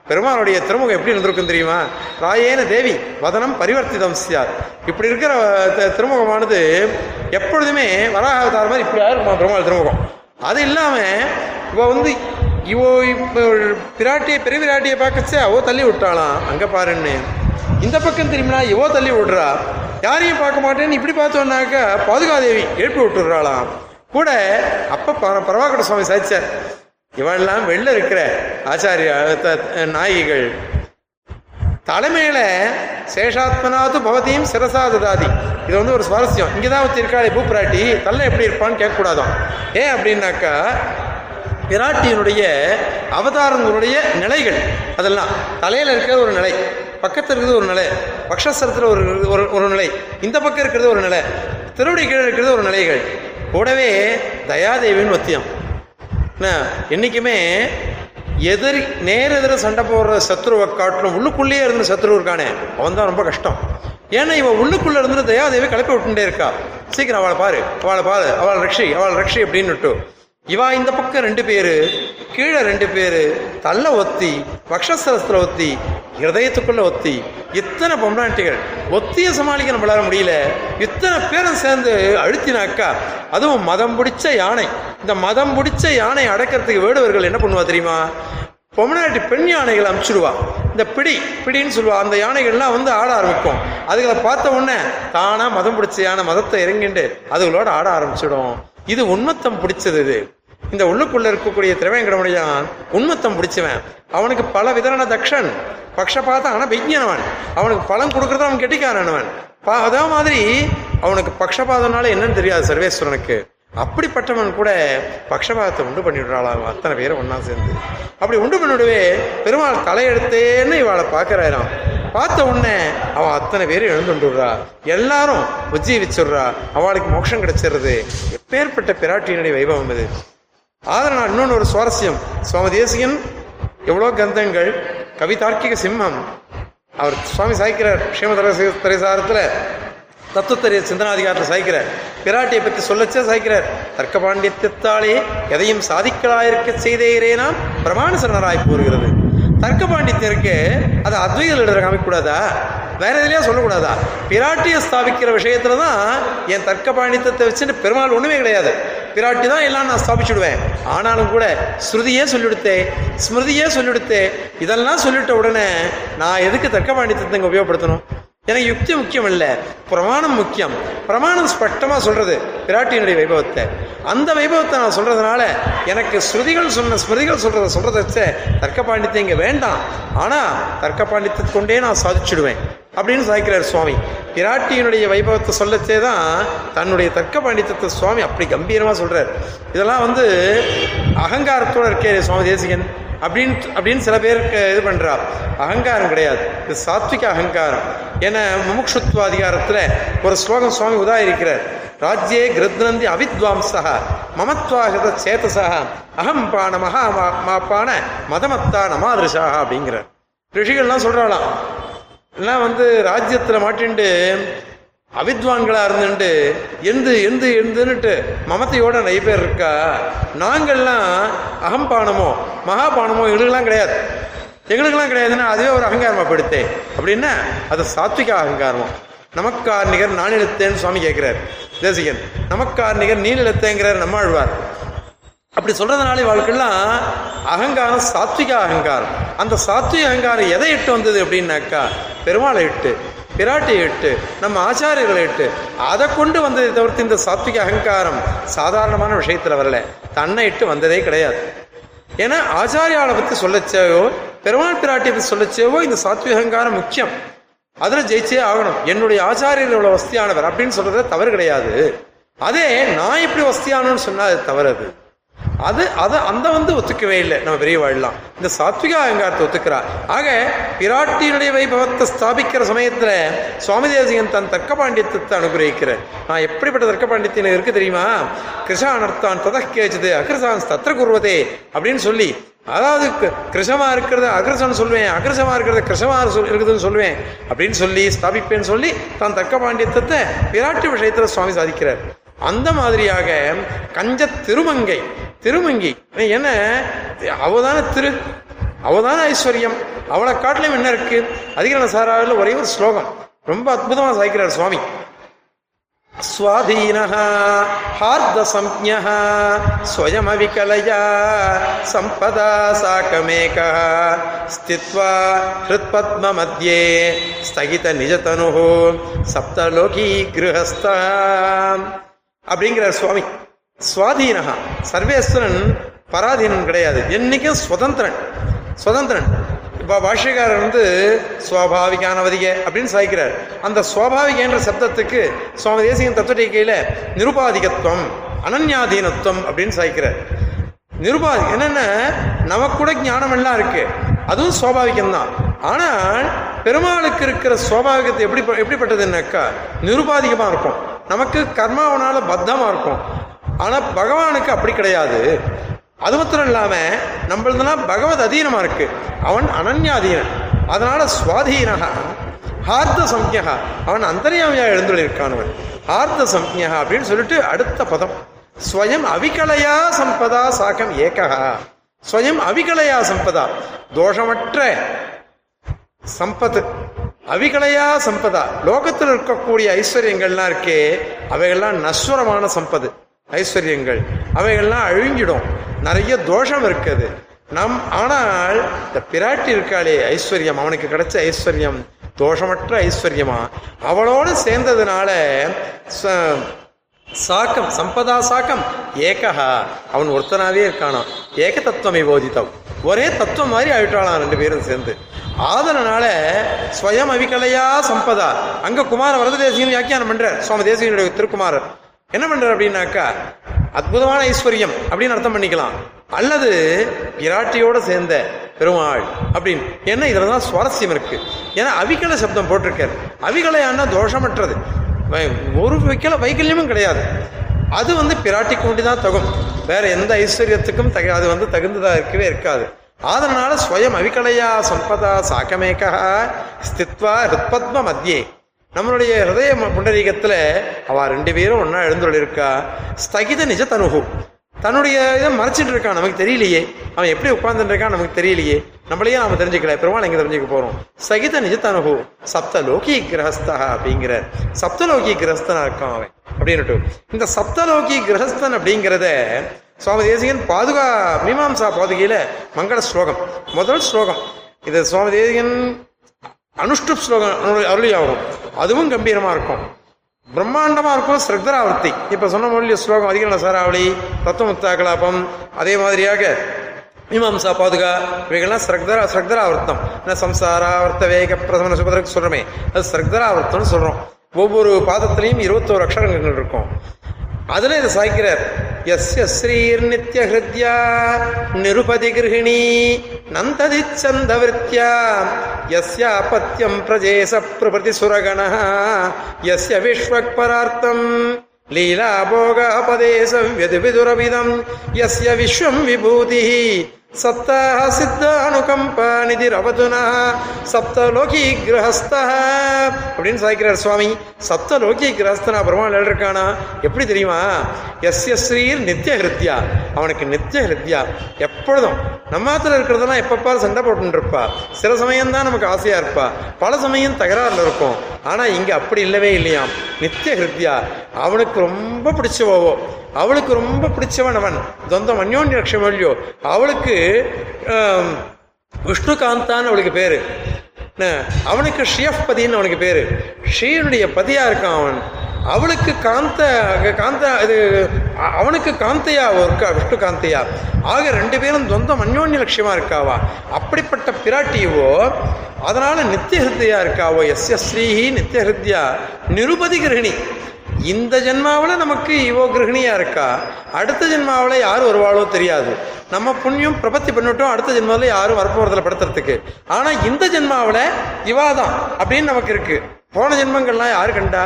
பெருமானுடைய திருமுகம் எப்படி இருந்திருக்கும் தெரியுமா? ராயேன தேவி வதனம் பரிவர்த்திதம் சியார் இப்படி இருக்கிற த- திருமுகமானது எப்பொழுதுமே வராக அவதாரம் மாதிரி இப்படி இருக்குமா பெருமாள் திருமுகம். அது இல்லாமல் இவ வந்து இவோ இப்போ பிராட்டியை பெரிய பிராட்டியை பார்க்கச்சே அவோ தள்ளி விட்டாளாம். அங்கே பாருன்னு. இந்த பக்கம் திரும்பினா இவோ தள்ளி விடுறா. யாரையும் பார்க்க மாட்டேன்னு இப்படி பார்த்தோன்னாக்கா பாதுகாதேவி எழுப்பி விட்டுடுறாளாம். கூட அப்போ பிரபாகர சுவாமி சாதிச்சார். இவெல்லாம் வெளில இருக்கிற ஆச்சாரிய த- நாயகிகள். தலைமையில சேஷாத்மனாது பவதியும் சிரசாததாதி. இது வந்து ஒரு சுவாரஸ்யம். இங்கே தான் ஒருத்தி இருக்காளே பூப்பிராட்டி. தள்ள எப்படி இருப்பான்னு கேட்கக்கூடாதான். ஏன் அப்படின்னாக்கா பிராட்டியினுடைய அவதாரங்களுடைய நிலைகள் அதெல்லாம். தலையில் இருக்கிறது ஒரு நிலை பக்கத்தில் இருக்கிறது ஒரு நிலை பக்ஷஸ்தரத்தில் ஒரு ஒரு ஒரு நிலை இந்த பக்கம் இருக்கிறது ஒரு நிலை திருவடி கீழே இருக்கிறது ஒரு நிலைகள். கூடவே தயாதேவின்னு ஒத்தியம். என்ன? என்றைக்குமே எதிரி நேர் எதிர சண்டை போடுற சத்ருவை காட்டிலும் உள்ளுக்குள்ளேயே இருந்த சத்ரு இருக்கானே. அவன் தான் ரொம்ப கஷ்டம். ஏன்னா இவன் உள்ளுக்குள்ள இருந்து தயாதேவி கிளப்பி விட்டுட்டே இருக்கா. சீக்கிரம் அவளை பாரு அவளை பாரு அவளை ரக்ஷி அவளை ரக்ஷி அப்படின்னுட்டு. இவா இந்த பக்கம் ரெண்டு பேரு கீழே ரெண்டு பேரு தள்ள ஒத்தி பக்ஷஸ்தலத்தில் ஒத்தி ஹிருதயத்துக்குள்ள ஒத்தி இத்தனை பொம்னாட்டிகள் ஒத்திய சமாளிக்க நம்மளால முடியல. இத்தனை பேரும் சேர்ந்து அழுத்தினாக்கா அதுவும் மதம் பிடிச்ச யானை. இந்த மதம் பிடிச்ச யானை அடக்கிறதுக்கு வேடுவர்கள் என்ன பண்ணுவா தெரியுமா? பொம்மநாட்டி பெண் யானைகளை அமுச்சுடுவா. இந்த பிடி பிடின்னு சொல்லுவா. அந்த யானைகள்லாம் வந்து ஆட ஆரம்பிக்கும். அதுகளை பார்த்த உடனே தானா மதம் பிடிச்ச யானை மதத்தை இறங்கிண்டு அதுகளோட ஆட ஆரம்பிச்சிடும். இது உண்மத்தம் பிடிச்சது இது. இந்த உள்ளுக்குள்ள இருக்கக்கூடிய திரவேங்கடமுடையான் உண்மத்தம் பிடிச்சவன். அவனுக்கு பல விதமான தக்ஷன். பக்ஷபாதம் ஆனால் விஞ்ஞானவன் அவனுக்கு பலம் கொடுக்கறது அவன் கெட்டிக்காரனவன். பா அதே மாதிரி அவனுக்கு பக்ஷபாதம்னால என்னன்னு தெரியாது சர்வேஸ்வரனுக்கு. அப்படிப்பட்டவன் கூட பக்ஷபாதத்தை உண்டு பண்ணிவிடுறாளாம். அத்தனை பேரை ஒன்றா சேர்ந்து. அப்படி உண்டு பண்ணிவிடவே பெருமாள் தலையெடுத்தேன்னு இவளை பார்க்கறாராம். பார்த்த உடனே அவன் அத்தனை பேரும் எழுந்துடுறா எல்லாரும் உஜ்ஜீவிச்சுடுறா. அவளுக்கு மோட்சம் கிடைச்சிடுறது. எப்பேற்பட்ட பிராட்டியினுடைய வைபவம் இது. ஆதரனால் இன்னொன்று ஒரு சுவாரஸ்யம். சுவாமி தேசிகன் எவ்வளோ கந்தங்கள். கவிதார்க்கிக சிம்மம். அவர் சுவாமி சாய்க்கிறார். ஸ்ரீமத திரைசாரத்தில் தத்துவத்தரிய சிந்தனாதிகாரத்தில் சாய்க்கிறார். பிராட்டியை பற்றி சொல்லச்சே சாய்க்கிறார். தர்க்க பாண்டித்யத்தாலே எதையும் சாதிக்கலாயிருக்க செய்தேரேனாம் பிரமாண சரணராய் கூறுகிறது தர்க்க பாண்டித்தியருக்கு அது அதை அத்வைதல் காமிக்கக்கூடாதா? வேற எதுலையா சொல்லக்கூடாதா? பிராட்டியை ஸ்தாபிக்கிற விஷயத்துல தான் என் தர்க்க பாண்டித்தத்தை வச்சுட்டு பெருமாள் ஒண்ணுமே கிடையாது. பிராட்டி தான் எல்லாம் நான் ஸ்தாபிச்சுடுவேன். ஆனாலும் கூட ஸ்ருதியே சொல்லிவிடுத்தே ஸ்மிருதியே சொல்லிவிடுத்தே இதெல்லாம் சொல்லிட்ட உடனே நான் எதுக்கு தர்க்க பாண்டித்தத்தை இங்கே உபயோகப்படுத்தணும்? எனக்கு யுக்தி முக்கியம் இல்லை பிரமாணம் முக்கியம். பிரமாணம் ஸ்பஷ்டமாக சொல்றது பிராட்டியினுடைய வைபவத்தை. அந்த வைபவத்தை நான் சொல்றதுனால எனக்கு ஸ்ருதிகள் சொன்ன ஸ்மிருதிகள் சொல்றத சொல்றத வச்ச தர்க்க பாண்டித்யம் இங்கே வேண்டாம். ஆனால் தர்க்க பாண்டித்தத்தை கொண்டே நான் சாதிச்சுடுவேன் அப்படின்னு சாதிக்கிறார் சுவாமி. பிராட்டியினுடைய வைபவத்தை சொல்லச்சே தான் தன்னுடைய தர்க்க பாண்டித்தத்தை சுவாமி அப்படி கம்பீரமாக சொல்றார். இதெல்லாம் வந்து அகங்காரத்தோட இருக்கே சுவாமி தேசிகன். அப்படின்னு அப்படின்னு சில பேருக்கு இது பண்ணுறா அகங்காரம் கிடையாது. இது சாத்விக அகங்காரம். ஏன்னா முமுட்சுத்வ அதிகாரத்தில் ஒரு ஸ்லோகம் சுவாமி உதாரிக்கிறார். ராஜ்யே கிருத்னந்தி அவித்வாம்சா மமத்வாகத சேதசா அகம் பான மகா மா- மாப்பான மதமத்தா நமாதிருஷா அப்படிங்கிறார். ரிஷிகள்லாம் சொல்கிறாளாம் எல்லாம் வந்து ராஜ்யத்தில் மாட்டிண்டு அவித்வான்களா இருந்துட்டு எந்து எந்து எந்துன்னுட்டு மமத்தையோட நிறைய பேர் இருக்கா? நாங்கள்லாம் அகம்பானமோ மகாபானமோ எங்களுக்கெல்லாம் கிடையாது. எங்களுக்கெல்லாம் கிடையாதுன்னா அதுவே ஒரு அகங்காரமா படுத்தே அப்படின்னா அது சாத்விக அகங்காரமோ. நமக்கார் நிகர் நானிலத்தேன்னு சுவாமி கேட்கிறார் தேசிகன். நமக்கார் நிகர் நீனிலத்தேங்கிறார் நம்மாழ்வார் அப்படி சொல்றதுனால வாழ்க்கைலாம் அகங்காரம் சாத்விக அகங்காரம். அந்த சாத்விக அகங்காரம் எதை இட்டு வந்தது அப்படின்னாக்கா பெருமாளை இட்டு பிராட்டியை இட்டு நம்ம ஆச்சாரியர்களை இட்டு அதை கொண்டு வந்ததை தவிர்த்து இந்த சாத்விக அகங்காரம் சாதாரணமான விஷயத்துல வரல. தன்னை இட்டு வந்ததே கிடையாது. ஏன்னா ஆச்சாரியாவை பற்றி சொல்லச்சேவோ பெருமாள் பிராட்டியை பத்தி சொல்லச்சேவோ இந்த சாத்விக அகங்காரம் முக்கியம். அதுல ஜெயிச்சே ஆகணும். என்னுடைய ஆச்சாரியர் இவ்வளவு வசதியானவர் அப்படின்னு சொல்றது தவறு கிடையாது. அதே நான் எப்படி வசதியானோன்னு சொன்னா அது தவறு அது. அது அது அந்த வந்து ஒத்துக்கவே இல்லை. நம்ம பெரிய வாழலாம். இந்த சாத்விக அகங்காரத்தை ஒத்துக்கிறா. ஆக பிராட்டியினுடைய வைபவத்தை ஸ்தாபிக்கிற சமயத்துல சுவாமி தேசிகன் தன் தர்க்க பாண்டியத்தை அனுகிரகிக்கிறார். நான் எப்படிப்பட்ட தர்க்க பாண்டியத்தின் இருக்கு தெரியுமா? கிருஷானர்த்தான் ததக் கேச்சது அகிருசான் தத்திர குருவதே அப்படின்னு சொல்லி. அதாவது கிருஷமா இருக்கிறத அகிருசம்னு சொல்லுவேன் அகிருஷமா இருக்கிறத கிருஷமா சொல் இருக்குதுன்னு சொல்லுவேன் அப்படின்னு சொல்லி ஸ்தாபிப்பேன்னு சொல்லி தான் தர்க்க பாண்டியத்தை பிராட்டி விஷயத்துல சுவாமி சாதிக்கிறார். அந்த மாதிரியாக கஞ்ச திருமங்கை திருமங்கி என்ன அவதான திரு அவதான ஐஸ்வர்யம் அவளை காட்டிலும் என்ன இருக்கு அதிகரண சாராவில் ஒரே ஒரு ஸ்லோகம் ரொம்ப அற்புதமா சாய்க்கிறார் சுவாமி स्वाधीनः हार्दसंज्ञः स्वयमविकलया सम्पदा साकमेकः स्थित्वा हृत्पद्ममध्ये स्थगितनिजतनुः सप्तलोकी गृहस्थ அப்படிங்கிறார் சுவாமி. சுவாதீனகா சர்வேஸ்வரன் பராதீனன் கிடையாது. என்னைக்கும் சுதந்திரன். சுதந்திரன். இப்போ பாஷ்யக்காரர் வந்து சுவாபாவிகானவதிக அப்படின்னு சாய்க்கிறார். அந்த சுவாபாவிகன்ற சப்தத்துக்கு சுவாமி தேசிகன் தத்துவடிக்கையில் நிருபாதிகத்துவம் அனன்யாதீனத்துவம் அப்படின்னு சாய்க்கிறார். நிருபாதி என்னென்ன? நமக்கூட ஞானம் எல்லாம் இருக்கு. அதுவும் சுவாபாவிகம் தான் ஆனால் பெருமாளுக்கு இருக்கிற சுவாபாவிகத்தை எப்படி எப்படிப்பட்டதுன்னாக்கா நிருபாதிகமாக இருக்கும் நமக்கு கர்மாவனால பத்தமாக இருக்கும். ஆனால் பகவானுக்கு அப்படி கிடையாது. அது மாத்திரம் இல்லாம நம்மளதுனா பகவத் அதீனமா இருக்கு. அவன் அனன்யாதீனன். அதனால சுவாதீனகா ஹார்த்த சம்யா அவன் அந்தர்யாமியா எழுந்துள்ளிருக்கானவன் ஹார்த்த சம்யா அப்படின்னு சொல்லிட்டு அடுத்த பதம். ஸ்வயம் அவிகலையா சம்பதா சாக்கம் ஏகா ஸ்வயம் அவிகலையா சம்பதா. தோஷமற்ற சம்பத்து. அவிகலையா சம்பதா? லோகத்தில் இருக்கக்கூடிய ஐஸ்வர்யங்கள்லாம் இருக்கே அவைகள்லாம் நஸ்வரமான சம்பது ஐஸ்வர்யங்கள். அவைகள்லாம் அழிஞ்சிடும் நிறைய தோஷம் இருக்குது. நம் ஆனால் இந்த பிராட்டி இருக்காளே ஐஸ்வர்யம். அவனுக்கு கிடைச்ச ஐஸ்வர்யம். தோஷமற்ற ஐஸ்வர்யமா? அவளோடு சேர்ந்ததுனால ச- சாக்கம் சம்பதா சாக்கம். ஏகஹா. அவன் ஒருத்தனாவே இருக்கானாம் ஏக தத்துவமை போதித்தவ் ஒரே தத்துவம் மாதிரி ஆயிட்டாளாம் ரெண்டு பேரும் சேர்ந்து. ஆதரனால ஸ்வயம் அவிகலையா சம்பதா. அங்க குமார வரத தேசியம் வியாக்கியானம் பண்றார். சுவாமி தேசியனுடைய திருக்குமாரர். என்ன பண்றார் அப்படின்னாக்கா அற்புதமான ஐஸ்வர்யம் அப்படின்னு அர்த்தம் பண்ணிக்கலாம். அல்லது பிராட்டியோட சேர்ந்த பெருமாள் அப்படின்னு. ஏன்னா இதில் தான் சுவாரஸ்யம் இருக்கு. ஏன்னா அவிகல சப்தம் போட்டிருக்காரு. அவிகலையானா தோஷமற்றது. ஒரு வைக்கல வைக்கல்யமும் கிடையாது. அது வந்து பிராட்டி ஒண்டி தான் தகும். வேற எந்த ஐஸ்வர்யத்துக்கும் தக அது வந்து தகுந்ததாக இருக்கவே இருக்காது. அதனால ஸ்வயம் அவிகலையா சம்பதா சாக்கமேகா ஸ்தித்வா ஹிருத்பத்ம மத்தியே நம்மளுடைய ஹிருதய புண்டரீகத்தில் அவள் ரெண்டு பேரும் ஒன்றா எழுந்துள்ளிருக்கா ஸ்தகித நிஜ தனுகு தன்னுடைய இதை மறைச்சிட்டு இருக்கான் நமக்கு தெரியலையே. அவன் எப்படி உட்கார்ந்துருக்கான் நமக்கு தெரியலையே. நம்மளையே நாம தெரிஞ்சுக்கல. பெருமாள் எங்க தெரிஞ்சுக்க போறோம்? சகித நிஜத்தனுகு சப்தலோகி கிரகஸ்தா அப்படிங்கிற சப்தலோகி கிரகஸ்தனா இருக்கான் அவன். அப்படின்னுட்டு இந்த சப்தலோகி கிரகஸ்தன் அப்படிங்கிறத சுவாமி தேசிகன் பாதுகா மீமாம்சா பாதுகையில மங்கள ஸ்லோகம் முதல் ஸ்லோகம். இது சுவாமி தேசிகன் அனுஷ்டுப் ஸ்லோகம் அருளியாகும். அதுவும் கம்பீரமா இருக்கும். பிரம்மாண்டமா இருக்கும் ஸ்ரக்தராவர்த்தி இப்ப சொன்ன மொழிய ஸ்லோகம் அதிகரண சாராவளி தத்துவமுக்தா கலாபம் அதே மாதிரியாக மீமாம்சா பாதுகா இவைகள்லாம் ஸ்ரக்தரா ஸ்ரக்தராவர்த்தம். என்ன சம்சாராவர்த்த வேக பிரசமன சுபதற்கு சொல்றமே அது ஸ்ரக்தராவர்த்தம்னு சொல்றோம். ஒவ்வொரு பாதத்திலையும் இருபத்தோரு அக்ஷரங்கள் இருக்கும். அதுல இதை சாய்க்கிறார். எஸ்ய ஸ்ரீர் நித்ய ஹிருத்யா நிருபதி கிருஹிணி நந்ததி சந்தவிருத்தியா எஸ்ய அப்பத்தியம் பிரஜேச பிரபதி சுரகண எஸ்ய விஸ்வக்பரார்த்தம் லீலா சித்த அனுகம்ப நிதி எஸ்ய சப்தலோகி கிரகஸ்தா அப்படின்னு சாய்க்கிறார் சுவாமி. சப்தலோகி கிரகஸ்தனா பெருமாள் இருக்கானா எப்படி தெரியுமா எஸ்ய ஸ்ரீர் நித்திய ஹிருத்யா அவனுக்கு நித்திய ஹிருத்யா எப்பொழுதும் நம்மாத்துல இருக்கிறதெல்லாம் எப்பப்பா சண்டை போட்டுன்னு இருப்பா சில சமயம் தான் நமக்கு ஆசையாக இருப்பா பல சமயம் தகராறுல இருக்கும் ஆனால் இங்கே அப்படி இல்லவே இல்லையாம் நித்திய ஹிருத்யா அவனுக்கு ரொம்ப பிடிச்சவோவோ அவளுக்கு ரொம்ப பிடிச்சவன் அவன் தொந்தம் அந்யோன்ய லட்சமல்லியோ இல்லையோ அவளுக்கு விஷ்ணுகாந்தான்னு அவளுக்கு பேரு. என்ன, அவனுக்கு ஷியஃப் பதின்னு அவனுக்கு பேரு. ஷீனுடைய பதியா இருக்கான் அவன். அவளுக்கு காந்த காந்த இது அவனுக்கு காந்தையா இருக்கா விஷ்ணு காந்தையா. ஆக ரெண்டு பேரும் சொந்தம் அந்யோன்ய லட்சியமாக இருக்காவா? அப்படிப்பட்ட பிராட்டியவோ அதனால் நித்திய ஹிருத்தியா இருக்காவோ? எஸ் எஸ் ஸ்ரீஹி நித்திய ஹிருத்தியா நிருபதி கிரகிணி. இந்த ஜென்மாவில் நமக்கு இவோ கிரகிணியாக இருக்கா? அடுத்த ஜென்மாவில் யார் வருவாளோ தெரியாது. நம்ம புண்ணியம் பிரபத்தி பண்ணிட்டோம் அடுத்த ஜென்மாவில் யாரும் வரப்போகிறதில் படுத்துறதுக்கு. ஆனால் இந்த ஜென்மாவில் இவாதான் அப்படின்னு நமக்கு இருக்குது போன ஜென்மங்கள்லாம் யாரு கண்டா?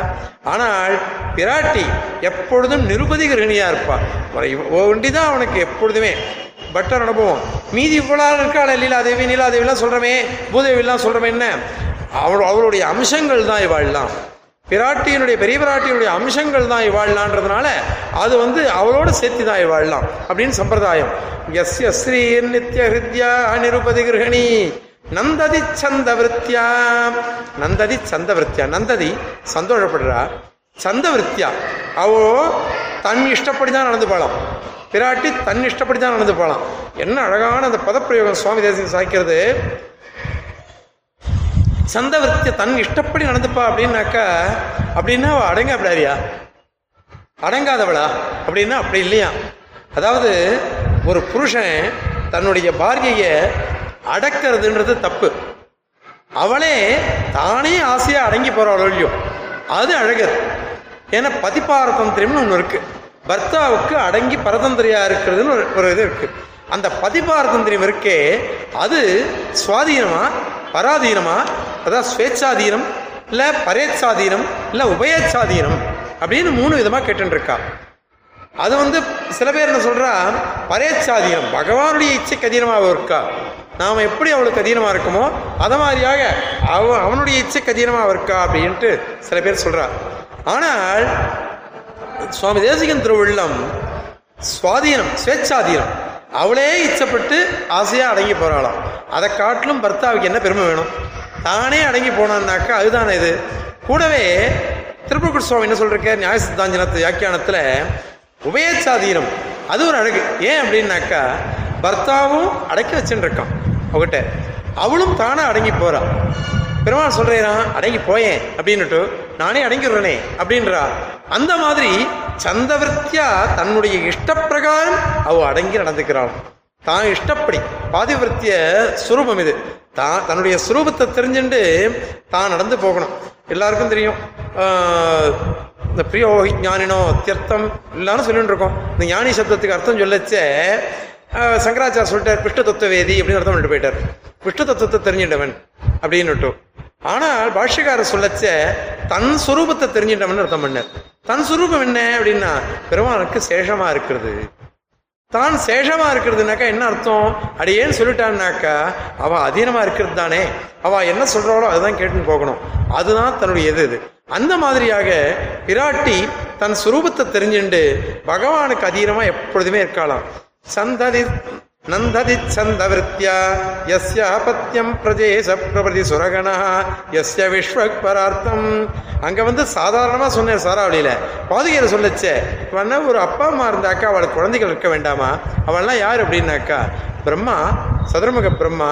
ஆனால் பிராட்டி எப்பொழுதும் நிருபதி கிரகிணியா இருப்பா. ஒண்டி தான் அவனுக்கு எப்பொழுதுமே. பட்டர் அனுபவம். மீதி இவ்வளோ இருக்காள் லீலாதேவி நீலாதேவிலாம் சொல்கிறமே பூதேவிலாம் சொல்கிறோமே என்ன? அவள் அவளுடைய அம்சங்கள் தான் இவாள்லாம். பிராட்டியினுடைய பெரிய பிராட்டியினுடைய அம்சங்கள் தான் இவாழ்லான்றதுனால அது வந்து அவளோட சேர்த்து தான் இவாழலாம் அப்படின்னு சம்பிரதாயம். எஸ் எஸ் ஸ்ரீ நித்ய ஹிருத்யா நிருபதி கிரகணி நந்ததி சந்த விருத்தியா நந்ததி சந்த விருத்தியா நந்ததி சந்தோஷப்படுறா. சந்த விருத்தியா அவோ தன் இஷ்டப்படி தான் நடந்து போகலாம். பிராட்டி தன் இஷ்டப்படி தான் நடந்து போகலாம். என்ன அழகான அந்த பதப்பிரயோகம் சுவாமி தேசியம் சாய்க்கிறது. சந்தவர்த்திய தன் இஷ்டப்படி நடந்துப்பா அப்படின்னாக்கா அப்படின்னா அவ அடங்க அப்படியா அடங்காதவளா? அப்படின்னா அப்படி இல்லையா? அதாவது ஒரு புருஷன் தன்னுடைய பாரியையை அடக்கிறதுன்றது தப்பு. அவளே தானே ஆசையா அடங்கி போறாளோ இல்லையோ? அது அழகு ஏன்னா பதிபாரதந்திரம்னு ஒன்று இருக்கு. பர்த்தாவுக்கு அடங்கி பரதந்திரியா இருக்கிறதுன்னு ஒரு ஒரு இது இருக்கு. அந்த பதிபாரதந்திரியம் இருக்கே அது சுவாதீனமா பராதீனமா அதாவது ஸ்வேச்சாதீனம் இல்லை பரேச்சாதீனம் இல்லை உபயச்சாதீனம் அப்படின்னு மூணு விதமாக கேட்டுருக்கா அது வந்து சில பேர் என்ன சொல்றா? பரேச்சாதீனம் பகவானுடைய இச்சைக்கு அதீனமாக இருக்கா. நாம் எப்படி அவளுக்கு அதீனமாக இருக்குமோ அதை மாதிரியாக அவ அவனுடைய இச்சைக்கு அதீனமாக இருக்கா அப்படின்ட்டு சில பேர் சொல்றா. ஆனால் சுவாமி தேசிகன் திருவுள்ளம் சுவாதீனம் ஸ்வேச்சாதீனம் அவளே இச்சப்பட்டு ஆசையாக அடங்கி போகிறாளாம் அதை காட்டிலும் பர்த்தாவுக்கு என்ன பெருமை வேணும்? தானே அடங்கி போனான்னாக்கா அதுதானே இது. கூடவே திருப்பூர் சுவாமி என்ன சொல்றாரு? நியாய சித்தாஞ்சனத்து வியாக்கியானத்தில் உபயச்சாதீனம் அது ஒரு அழகு. ஏன் அப்படின்னாக்கா பர்த்தாவும் அடக்கி வச்சுட்டு இருக்கான். அவகிட்ட அவளும் தானே அடங்கி போறா. பெருமாள் சொல்றேன் அடங்கி போயேன் அப்படின்னுட்டு நானே அடங்கிடுறேனே அப்படின்றா. அந்த மாதிரி சந்தவர்த்தியா தன்னுடைய இஷ்டப்பிரகாரம் அவ அடங்கி நடந்துக்கிறாள். தான் இஷ்டப்படி பாதிவிருத்திய சுரூபம் இது. தான் தன்னுடைய சுரூபத்தை தெரிஞ்சுட்டு தான் நடந்து போகணும். எல்லாருக்கும் தெரியும் இந்த பிரியோகி ஞானினோ அத்தியர்த்தம் எல்லாரும் சொல்லிட்டு இருக்கோம் இந்த ஞானி சப்தத்துக்கு அர்த்தம் சொல்லச்சே சங்கராச்சார் சொல்லிட்டார் விஷ்ணு தத்துவவேதி அப்படின்னு அர்த்தம் பண்ணிட்டு போயிட்டார். விஷ்ணு தத்துவத்தை தெரிஞ்சிட்டவன் அப்படின்னுட்டு ஆனால் பாஷ்யக்காரர் சொல்லச்ச தன் சுரூபத்தை தெரிஞ்சிட்டவன் அர்த்தம் பண்ணார். தன் சுரூபம் என்ன? அப்படின்னா பெருமானுக்கு சேஷமா இருக்கிறது. தான் சேஷமா இருக்கிறதுனாக்கா என்ன அர்த்தம்? அடியேன்னு சொல்லிட்டான்னாக்கா அவ அதீனமா இருக்கிறது தானே. அவ என்ன சொல்றாளோ அதுதான் கேட்டுன்னு போகணும். அதுதான் தன்னுடைய எது இது. அந்த மாதிரியாக பிராட்டி தன் சுரூபத்தை தெரிஞ்சுண்டு பகவானுக்கு அதீனமா எப்பொழுதுமே இருக்கலாம் சந்ததி நந்ததி சந்தவிருத்தியா யஸ்ய பத்தியம் பிரஜேச பிரபதி சுரகணா யஸ்ய விஸ்வக்பரார்த்தம். அங்க வந்து சாதாரணமா சொன்னேன் சாராவளியில் பாதுகையில சொல்லச்சே இவன்னா ஒரு அப்பா அம்மா இருந்தாக்கா அவளுக்கு குழந்தைகள் இருக்க வேண்டாமா? அவள்லாம் யார் அப்படின்னாக்கா பிரம்மா சதுர்முக பிரம்மா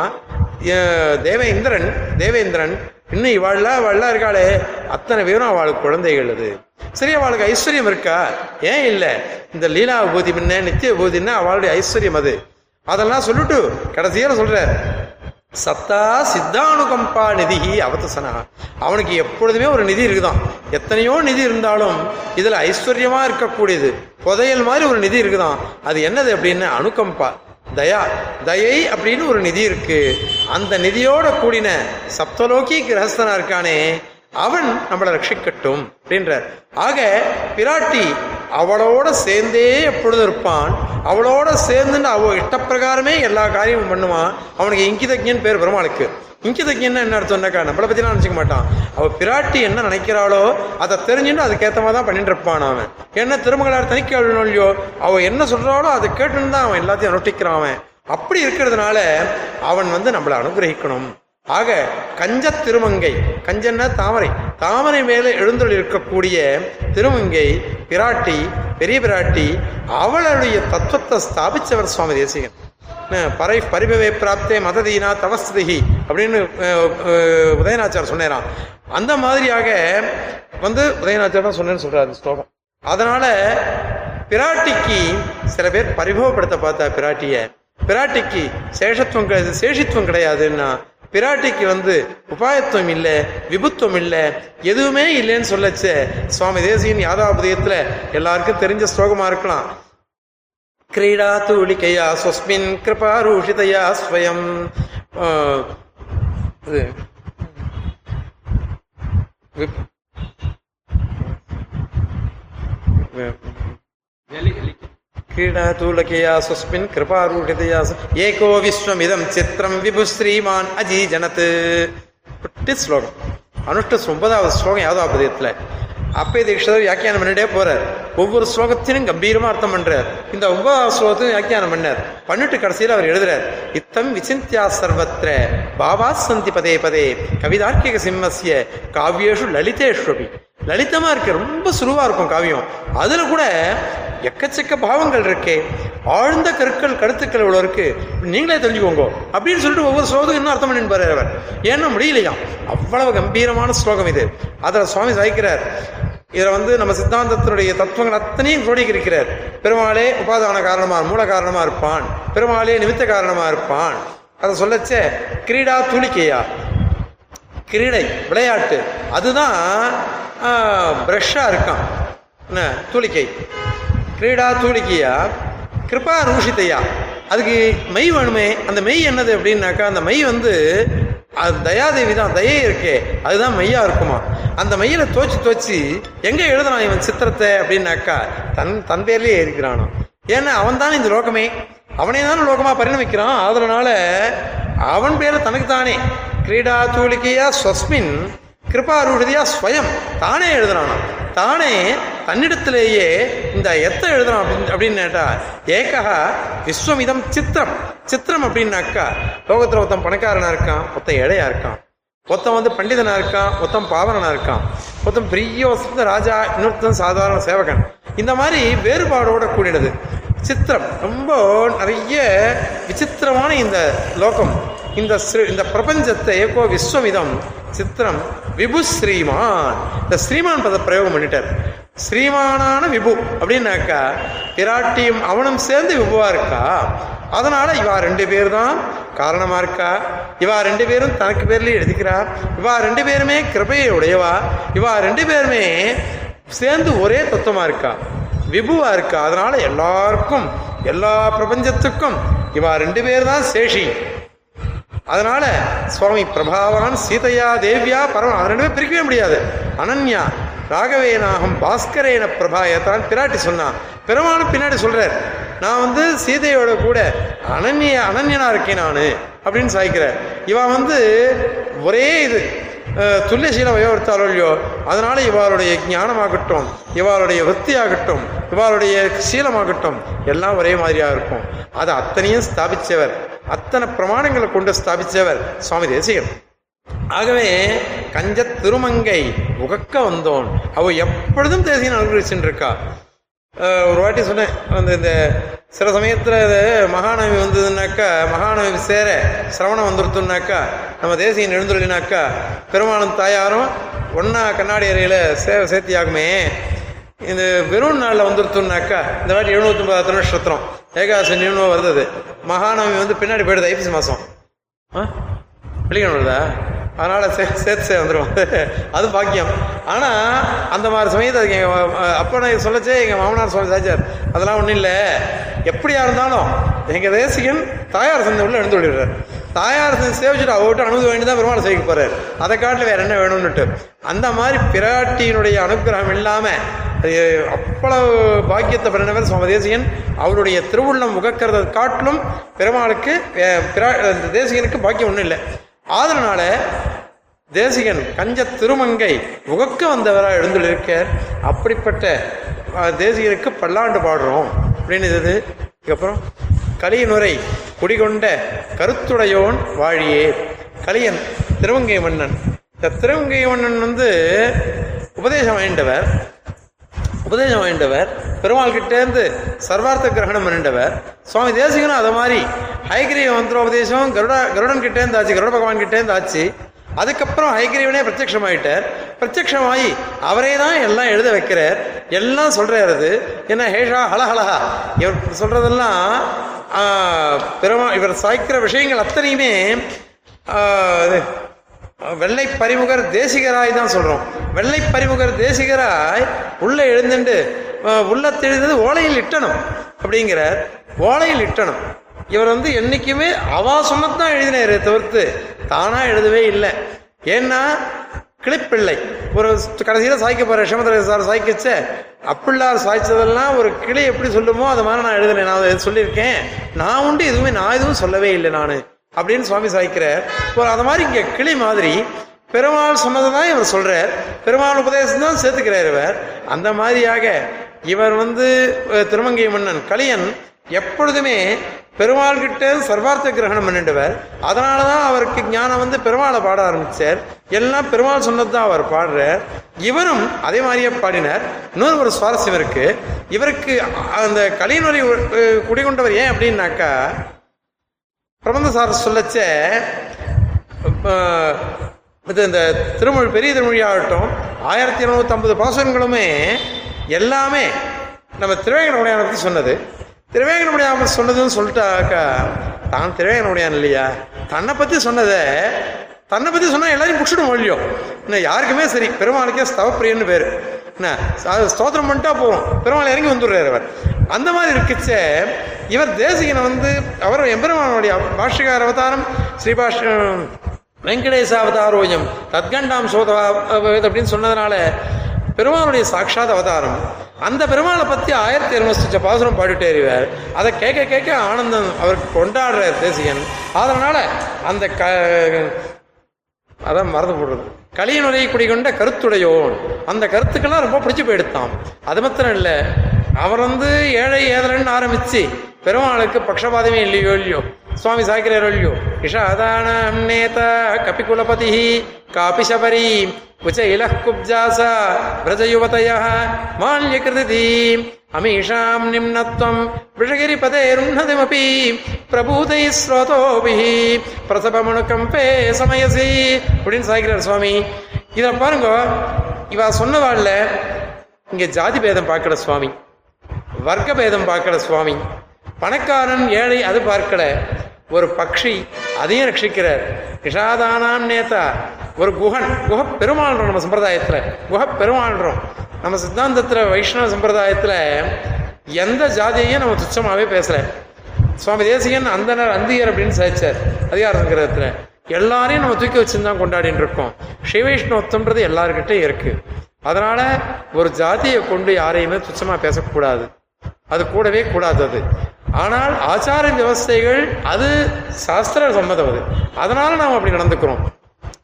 தேவேந்திரன் தேவேந்திரன் இன்னும் இவாள்லாம் அவள்லாம் இருக்காளே. அத்தனை பேரும் அவளுக்கு குழந்தைகள் அது. சரி அவளுக்கு ஐஸ்வர்யம் இருக்கா? ஏன் இல்லை. இந்த லீலா பூதி முன்ன நித்திய விபூதின்னா அவளுடைய ஐஸ்வர்யம் அது. அதெல்லாம் சொல்லிட்டு கடைசியில சொல்ற சத்தா சித்தானுகம்பா நிதி அவத்தசனா அவனுக்கு எப்பொழுதுமே ஒரு நிதி இருக்குதான். எத்தனையோ நிதி இருந்தாலும் இதுல ஐஸ்வர்யமா இருக்கக்கூடியது. புதையல் மாதிரி ஒரு நிதி இருக்குதான். அது என்னது அப்படின்னு அனுகம்பா. தயா தயை அப்படின்னு ஒரு நிதி இருக்கு. அந்த நிதியோட கூடின சப்தலோகி கிரகஸ்தனா இருக்கானே அவன் நம்மளை ரட்சிக்கட்டும் அப்படின்றார் ஆக பிராட்டி அவளோட சேர்ந்தே எப்பொழுது இருப்பான். அவளோட சேர்ந்துன்னு அவ இஷ்டப்பிரகாரமே எல்லா காரியமும் பண்ணுவான். அவனுக்கு இங்கிதஜன் பேர் பெருமாளுக்கு. இங்கிதஜன் என்ன அர்த்தம்னாக்கா நம்மளை பற்றிலாம் நினைச்சுக்க மாட்டான். அவள் பிராட்டி என்ன நினைக்கிறாளோ அதை தெரிஞ்சுன்னு அதுக்கேற்ற மாதிரி தான் பண்ணிட்டு இருப்பான் அவன். என்ன திருமகளார் தனிக்க இல்லையோ அவள் என்ன சொல்கிறாளோ அதை கேட்டுன்னு தான் அவன் எல்லாத்தையும் நொட்டிக்கிறான் அவன். அப்படி இருக்கிறதுனால அவன் வந்து நம்மளை அனுகிரகிக்கணும். ஆக கஞ்ச திருமங்கை கஞ்சன்னா தாமரை. தாமரை மேலே எழுந்தொழி இருக்கக்கூடிய திருமங்கை பிராட்டி பெரிய பிராட்டி அவளுடைய தத்துவத்தை ஸ்தாபிச்சவர் சுவாமி தேசிகன். பரை பறை பரிபவே பிராப்தே மததீனா தவஸ்திகி அப்படின்னு உதயநாச்சார் சொன்னேரான் அந்த மாதிரியாக வந்து உதயநாச்சார் தான் சொன்னேன்னு சொல்றாரு ஸ்லோகம். அதனால பிராட்டிக்கு சில பேர் பரிபவப்படுத்த பார்த்தா பிராட்டிய. பிராட்டிக்கு சேஷத்துவம் கிடையாது சேஷித்துவம் கிடையாதுன்னா பிராட்டிக்கு வந்து உபாயத்துவம் இல்லை விபுத்துவம் இல்லை எதுவுமே இல்லைன்னு சொல்லச்சே. சுவாமி தேசியின் யாதாபுதயத்தில் எல்லாருக்கும் தெரிஞ்ச ஸ்லோகமாக இருக்கலாம். கிரீடா தூளிக்கையா ஸ்வஸ்மின் கிருபாரூஷிதையா ஸ்வயம். இது. விப்- क्रीडा तूलकया स्वस्मिन् कृपारूषितया स्व- एको विश्वमिदं चित्रं விபுஸ்ரீமான் அஜீஜனத் குட்டி ஸ்லோகம் அனுஷ்ட ஒன்பதாவது ஸ்லோகம் யாதவாபதயத்தில் அப்பே தீட்சிதர் வியாக்கியானம் பண்ணிட்டே போறார் ஒவ்வொரு ஸ்லோகத்திலும் கம்பீரமா அர்த்தம் பண்றார் இந்த ஒன்பதாவது ஸ்லோகத்தையும் வியாக்கியானம் பண்ணார் பண்ணிட்டு கடைசியில் அவர் எழுதுறார் இத்தம் விசிந்தியா சர்வத்திர பாபா சந்தி பதே பதே கவிதார்க்கிக சிம்மஸ்ய காவியேஷு லலிதேஷ்வபி லலிதமா இருக்கு ரொம்ப சுலுவா இருக்கும் காவியம் அதுல கூட எக்கச்சக்க பாவங்கள் இருக்கே. ஆழ்ந்த கற்கள் கருத்துக்கள் இவ்வளவு இருக்கு. நீங்களே தெரிஞ்சுக்கோங்க. அப்படின்னு சொல்லிட்டு ஒவ்வொரு ஸ்லோகம் இன்னும் அர்த்தம் பண்ணி பாரு அவர். ஏன்னா முடியலையாம் அவ்வளவு கம்பீரமான ஸ்லோகம் இது. அதில் சுவாமி சாய்க்கிறார். இதில் வந்து நம்ம சித்தாந்தத்தினுடைய தத்துவங்கள் அத்தனையும் கோடிக்கிறார் பெருமாளே உபாதான காரணமா மூல காரணமாக இருப்பான். பெருமாளே நிமித்த காரணமாக இருப்பான். அதை சொல்லச்சே கிரீடா தூளிக்கையா? கிரீடை விளையாட்டு. அதுதான் பிரஷ்ஷாக இருக்கான். என்ன தூளிக்கை. கிரீடா தூளிக்கையா கிருபா ரூஷித்தையா? அதுக்கு மெய் வேணுமே. அந்த மெய் என்னது அப்படின்னாக்கா அந்த மெய் வந்து அது தயாதேவி தான் தயே இருக்கே. அதுதான் மெய்யா இருக்குமா? அந்த மெய்யில தோச்சு தோச்சு எங்க எழுதுறான் இவன் சித்திரத்தை அப்படின்னாக்கா தன் தன் பேர்லயே இருக்கிறானோ ஏன்னா அவன் தானே இந்த லோகமே. அவனே தானே லோகமா பரிணமிக்கிறான். அதனால அவன் பேரை தனக்கு தானே கிரீடா தூளிக்கையா ஸ்வஸ்மின் கிருபாரூடதியா ஸ்வயம். தானே எழுதுறானாம் தானே தன்னிடத்திலேயே இந்த எத்தை எழுதணும் அப்படின்னு அப்படின்னு கேட்டா ஏகா விஸ்வமிதம் சித்திரம். சித்திரம் அப்படின்னாக்கா லோகத்தில் ஒருத்தன் பணக்காரனா இருக்கான் ஒருத்தன் ஏழையா இருக்கான். ஒருத்தன் வந்து பண்டிதனா இருக்கான் ஒருத்தன் பாவனனா இருக்கான். ஒருத்தன் பெரிய வசந்த ராஜா இன்னொருத்தன் சாதாரண சேவகன். இந்த மாதிரி வேறுபாடோட கூடினது. சித்திரம். ரொம்ப நிறைய விசித்திரமான இந்த லோகம். இந்த ஸ்ரீ- இந்த பிரபஞ்சத்தை ஏகோ விஸ்வமிதம் சித்திரம். விபு ஸ்ரீமான். இந்த ஸ்ரீமான் பத பிரயோகம் பண்ணிட்டார். ஸ்ரீமானான விபு அப்படின்னாக்கா பிராட்டியும் அவனும் சேர்ந்து விபுவா இருக்கா? அதனால இவா ரெண்டு பேர் தான் காரணமா இருக்கா? இவா ரெண்டு பேரும் தனக்கு பேர்லயே எழுதிக்கிறா. இவா ரெண்டு பேருமே கிருபையை உடையவா? இவா ரெண்டு பேருமே சேர்ந்து ஒரே தத்துவமா இருக்கா? விபுவா இருக்கா? அதனால எல்லாருக்கும் எல்லா பிரபஞ்சத்துக்கும் இவா ரெண்டு பேர் தான் சேஷி. அதனால சுவாமி பிரபாவான் சீதையா தேவியா பரம அது ரெண்டுமே பிரிக்கவே முடியாது. அனன்யா ராகவேனாகம் பாஸ்கரேன பிரபாயத்தான் பிராட்டி சொன்னான். பெருமானும் பின்னாடி சொல்றார் நான் வந்து சீதையோட கூட அனன்ய அனன்யனா இருக்கேன் நான் அப்படின்னு சாய்க்கிறார். இவன் வந்து ஒரே இது துல்லியசீலம் வயோவர்த்தாலோ இல்லையோ அதனால இவாளுடைய ஞானமாகட்டும் இவாளுடைய விற்த்தியாகட்டும் இவாளுடைய சீலமாகட்டும் எல்லாம் ஒரே மாதிரியா இருக்கும். அதை அத்தனையும் ஸ்தாபிச்சவர். அத்தனை பிரமாணங்களை கொண்டு ஸ்தாபித்தவர் சுவாமி தேசிகன். ஆகவே கஞ்ச திருமங்கை உகக்க வந்தோன். அவ எப்பொழுதும் தேசிகன் அனுகிரகிச்சுட்டு இருக்கா ஒரு வாட்டி சொன்னேன் அந்த இந்த சில சமயத்தில் இது மகாநவமி வந்ததுன்னாக்கா மகாநவமி சேர சிரவணம் வந்துருத்துனாக்கா நம்ம தேசியம் எழுந்துள்ளினாக்கா பெருமாளும் தாயாரும் ஒன்றா கண்ணாடி அறையில் சேவை சேர்த்தியாகுமே இந்த வெறும் நாளில் வந்துருத்தோம்னாக்கா இந்த வாட்டி எழுநூத்தொம்பது நட்சத்திரம் ஏகாசி நியமனம் வருது மகாநவமி வந்து பின்னாடி போயிடுது ஐப்பசி மாதம் ஆ? வெள்ளிக்கிழமை வருதா? அதனால் சே சேர்த்து சே வந்துடும் அது பாக்கியம். ஆனால் அந்த மாதிரி சமயத்தை அதுக்கு எங்கள் அப்போ நான் சொல்லச்சே எங்கள் மாமனார் சுவாமி சாச்சார் அதெல்லாம் ஒன்றும் இல்லை. எப்படியா இருந்தாலும் எங்கள் தேசிகன் தாயார் சந்தை உள்ள எழுந்து விடுறார் தாயார் சந்தை சேவிச்சுட்டு அவர்கிட்ட அனுமதி வேண்டி தான் பெருமாள் சேவிக்க போகிறார் அதை காட்டில் வேற என்ன வேணும்னுட்டு. அந்த மாதிரி பிராட்டியினுடைய அனுகிரகம் இல்லாமல் அவ்வளவு பாக்கியத்தை பிறந்தவர் சுவாமி தேசிகன். அவருடைய திருவுள்ளம் முகக்கிறத காட்டிலும் பெருமாளுக்கு பிரா- இந்த தேசிகனுக்கு பாக்கியம் ஒன்றும் இல்லை. ஆதரனால தேசிகன் கஞ்ச திருமங்கை உகக்க வந்தவராக எழுந்துள்ளிருக்கார். அப்படிப்பட்ட தேசிகனுக்கு பல்லாண்டு பாடுறோம். அப்படின்னு இது இதுக்கப்புறம் கலியனுரை குடிகொண்ட கருத்துடையோன் வாழியே. கலியன் திருவங்கை மன்னன். இந்த திருவங்கை மன்னன் வந்து உபதேசம் வாய்ந்தவர். உபதேசம் வாய்ந்தவர் பெருமாள் கிட்டேருந்து சர்வார்த்த கிரகணம் பண்ணிட்டவர் சுவாமி தேசிகனும் அதை மாதிரி ஹைகிரீவ மந்திரோபதேசம் கருடா கருடன் கிட்டேருந்து ஆச்சு கருட பகவான் கிட்டேருந்து ஆச்சு அதுக்கப்புறம் ஹைகிரீவனே பிரத்யமாயிட்டார் பிரத்யட்சமாயி அவரே தான் எல்லாம் எழுத வைக்கிறார். எல்லாம் சொல்றாரு அது. என்ன ஹேஷா ஹலஹலஹா. இவர் சொல்றதெல்லாம் ஆ, பெருமா இவர் சாய்க்கிற விஷயங்கள் அத்தனையுமே வெள்ளை பறிமுகர் தேசிகராய் தான் சொல்றோம். வெள்ளை பரிமுகர் தேசிகராய் உள்ள எழுந்துண்டு உள்ள தெரிந்தது ஓலையில் இட்டணும் அப்படிங்கிறார். ஓலையில் இட்டணும். இவர் வந்து என்னைக்குமே அவா சுமத்தான் எழுதினாரு தவிர்த்து தானா எழுதவே இல்லை. ஏன்னா கிளிப்பிள்ளை. ஒரு கடைசியில் சாய்க்க போற ஷமதர சார் சாய்க்கிச்ச அப்பிள்ளார் சாய்ச்சதெல்லாம் ஒரு கிளி எப்படி சொல்லுமோ அது மாதிரி நான் எழுதினேன் நான் அதை சொல்லியிருக்கேன். நான் உண்டு எதுவுமே நான் எதுவும் சொல்லவே இல்லை நான். அப்படின்னு சுவாமி சாய்க்கிறார். ஒரு அது மாதிரி இங்கே கிளி மாதிரி பெருமாள் சொன்னதை தான் இவர் சொல்றார். பெருமாள் உபதேசம் தான் சேர்த்துக்கிறார் இவர். அந்த மாதிரியாக இவர் வந்து திருமங்கை மன்னன் கலியன் எப்பொழுதுமே பெருமாள் கிட்ட சர்வார்த்த கிரகணம் பண்ணிடுவார். அதனால தான் அவருக்கு ஞானம் வந்து பெருமாளை பாட ஆரம்பிச்சார். எல்லாம் பெருமாள் சொன்னது தான் அவர் பாடுறார். இவரும் அதே மாதிரியே பாடினார். இன்னொரு ஒரு சுவாரஸ்யம் இருக்கு. இவருக்கு அந்த கலியனுரை குடிகொண்டவர் ஏன் அப்படின்னாக்கா பிரபந்த சார் சொல்லச்ச இது இந்த திருமொழி பெரிய திருமொழி ஆகட்டும் ஆயிரத்தி இருநூத்தி ஐம்பது பாசனங்களுமே எல்லாமே நம்ம திருவேங்கடமுடையான பற்றி சொன்னது. திருவேங்கடமுடையான் சொன்னதுன்னு சொல்லிட்டாக்கா தான் திருவேங்கடமுடையான் இல்லையா? தன்னை பற்றி சொன்னதை தன்னை பற்றி சொன்னால் எல்லாரையும் பிடிச்சிடும் மொழியும் இன்னும் யாருக்குமே சரி பெருமாளுக்கே ஸ்தவப்பிரியன்னு பேர். என்ன அது ஸ்தோத்திரம் பண்ணிட்டா போகும் பெருமாள் இறங்கி வந்துடுறாரு அவர். அந்த மாதிரி இருக்குச்ச. இவர் தேசிகனை வந்து அவர் எம்பெருமானுடைய பாஷ்யகார அவதாரம் ஸ்ரீபாஷ் வெங்கடேச அவதாரோயம் தத்கண்டாம் சோதா அப்படின்னு சொன்னதுனால பெருமானுடைய சாட்சாத் அவதாரம். அந்த பெருமாளை பத்தி ஆயிரத்தி இருநூத்தி பாசுரம் பாடிட்டே இருவார் அதை கேட்க கேட்க ஆனந்தம் அவருக்கு கொண்டாடுறார் தேசிகன். அதனால அந்த க அதான் மறந்து போடுறது. களியனுரை குடிகொண்ட கருத்துடையோன். அந்த கருத்துக்கெல்லாம் ரொம்ப பிடிச்சி போயிடுத்தான் அது மாத்திரம் இல்லை. அவர் வந்து ஏழை ஏதலன்னு ஆரம்பிச்சு பெருமாளுக்கு பக்ஷபாதமே இல்லையோ இல்லையோ? சுவாமி சாய்க்கிறாரோ இல்லையோ? இஷாதானம் நேத கபிகுலபதி காபி சபரி குச்ச இலः குப்ஜாச விரஜயுவதய மால்யகிருதி அமீஷாம் நிம்னத்வம் விஷகிரிபதேருன்னதிமபி பிரபூதை ஸ்ரோதோபிः பிரசபமணுக்கம்பே சமயசி அப்படின்னு சாய்க்கிறார் சுவாமி. இதை பாருங்க இவா சொன்னவாள்ல இங்க ஜாதி பேதம் பார்க்கல சுவாமி. வர்க்க பேதம் பார்க்கல சுவாமி. பணக்காரன் ஏழை அது பார்க்கல. ஒரு பக்ஷி அதையும் ரட்சிக்கிறார். விஷாதானாம் நேதா ஒரு குகன் குஹ பெருமாள்றோம் நம்ம சம்பிரதாயத்தில். குஹ பெருமாள்றோம் நம்ம சித்தாந்தத்தில் வைஷ்ணவ சம்பிரதாயத்தில் எந்த ஜாதியையும் நம்ம துச்சமாகவே பேசல. சுவாமி தேசிகன் அந்தனர் அந்தியர் அப்படின்னு சாதிச்சார். அதிகார கிரகத்துல எல்லாரையும் நம்ம தூக்கி வச்சுருந்தான் கொண்டாடின்னு இருக்கோம். ஸ்ரீவைஷ்ணவத்தம்ன்றது எல்லாருக்கிட்டையும் இருக்கு. அதனால ஒரு ஜாதியை கொண்டு யாரையுமே துச்சமாக பேசக்கூடாது. அது கூடவே கூடாது அது ஆனால் ஆச்சார விவஸ்தைகள் அது சாஸ்திர சம்மதம் அது. அதனால நாம் அப்படி நடந்துக்கிறோம்.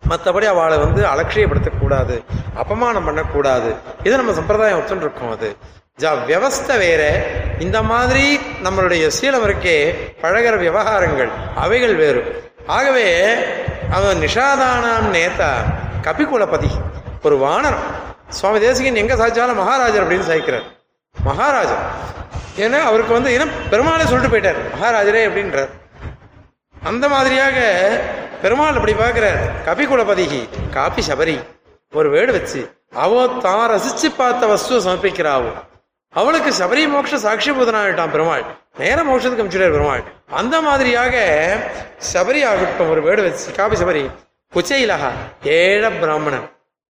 மற்றபடி அவளை வந்து அலட்சியப்படுத்தக்கூடாது அபமானம் பண்ணக்கூடாது இது நம்ம சம்பிரதாயம் ஒத்துன்னு அது. ஜா வியவஸ்தை வேற. இந்த மாதிரி நம்மளுடைய சீலம் இருக்கே பழகிற விவகாரங்கள் அவைகள் வேறு. ஆகவே அவன் நிஷாதானாம் நேதா கபிகுலபதி ஒரு வானரம் சுவாமி தேசிகன் எங்க சாய்ச்சாலும் மகாராஜர் அப்படின்னு சாய்க்கிறார் மகாராஜா. ஏன்னா அவருக்கு வந்து இன்னும் பெருமாளை சொல்லிட்டு போயிட்டார். மகாராஜரே அப்படின்றார். அந்த மாதிரியாக பெருமாள் அப்படி பார்க்கிறார். கபிகுலபதிகி காபி சபரி ஒரு வேடு வச்சு அவ தான் ரசிச்சு பார்த்த வஸ்துவை சமர்ப்பிக்கிறாவோ. அவளுக்கு சபரி மோட்ச சாட்சிபூதனாகிட்டான் பெருமாள். நேர மோட்சத்துக்கு அமிச்சுட்டார் பெருமாள். அந்த மாதிரியாக சபரி ஆகட்டும் ஒரு வேடு வச்சு காபி சபரி குச்சையிலகா ஏழ பிராமணன்.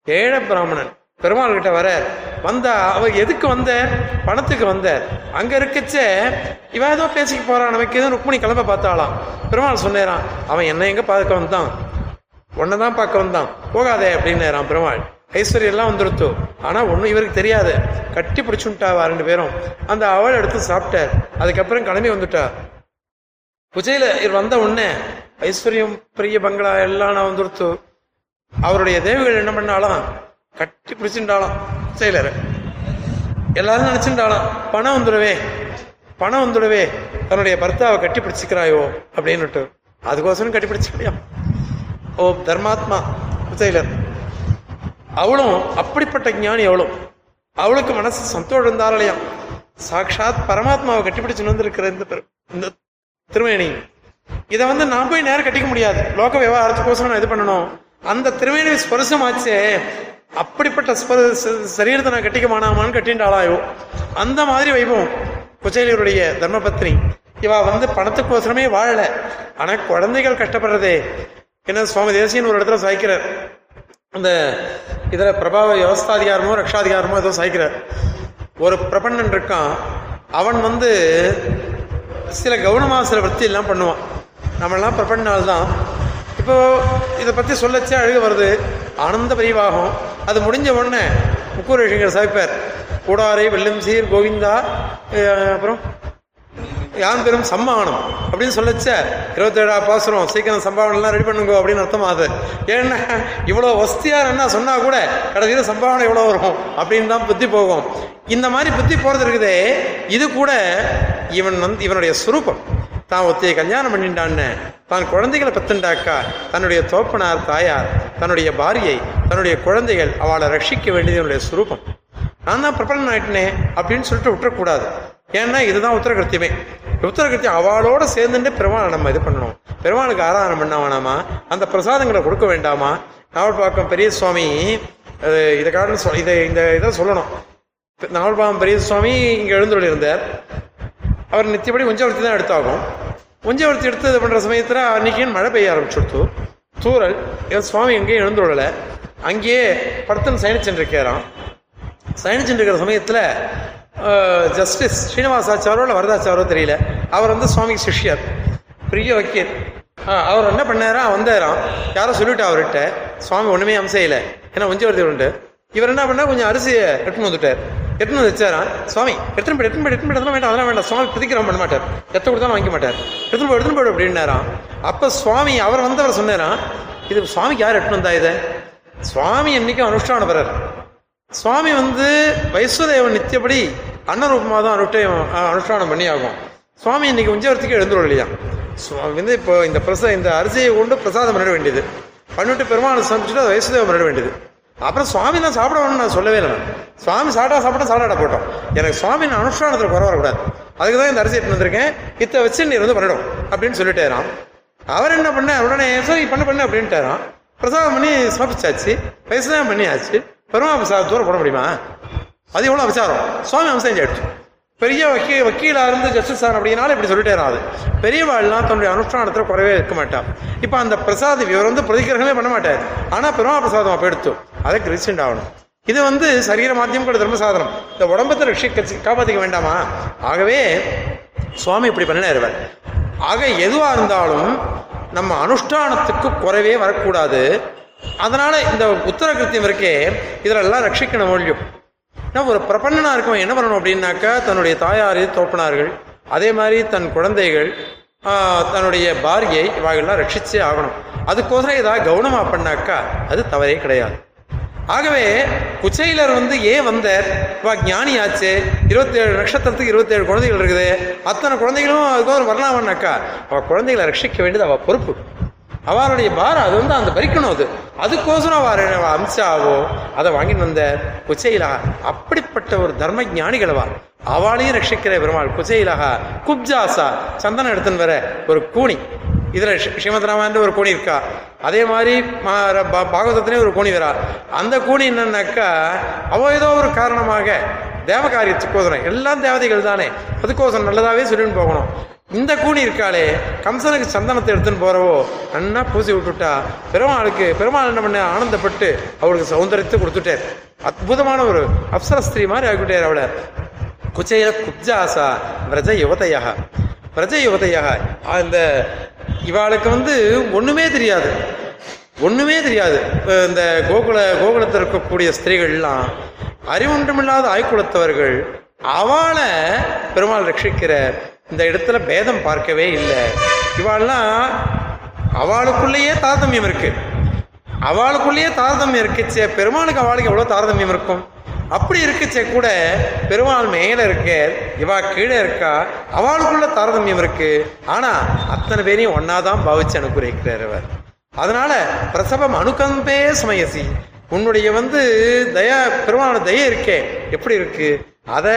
ஏழ பிராமணன். பெருமாள் கிட்ட வர வந்தா அவர் எதுக்கு வந்த? பணத்துக்கு வந்தார் அங்க இருக்கச்சே. இவன் ஏதோ பேசிக்க போறான் நமக்கு ஏதோ ருக்மணி கிளம்ப பார்த்தாளாம். பெருமாள் சொன்னேரான் அவன் என்ன எங்க பார்க்க வந்தான்? உன்னதான் பார்க்க வந்தான். போகாதே அப்படின்னேரான் பெருமாள். ஐஸ்வர்யம் எல்லாம் வந்துருத்தோ. ஆனா ஒண்ணும் இவருக்கு தெரியாது. கட்டி பிடிச்சுட்டாவா ரெண்டு பேரும். அந்த அவள் எடுத்து சாப்பிட்டார். அதுக்கப்புறம் கிளம்பி வந்துட்டா. புஜையில இவர் வந்த உடனே ஐஸ்வர்யம் பெரிய பங்களா எல்லாம் நான் வந்துருத்து. அவருடைய தேவிகள் என்ன பண்ணாலாம்? கட்டி பிடிச்சுட்டாலாம் செயலர். எல்லாரும் நினைச்சுட்டாலாம் பணம் வந்துடுவே பணம் வந்துடுவே தன்னுடைய பர்த்தாவை கட்டி பிடிச்சிக்கிறாயோ அப்படின்னுட்டு. அதுக்கோசரம் கட்டி பிடிச்சிக்கலையா? ஓ தர்மாத்மா செயலர். அவளும் அப்படிப்பட்ட ஞானி அவளும். அவளுக்கு மனசு சந்தோஷம் இருந்தாலையாம் சாட்சாத் பரமாத்மாவை கட்டிப்பிடிச்சு வந்திருக்கிற இந்த இந்த திருமேனி. இதை வந்து நான் போய் நேரம் கட்டிக்க முடியாது. லோக விவகாரத்துக்கோசரம் இது பண்ணணும். அந்த திருமேனி ஸ்பர்சமாச்சே. அப்படிப்பட்ட சரீரத்தை நான் கட்டிக்க மானாமான்னு கட்டின்றாளாயோ அந்த மாதிரி வைபவம் குச்சேலியருடைய தர்மபத்னி இவா வந்து பணத்துக்கோசரமே வாழல. ஆனா குழந்தைகள் கஷ்டப்படுறதே. என்ன சுவாமி தேசியன் ஒரு இடத்துல சாய்க்கிறார். அந்த இதுல பிரபாவ வியவஸ்தாதிகாரமோ ரக்ஷாதிகாரமோ ஏதோ சாய்க்கிறார். ஒரு பிரபண்ணன் இருக்கான். அவன் வந்து சில கவனமாக சில விற்பி எல்லாம் பண்ணுவான். நம்மளாம் பிரபண்ணால் தான் இப்போ இதை பற்றி சொல்லச்சே அழுக வருது. ஆனந்த பரிவாகம். அது முடிஞ்ச உடனே முக்கூர் விஷயங்கள் சமைப்பார் கூடாரை வெள்ளம் சீர் கோவிந்தா அப்புறம் யான் பெரும் சம்மானம் அப்படின்னு சொல்லச்ச. இருபத்தேழா பாசுரம் சீக்கிரம் சம்பாவனைலாம் ரெடி பண்ணுங்க அப்படின்னு அர்த்தம் அது. ஏன்னா இவ்வளோ வஸ்தியார் என்ன சொன்னா கூட கடைசியில் சம்பாவனை எவ்வளோ வரும் அப்படின்னு தான் புத்தி போகும். இந்த மாதிரி புத்தி போகிறது இருக்குதே இது கூட இவன் வந்து இவனுடைய சுரூபம். தான் ஒத்தையை கல்யாணம் பண்ணிட்டான்னு. தான் குழந்தைகளை பத்துண்டாக்கா தன்னுடைய தோப்பனார் தாயார் தன்னுடைய பாரியை தன்னுடைய குழந்தைகள் அவளை ரட்சிக்க வேண்டியது என்னுடைய சுரூபம். நான் தான் பிரபலன் ஆயிட்டனே அப்படின்னு சொல்லிட்டு விட்டுறக்கூடாது. ஏன்னா இதுதான் உத்தரகிருத்தியமே உத்தரகிருத்தியம் அவளோட சேர்ந்துட்டு பெருமாளை நம்ம இது பண்ணணும். பெருமாளுக்கு ஆராதனை பண்ண வேணாமா? அந்த பிரசாதங்களை கொடுக்க வேண்டாமா? நாவல்பாக்கம் பெரிய சுவாமி இதை காரணம் இதை இந்த இதை சொல்லணும். நாவல்பாக்கம் பெரிய சுவாமி இங்கே எழுந்துள்ள இருந்தார் அவர் நித்தியப்படி உஞ்சவர்த்தி தான் எடுத்தாகும். உஞ்சவர்த்தி எடுத்து இது பண்ணுற சமயத்தில் அன்னைக்கு மழை பெய்ய ஆரம்பிச்சுடுத்து. தூரல் என் சுவாமி எங்கேயும் எழுந்துள்ளல அங்கேயே படத்தன் சயனிச்சுருக்கிறான் சயனிச்சுட்டு இருக்கிற சமயத்தில் ஜஸ்டிஸ் ஸ்ரீனிவாசாச்சாரோ இல்லை வரதாச்சாரோ தெரியல. அவர் வந்து சுவாமி சிஷ்யர். பெரிய வக்கீல். ஆ, அவர் என்ன பண்ணாரா? வந்தாராம். யாரோ சொல்லிவிட்டா அவர்கிட்ட. சுவாமி ஒன்றுமே அம்சையில் ஏன்னா உஞ்சவர்த்தி உண்டு. இவர் என்ன பண்ணால் கொஞ்சம் அரிசியை எட்டுன்னு வந்துட்டார். எடுத்துன்னு வந்து வச்சாரா? சுவாமி எடுத்துன்னு போய் எடுத்துன்னு போய் எடுத்துன்னு போய் அதெல்லாம் வேண்டாம் அதெல்லாம் வேண்டாம். சுவாமி பிதிக்கிறோம் பண்ண மாட்டார். எத்த கொடுத்தாலும் வாங்கிக்க மாட்டார். எடுத்துன்னு போய் எடுத்துன்னு போய் அப்படின்னாராம் அப்போ சுவாமி அவர் வந்தவர் சொன்னாராம் இது சுவாமிக்கு யார் எடுத்துன்னு வந்தா இதை? சுவாமி என்னைக்கும் அனுஷ்டானம் வர்றார் சுவாமி வந்து வைஸ்வதேவன் நித்தியபடி அன்னரூபமாக தான் அனுஷ்டம் அனுஷ்டானம் பண்ணி ஆகும் சுவாமி இன்னைக்கு உஞ்சவரத்துக்கு எழுந்துரும் இல்லையா? சுவாமி வந்து இப்போ இந்த பிரச இந்த அரிசியை கொண்டு பிரசாதம் பண்ணிட வேண்டியது. பண்ணிட்டு பெருமாள் சமைச்சிட்டு அதை வைஸ்வதேவம் பண்ணிட வேண்டியது. அப்புறம் சுவாமி தான் சாப்பிட வேணும்னு நான் சொல்லவே இல்லை. நான். சுவாமி சாப்பிட்டா சாப்பிட்டா சாப்பிட போட்டோம். எனக்கு சுவாமி அனுஷ்டானத்தில் குறை வரக்கூடாது. அதுக்கு தான் இந்த அரிசி எடுத்துட்டு வந்திருக்கேன். இத்தை வச்சு நீ வந்து பண்ணிடும் அப்படின்னு சொல்லிட்டேராம். அவர் என்ன பண்ண? உடனே சரி பண்ண பண்ணு பிரசாதம் பண்ணி சமர்ப்பிச்சாச்சு. வயசுதான் பண்ணியாச்சு. பெருமா பிரசாதத்தோட போட முடியுமா? அது எவ்வளோ விசாரம் சுவாமி அம்சம் செஞ்சாயிடுச்சு பெரிய வக்கீ வக்கீலா இருந்து ஜஸ்டிஸ் சார் அப்படின்னாலும் இப்படி சொல்லிட்டே அது. பெரியவாள்லாம் தன்னுடைய அனுஷ்டானத்தில் குறைவே இருக்க மாட்டான். இப்போ அந்த பிரசாதம் இவர் வந்து பிரதிகிரகமே பண்ண மாட்டார். ஆனால் பெருமா பிரசாதம் அப்போ எடுத்து அதுக்கு ரீசெண்ட் ஆகணும். இது வந்து சரீர மாத்தியம் கூட தர்ம சாதனம். இந்த உடம்பத்தை ரட்சி காப்பாற்றிக்க வேண்டாமா? ஆகவே சுவாமி இப்படி பண்ணினார் இவர். ஆக எதுவாக இருந்தாலும் நம்ம அனுஷ்டானத்துக்கு குறைவே வரக்கூடாது. அதனால இந்த உத்தர கிருத்தியம் இருக்கே இதுல எல்லாம் ரட்சிக்கணும் ஒழியும் நான் ஒரு பிரபன்னனாக இருக்கவன் என்ன பண்ணணும் அப்படின்னாக்கா தன்னுடைய தாயார் தோப்பனார்கள். அதே மாதிரி தன் குழந்தைகள் தன்னுடைய பாரியை இவாகெல்லாம் ரட்சிச்சே ஆகணும். அதுக்கோசரம் ஏதாவது கவனமா பண்ணாக்கா அது தவறே கிடையாது. ஆகவே குச்சையிலர் வந்து ஏன் வந்தார்? வா ஞானியாச்சு. இருபத்தேழு நட்சத்திரத்துக்கு இருபத்தேழு குழந்தைகள் இருக்குது. அத்தனை குழந்தைகளும் அதுக்கோசரம் வரலாமன்னாக்கா அவள் குழந்தைகளை ரட்சிக்க வேண்டியது அவள் பொறுப்பு. அவளுடைய பாரம் அது வந்து அந்த பறிக்கணும் அது. அதுக்கோசரம் அவ அம்சாவோ அதை வாங்கிட்டு வந்த குச்சையிலா அப்படிப்பட்ட ஒரு தர்ம ஞானிகளவா அவளையும் ரட்சிக்கிற பெருமாள் குச்சையிலாக குப்ஜாசா சந்தனம் எடுத்துன்னு வர ஒரு கூணி இதுல ஸ்ரீமத் ராமாயண ஒரு கோணி இருக்கா? அதே மாதிரி பாகவதத்திலே ஒரு கோணி வரா. அந்த கூணி என்னன்னாக்கா அவ ஏதோ ஒரு காரணமாக தேவகாரியத்துக்கோசரம் எல்லாம் தேவதைகள் தானே. அதுக்கோசரம் நல்லதாவே சொல்லின்னு போகணும். இந்த கூனி இருக்காளே கம்சனுக்கு சந்தனத்தை எடுத்துன்னு போறவோ நன்னா பூசி விட்டுட்டா பெருமாளுக்கு பெருமாள் என்ன பண்ண ஆனந்தப்பட்டு அவளுக்கு சௌந்தரியத்தை கொடுத்துட்டார். அற்புதமான ஒரு அப்சர ஸ்திரீ மாதிரி ஆகிவிட்டார் அவளை. குச்சையில குப்ஜாசா விரஜ யுவதையாக பிரஜ யுவதையாக அந்த இவாளுக்கு வந்து ஒண்ணுமே தெரியாது. ஒண்ணுமே தெரியாது. இந்த கோகுல கோகுலத்தில் இருக்கக்கூடிய ஸ்திரீகள்லாம் அறிவுன்றமில்லாத ஆய்குலத்தவர்கள் அவளை பெருமாள் ரட்சிக்கிற இந்த இடத்துல பேதம் பார்க்கவே இல்லை. இவாள்லாம் அவளுக்குள்ளேயே தாரதமியம் இருக்கு. அவளுக்குள்ளேயே தாரதமியம் இருக்குச்சே. பெருமாளுக்கு அவளுக்கு எவ்வளவு தாரதமியம் இருக்கும்? அப்படி இருக்குச்சே கூட பெருமாள் மேல இருக்க இவா கீழே இருக்கா அவளுக்குள்ள தாரதமியம் இருக்கு. ஆனா அத்தனை பேரையும் ஒன்னாதான் பாவிச்சு அனுப்புகிறார் அவர். அதனால பிரசவம் அணுகம்பே சமயசி. உன்னுடைய வந்து தயா பெருமாளோட தயை இருக்கே. எப்படி இருக்கு? அத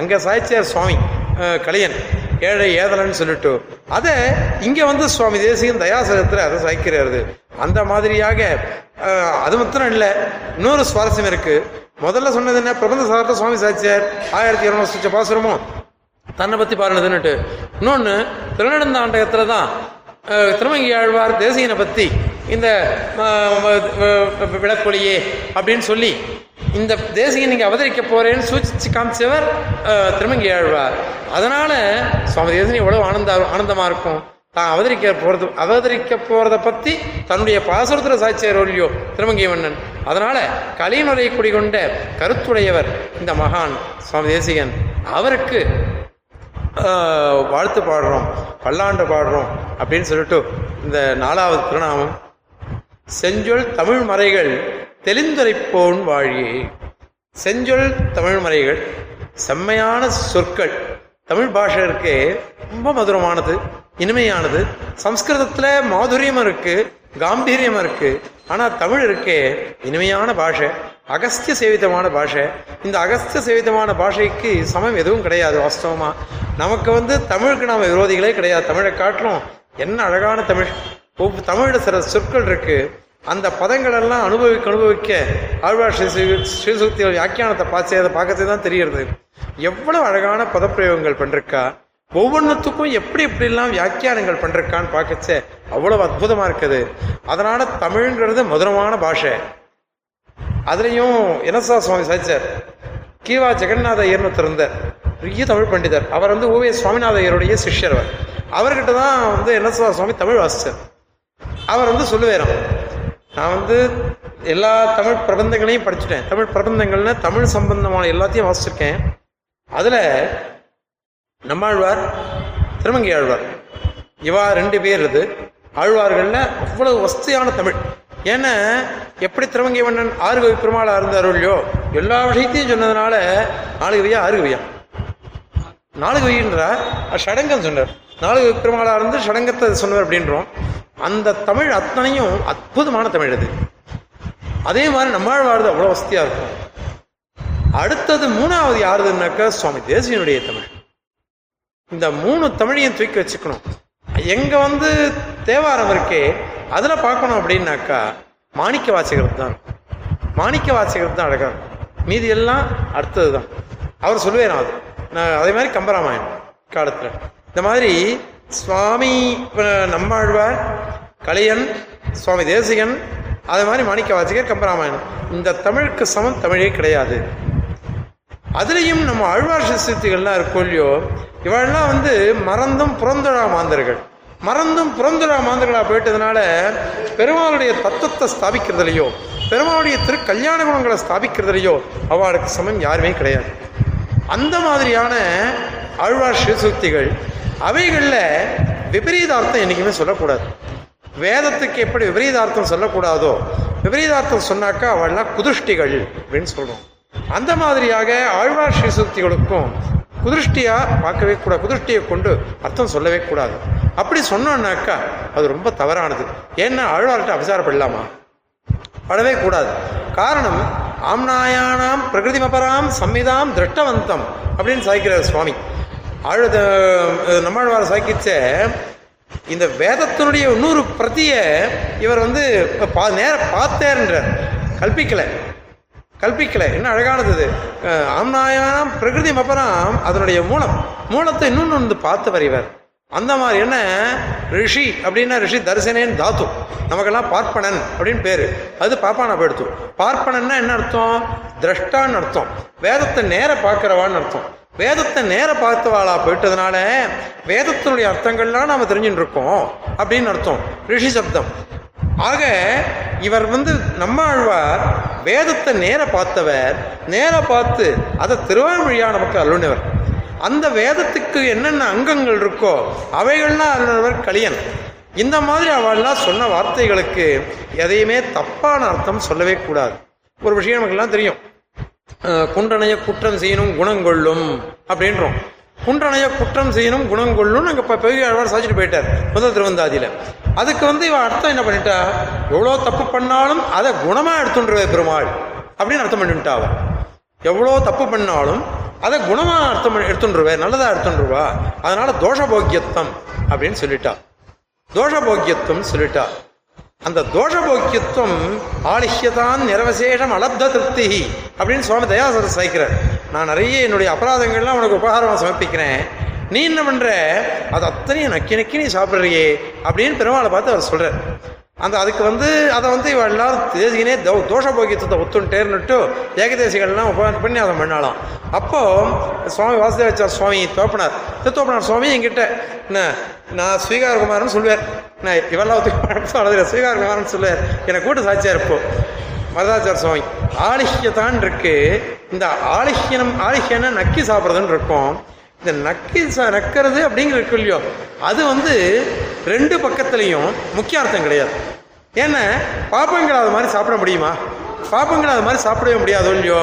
அங்க சாய்ச்சியார் சுவாமி கலியன் ஏழை ஏதலன்னு சொல்லிட்டு அதை இங்கே வந்து சுவாமி தேசிகன் தயாசகத்தில் அதை சாய்க்கிறாரு. அந்த மாதிரியாக அது மாத்திரம் இல்லை இன்னொரு சுவாரஸ்யம் இருக்கு. முதல்ல சொன்னது என்ன? பிரபந்த சாரத்தை சுவாமி சாச்சியார் ஆயிரத்தி இருநூறு சுச்ச பாசுரமும் தன்னை பற்றி பாருனதுன்னுட்டு. இன்னொன்று திருநெடுந்தாண்டகத்தில் தான் திருமங்கி ஆழ்வார் தேசியனை பற்றி இந்த விளக்கொலியே அப்படின்னு சொல்லி இந்த தேசிகன் நீங்க அவதரிக்க போறேன்னு சூச்சிச்சு காமிச்சவர் திருமங்கி ஆழ்வார். அதனால சுவாமி தேசிகன் எவ்வளவு ஆனந்த ஆனந்தமா இருக்கும். தான் அவதரிக்க போறது அவதரிக்க போறத பத்தி தன்னுடைய பாசுரத்துல சாட்சியர் இல்லையோ திருமங்கை மன்னன். அதனால குடி குடிகொண்ட கருத்துடையவர் இந்த மகான் சுவாமி தேசிகன். அவருக்கு வாழ்த்து பாடுறோம் பல்லாண்டு பாடுறோம் அப்படின்னு சொல்லிட்டு இந்த நாலாவது திருநாமம். செஞ்சொல் தமிழ் மறைகள் தெளிந்துரைப்போன் வாழியே. செஞ்சொல் தமிழ் முறைகள் செம்மையான சொற்கள். தமிழ் பாஷை இருக்கே ரொம்ப மதுரமானது இனிமையானது. சம்ஸ்கிருதத்துல மாதுரியம் இருக்கு காம்பீரியம் இருக்கு. ஆனா தமிழ் இருக்கே இனிமையான பாஷை அகஸ்திய சேவிதமான பாஷை. இந்த அகஸ்திய சேவிதமான பாஷைக்கு சமம் எதுவும் கிடையாது வாஸ்தவமா. நமக்கு வந்து தமிழுக்கு நாம விரோதிகளே கிடையாது. தமிழை காட்டிலும் என்ன அழகான தமிழ். ஒவ்வொரு தமிழில் சில சொற்கள் இருக்கு. அந்த பதங்கள் எல்லாம் அனுபவிக்க அனுபவிக்க ஆழ்வார் ஸ்ரீ ஸ்ரீசுக்திகள் வியாக்கியானத்தை பார்த்து அதை பார்க்கறது தான் தெரியுது எவ்வளவு அழகான பதப்பிரயோகங்கள் பண்ணிருக்கா. ஒவ்வொன்றுத்துக்கும் எப்படி எப்படிலாம் வியாக்கியானங்கள் பண்ணிருக்கான்னு பார்க்கச்ச அவ்வளவு அற்புதமாக இருக்குது. அதனால தமிழ்ங்கிறது மதுரமான பாஷை. அதுலேயும் எனசா சுவாமி சாய்ச்சார் கீவா ஜெகநாத ஐயர்னு திறந்தார் பெரிய தமிழ் பண்டிதர். அவர் வந்து ஓவிய சுவாமிநாத ஐயருடைய சிஷ்யர் அவர். அவர்கிட்ட தான் வந்து எனசா சுவாமி தமிழ் வாசிச்சார். அவர் வந்து சொல்லுவேறான் நான் வந்து எல்லா தமிழ் பிரபந்தங்களையும் படிச்சுட்டேன். தமிழ் பிரபந்தங்கள்னா தமிழ் சம்பந்தமான எல்லாத்தையும் வாசிச்சிருக்கேன். அதில் நம்மாழ்வார் திருமங்கை ஆழ்வார் இவா ரெண்டு பேர் இது. ஆழ்வார்கள்ல அவ்வளவு வசதியான தமிழ். ஏன்னா எப்படி திருமங்கை மன்னன் ஆறு கவி பெருமாளா இருந்தாரோ இல்லையோ எல்லா விஷயத்தையும் சொன்னதுனால நாலு கவியா ஆறு கவியா நாலு கவின்றார் ஷடங்கம் சொன்னார். நாலு பெருமாளாக இருந்து ஷடங்கத்தை சொன்னார் அப்படின்றோம். அந்த தமிழ் அத்தனையும் அற்புதமான தமிழ் அது அதே மாதிரி நம்மாழ்வாரது அவ்வளவு வசதியா இருக்கும். அடுத்தது மூணாவது யாருதுன்னாக்கா சுவாமி தேசியனுடைய தமிழ். இந்த மூணு தமிழையும் தூக்கி வச்சுக்கணும். எங்க வந்து தேவாரம் இருக்கே அதுல பார்க்கணும் அப்படின்னாக்கா மாணிக்க வாசகர் தான். மாணிக்க வாசகர் தான் அழகா மீதி எல்லாம் அடுத்தது தான் அவர் சொல்லுவேன் அது. நான் அதே மாதிரி கம்பராமாயணம் காலத்துல. இந்த மாதிரி சுவாமி நம்மாழ்வார் கலியன் சுவாமி தேசிகன் அது மாதிரி மாணிக்க வாசகர் கம்பராமாயணம். இந்த தமிழுக்கு சமம் தமிழே கிடையாது. அதுலேயும் நம்ம ஆழ்வார் சிசுத்திகள்லாம் இருக்கும் இல்லையோ இவெல்லாம் வந்து மறந்தும் புறந்துழா மாந்தர்கள். மறந்தும் புறந்துழா மாந்தர்களாக போயிட்டதுனால பெருமாளுடைய தத்துவத்தை ஸ்தாபிக்கிறதுலையோ பெருமாளுடைய திரு கல்யாண குணங்களை ஸ்தாபிக்கிறதுலையோ அவளுக்கு சமம் யாருமே கிடையாது. அந்த மாதிரியான ஆழ்வார் ஸ்ரீசூக்திகள் அவைகளில் விபரீதார்த்தம் என்றைக்குமே சொல்லக்கூடாது. வேதத்துக்கு எப்படி விபரீதார்த்தம் சொல்லக்கூடாதோ விபரீதார்த்தம் சொன்னாக்கா அவள்லாம் குதிருஷ்டிகள் அப்படின்னு சொல்லுவோம் அந்த மாதிரியாக ஆழ்வார் ஸ்ரீசூக்திகளுக்கும் குதிருஷ்டியாக பார்க்கவே கூடாது குதிருஷ்டியை கொண்டு அர்த்தம் சொல்லவே கூடாது. அப்படி சொன்னோன்னாக்கா அது ரொம்ப தவறானது. ஏன்னா ஆழ்வார்கிட்ட அபிசாரப்படலாமா படவே கூடாது. காரணம் ஆம்நாயானாம் பிரகிருதிமபராம் சம்மிதாம் திருஷ்டவந்தம் அப்படின்னு சாய்க்கிறார் சுவாமி. ஆழ்வத நம்மாழ்வார் சாக்கிச்ச இந்த வேதத்தினுடைய இன்னொரு பிரதியை இவர் வந்து பா நேர பார்த்தேன்றார் கல்பிக்கலை கல்பிக்கலை என்ன அழகானது இது. அஹ் பிரகிருதி மபராம் அதனுடைய மூலம். மூலத்தை இன்னொன்று வந்து பார்த்தவர் இவர். அந்த மாதிரி என்ன? ரிஷி அப்படின்னா ரிஷி தரிசனேன் தாத்து. நமக்கெல்லாம் பார்ப்பனன் அப்படின்னு பேரு. அது பாப்பானா போயிடுத்து. பார்ப்பனன்னா என்ன அர்த்தம்? திரஷ்டான்னு அர்த்தம். வேதத்தை நேர பார்க்கிறவான்னு அர்த்தம். வேதத்தை நேர பார்த்தவாளா போயிட்டதுனால வேதத்தினுடைய அர்த்தங்கள்லாம் நாம தெரிஞ்சுட்டு இருக்கோம் அப்படின்னு அர்த்தம். ரிஷி சப்தம். ஆக இவர் வந்து நம்மாழ்வார் வேதத்தை நேர பார்த்தவர் நேர பார்த்து அதை திருவாய்மொழியா நமக்கு அருளினவர். அந்த வேதத்துக்கு என்னென்ன அங்கங்கள் இருக்கோ அவைகள்லாம் அருளினவர் கலியன். இந்த மாதிரி அவள்லாம் சொன்ன வார்த்தைகளுக்கு எதையுமே தப்பான அர்த்தம் சொல்லவே கூடாது. ஒரு விஷயம் நமக்கெல்லாம் தெரியும். குன்றனைய குற்றம் செய்யணும் குணங்கொள்ளும் அப்படின்றோம். குன்றனைய குற்றம் செய்யணும் குணங்கொள்ளும் நாங்கள் இப்போ பெரிய ஆழ்வார் சாதிச்சுட்டு போயிட்டார் முதல் திருவந்தாதியில. அதுக்கு வந்து இவன் அர்த்தம் என்ன பண்ணிட்டா எவ்வளோ தப்பு பண்ணாலும் அதை குணமா எடுத்துன்ற பெருமாள் அப்படின்னு அர்த்தம் பண்ணிட்டா அவன். எவ்வளோ தப்பு பண்ணாலும் அதை குணமாக அர்த்தம் பண்ணி நல்லதா நல்லதாக அதனால அதனால தோஷபோக்கியத்துவம் அப்படின்னு சொல்லிட்டா. தோஷ போக்கியத்தம் சொல்லிட்டா. அந்த தோஷபோக்கியத்துவம் ஆலிஷ்யதான் நிரவசேஷம் அலப்த திருப்தி அப்படின்னு சுவாமி தயாசர சாய்க்கிறார். நான் நிறைய என்னுடைய அபராதங்கள்லாம் உனக்கு உபகாரம் சமர்ப்பிக்கிறேன். நீ என்ன பண்ற? அது அத்தனையும் நக்கி நக்கி நீ சாப்பிட்றியே அப்படின்னு பெருமாளை பார்த்து அவர் சொல்றார். அந்த அதுக்கு வந்து அதை வந்து இவ எல்லாரும் தேசிகனே தோ தோஷ போக்கியத்தை ஒத்துன்ட்டேர்னுட்டு ஏகதேசிகள்லாம் உபகாரம் பண்ணி அதை பண்ணாலாம் அப்போது சுவாமி வாசுதேவாச்சார் சுவாமி தோப்பனார். தோப்பனார் சுவாமி என்கிட்ட என்ன நான் ஸ்வீகாரகுமாரன் சொல்லுவார் நான் இவெல்லாம் ஒத்துக்க ஸ்வீகாரகுமாரன் சொல்லுவார் என்னை கூட்டு சாட்சியாக இருப்போம் வரதாச்சார் சுவாமி ஆலிஹ்யத்தான் இருக்கு. இந்த ஆலிஹ்யனம் ஆலிஹ்யன நக்கி சாப்பிட்றதுன்னு இருக்கும். இந்த நக்கி நக்கிறது அப்படிங்கிற இல்லையோ அது வந்து ரெண்டு பக்கத்துலேயும் முக்கிய அர்த்தம் கிடையாது. ஏன்னா பாப்பங்களாத மாதிரி சாப்பிட முடியுமா? பாப்பங்களாத அது மாதிரி சாப்பிடவே முடியாதோ இல்லையோ?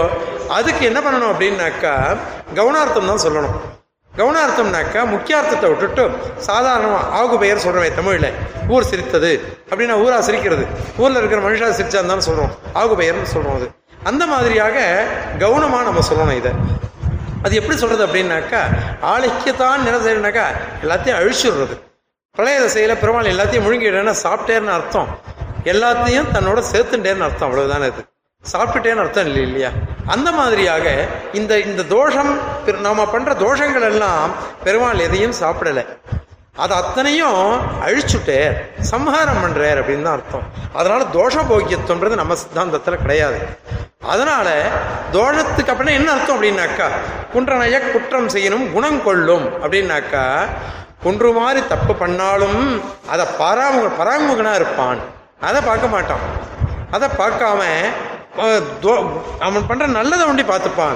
அதுக்கு என்ன பண்ணணும் அப்படின்னாக்கா கவனார்த்தம் தான் சொல்லணும். கவனார்த்தம்னாக்கா முக்கியார்த்தத்தை விட்டுட்டு சாதாரணமாக ஆகு பெயர் சொல்கிறோம் தமிழில் ஊர் சிரித்தது அப்படின்னா ஊரா சிரிக்கிறது. ஊரில் இருக்கிற மனுஷா சிரிச்சா இருந்தாலும் சொல்கிறோம் ஆகு பெயர்னு சொல்கிறோம் அது. அந்த மாதிரியாக கவனமாக நம்ம சொல்லணும் இதை. அது எப்படி சொல்கிறது அப்படின்னாக்கா ஆளிக்கத்தான் நிறசேனாக்கா எல்லாத்தையும் அழிச்சுடுறது. பிரளய தசையில் பெருமாள் எல்லாத்தையும் முழுங்கிடுறேன்னா சாப்பிட்டேன்னு அர்த்தம். எல்லாத்தையும் தன்னோட சேர்த்துட்டேன்னு அர்த்தம் அவ்வளவுதானே இது. சாப்பிட்டுட்டேன்னு அர்த்தம் இல்லை இல்லையா? அந்த மாதிரியாக இந்த இந்த தோஷம் பெரு- நாம பண்ற தோஷங்கள் எல்லாம் பெருமாள் எதையும் சாப்பிடலை. அது அத்தனையும் அழிச்சுட்டே சம்ஹாரம் பண்றார் அப்படின்னு தான் அர்த்தம். அதனால தோஷ போக்கியத்துவன்றது நம்ம சித்தாந்தத்துல கிடையாது. அதனால தோஷத்துக்கு அப்படின்னா என்ன அர்த்தம் அப்படின்னாக்கா குன்றனைய குற்றம் செய்யணும் குணம் கொள்ளும் அப்படின்னாக்கா குன்று மாதிரி தப்பு பண்ணாலும் அதை பராமுக பராமுகனா இருப்பான். அதை பார்க்க மாட்டான். அதை பார்க்காம தோ- அவன் பண்ற நல்லதை ஒண்டி பார்த்துப்பான்.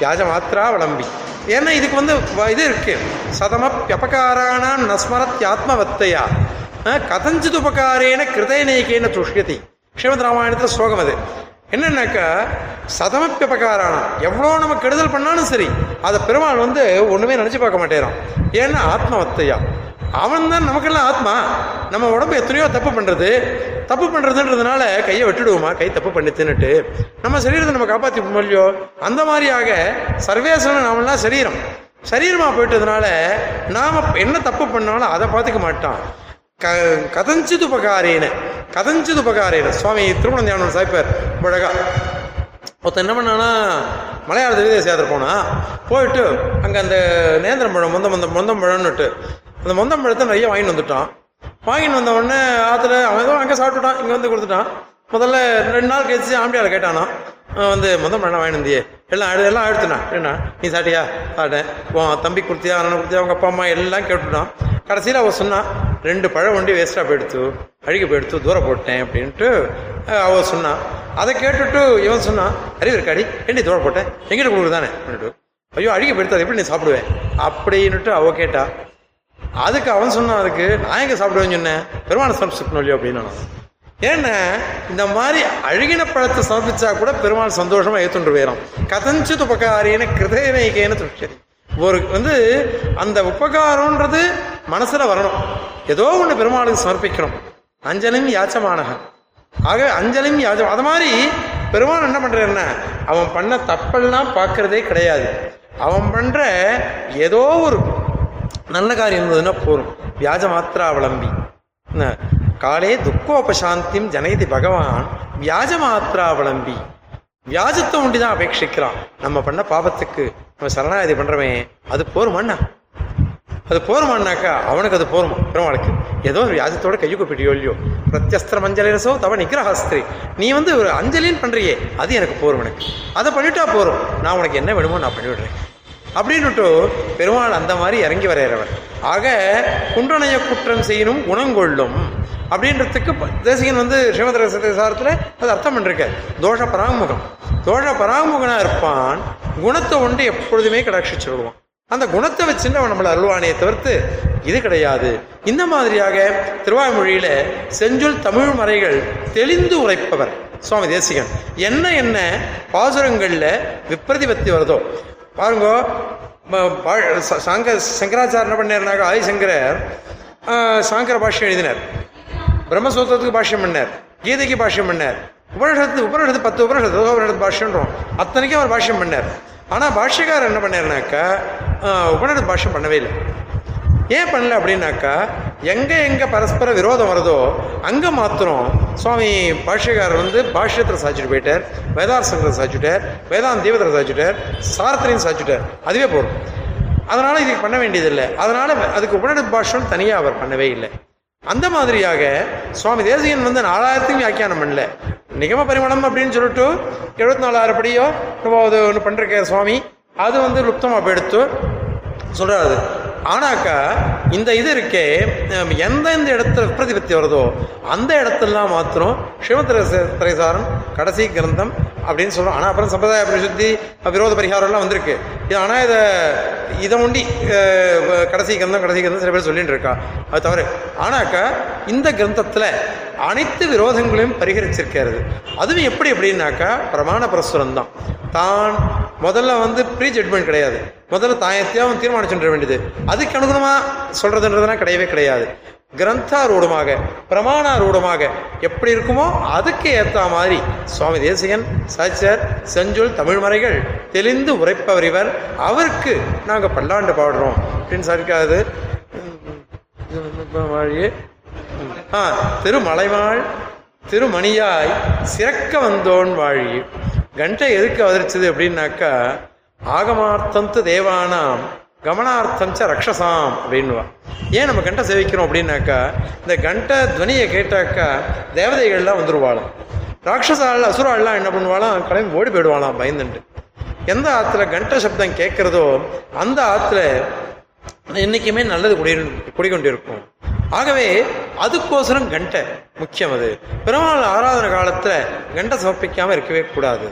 யாஜ மாத்திரா விளம்பி. ஏன்னா இதுக்கு வந்து வ- இது இருக்கு. சதம அபகாரானான் நஸ்மரத் ஆத்மவத்தையா கதஞ்சித் உபகாரேன கிருதயநேகேன துஷ்யதி. ஸ்ரீமத் ராமாயணத்துல ஸ்லோகம் அது. என்னன்னாக்கா சதமப்பியபகாரானம் எவ்வளோ நம்ம கெடுதல் பண்ணாலும் சரி அதை பெருமாள் வந்து ஒண்ணுமே நினைச்சு பார்க்க மாட்டேறான். ஏன்னா ஆத்மவத்தையா. அவன் தான் நமக்கெல்லாம் ஆத்மா. நம்ம உடம்பு எத்தனையோ தப்பு பண்றது. தப்பு பண்றதுன்றதுனால கையை விட்டுடுவோமா? கை தப்பு பண்ணி தின்னுட்டு நம்ம சரீரத்தை நம்ம காப்பாற்றி இல்லையோ? அந்த மாதிரியாக சர்வேசன நாமெல்லாம் சரீரம். சரீரமா போயிட்டதுனால நாம என்ன தப்பு பண்ணாலும் அதை பார்த்துக்க மாட்டான். க கதஞ்சிது உபகாரேன. கதஞ்சிது உபகாரேன. சுவாமி திருமணம் தியானம் சாய்ப்பார். அழகா ஒருத்தன் என்ன பண்ணானா மலையாள திவ்யதேச யாத்திரை போனா போயிட்டு அங்கே அந்த நேந்திரம் பழம் முந்த முந்த முந்தம் பழம்னுட்டு அந்த மொந்தம் பழத்தை நிறைய வாங்கிட்டு வந்துட்டான். வாங்கிட்டு வந்த உடனே ஆற்றுல அவன் ஏதோ அங்கே சாப்பிட்டுட்டான் இங்கே வந்து கொடுத்துட்டான். முதல்ல ரெண்டு நாள் கழிச்சு ஆம்பியார் கேட்டானா வந்து மொந்தம் பழம் வாங்கிட்டு வந்தியே. எல்லாம் அழு எல்லாம் அழுத்துனான் என்ன நீ சாட்டியா சாப்பிட்டேன். உன் தம்பி கொடுத்தியா அண்ணன் கொடுத்தியா அவங்க அப்பா அம்மா எல்லாம் கேட்டுட்டான். கடைசியில் அவள் சொன்னான் ரெண்டு பழம் வண்டி வேஸ்ட்டாக போயிடுத்து. அழுகி போயிடுத்து தூரம் போட்டேன் அப்படின்ட்டு அவள் அவ சொன்னான் அதை கேட்டுட்டு இவன் சொன்னான் அறிவு இருக்காடி ஏண்டி தூரம் போட்டேன் எங்கிட்ட கொடுக்குறதானே அப்படின்ட்டு. ஐயோ அழுகி போயிடுத்து அதை எப்படி நீ சாப்பிடுவேன்? அப்படின்னுட்டு அவ கேட்டா அதுக்கு அவன் சொன்னான் அதுக்கு நான் எங்க சாப்பிடுவேன்னு சொன்னேன். பெருமான சமர்ப்பிக்கணும் இல்லையோ அப்படின்னு நான். ஏன்னா இந்த மாதிரி அழுகின பழத்தை சமர்ப்பிச்சா கூட பெருமாள் சந்தோஷமா ஏத்துண்டு போயிடும் கதஞ்சு உபகாரின கிருதேனைக்கேன துஷ்யதி ஒரு வந்து அந்த உபகாரம்ன்றது மனசுல வரணும். ஏதோ ஒண்ணு பெருமாளுக்கு சமர்ப்பிக்கணும். அஞ்சலியும் யாச்சமானகன். ஆக அஞ்சலியும் யாச்சம் அது மாதிரி பெருமாள் என்ன பண்றாருன்னா அவன் பண்ண தப்பெல்லாம் பார்க்கறதே கிடையாது. அவன் பண்ற ஏதோ ஒரு நல்ல காரியம் இருந்ததுன்னா போரும் வியாஜ மாத்திரா அவலம்பி காலே துக்கோபசாந்திம் ஜனயதி பகவான் வியாஜ மாத்திரா அவலம்பி வியாஜத்தை ஒண்டிதான் அபேட்சிக்கிறான். நம்ம பண்ண பாபத்துக்கு நம்ம சரணாகதி பண்றவன் அது போருமாண்ணா? அது போருமான்னாக்கா அவனுக்கு அது போருமா? பெருமாளுக்கு. ஏதோ ஒரு வியாஜத்தோட கையை கூப்பிட்டியோ இல்லையோ. பிரத்யஸ்திரம் அஞ்சலிரசோ தவ நிகிரஹாஸ்திரி நீ வந்து ஒரு அஞ்சலின்னு பண்றியே அது எனக்கு போரும் எனக்கு. அதை பண்ணிட்டா போரும். நான் உனக்கு என்ன வேணுமோ நான் பண்ணிவிடுறேன். அப்படின்னுட்டு பெருமாள் அந்த மாதிரி இறங்கி வரைகிறவர் ஆக குன்றனைய குற்றம் செய்யணும் குணங்கொள்ளும் அப்படின்றதுக்கு தேசிகன் வந்து ஸ்ரீமத் சாரத்தில் அது அர்த்தம் பண்ணிருக்க தோஷ பராமுகம். தோஷ பராமுகனாக இருப்பான் குணத்தை ஒன்று எப்பொழுதுமே கடாட்சிச்சு விடுவான் அந்த குணத்தை வச்சுட்டு அவன் நம்மளை அருள்வானையை தவிர்த்து இது கிடையாது. இந்த மாதிரியாக திருவாய்மொழியில செஞ்சொல் தமிழ் மறைகள் தெளிந்து உரைப்பவர் சுவாமி தேசிகன். என்ன என்ன பாசுரங்கள்ல விப்ரதிபத்தி வருதோ பாருங்க ம- பா- ச- சங்கராச்சார் என்ன பண்ணாருனாக்க ஆதிசங்கரர் ஆஹ், சாங்கர பாஷ்யம் எழுதினார். பிரம்மசூத்திரத்துக்கு பாஷ்யம் பண்ணார். கீதைக்கு பாஷ்யம் பண்ணார். உபனிஷத்து உபனிஷத்து பத்து உபனிஷத்து உபனிஷத்து பாஷ்யன்றோம் அத்தனைக்கும் அவர் பாஷ்யம் பண்ணார். ஆனால் பாஷ்யக்காரர் என்ன பண்ணாருனாக்கா ஆஹ், உபனிஷத்து பாஷ்யம் பண்ணவே இல்லை. ஏன் பண்ணல அப்படின்னாக்கா எங்கே எங்கே பரஸ்பர விரோதம் வருதோ அங்கே மாத்திரம் சுவாமி பாஷ்யக்காரர் வந்து பாஷ்யத்தில் சாச்சிட்டு போயிட்டார் வேதார்சங்கத்தை சாச்சிட்டார் வேதாந்த தீபத்தில் சாச்சிட்டார் சாரத்திலையும் சாச்சிட்டார் அதுவே போதும். அதனால் இதுக்கு பண்ண வேண்டியதில்லை. அதனால் அதுக்கு உடனடி பாஷம் தனியாக அவர் பண்ணவே இல்லை. அந்த மாதிரியாக சுவாமி தேசிகன் வந்து நாலாயிரத்தையும் வியாக்கியானம் பண்ணல. நிகம பரிமளம் அப்படின்னு சொல்லிட்டு எழுபத்தி நாலாயிரம் படியோ அது ஒன்று பண்ணிருக்கார் சுவாமி அது வந்து லுப்தமாக போய் எடுத்து சொல்கிறாரு ஆனாக்கா இந்த இது இருக்கே எந்தெந்த இடத்துல பிரதிபத்தி வருதோ அந்த இடத்துலலாம் மாத்திரம் சிவத்திர திரைசாரம் கடைசி கிரந்தம் அப்படின்னு சொல்கிறோம் ஆனால் அப்புறம் சம்பிரதாய பரிசுத்தி விரோத பரிகாரம்லாம் வந்திருக்கு. இது ஆனால் இதை இதை ஒண்டி கடைசி கிரந்தம் கடைசி கிரந்தம் சில பேர் சொல்லிட்டு இருக்கா. அது தவறு. ஆனாக்கா இந்த கிரந்தத்தில் அனைத்து விரோதங்களையும் பரிகரிச்சிருக்கிறது. அதுவும் எப்படி அப்படின்னாக்கா பிரமாண பிரசுரம் தான். தான் முதல்ல வந்து ப்ரீ ஜட்மெண்ட் கிடையாது. முதல்ல தாயத்தையும் தீர்மானிச்சுட வேண்டியது. அதுக்கு அனுகுணமாக சொல்றதுன்றதுலாம் கிடையவே கிடையாது. கிரந்தாரூடமாக பிரமாணாரூடமாக எப்படி இருக்குமோ அதுக்கு ஏற்ற மாதிரி சுவாமி தேசிகன் சாச்சர் செஞ்சொல் தமிழ்மறைகள் தெளிந்து உரைப்பவர் இவர். அவருக்கு நாங்கள் பல்லாண்டு பாடுறோம். அப்படின்னு சொல்லிக்காது வாழியே ஆ திருமலைவாழ் திருமணியாய் சிறக்க வந்தோன் வாழி. கண்டை எதுக்கு அவதரிச்சது அப்படின்னாக்கா ஆகமார்த்தந்து தேவானாம் கமனார்த்தம் ச ரக்ஷசாம் அப்படின்வா ஏன் நம்ம கண்டை சேவிக்கிறோம் அப்படின்னாக்கா இந்த கண்ட துவனியை கேட்டாக்கா தேவதைகள்லாம் வந்துருவாளாம். ராட்சசால் அசுராள்லாம் என்ன பண்ணுவாளாம்? கிளம்பி ஓடி போயிடுவாளாம் பயந்துட்டு எந்த ஆத்துல கண்ட சப்தம் கேட்குறதோ அந்த ஆத்துல என்னைக்குமே நல்லது குடி குடிக்கொண்டிருக்கும் ஆகவே அதுக்கோசரம் கண்டை முக்கியம் அது. பெருமாள் ஆராதனை காலத்துல கண்டை சமர்ப்பிக்காம இருக்கவே கூடாது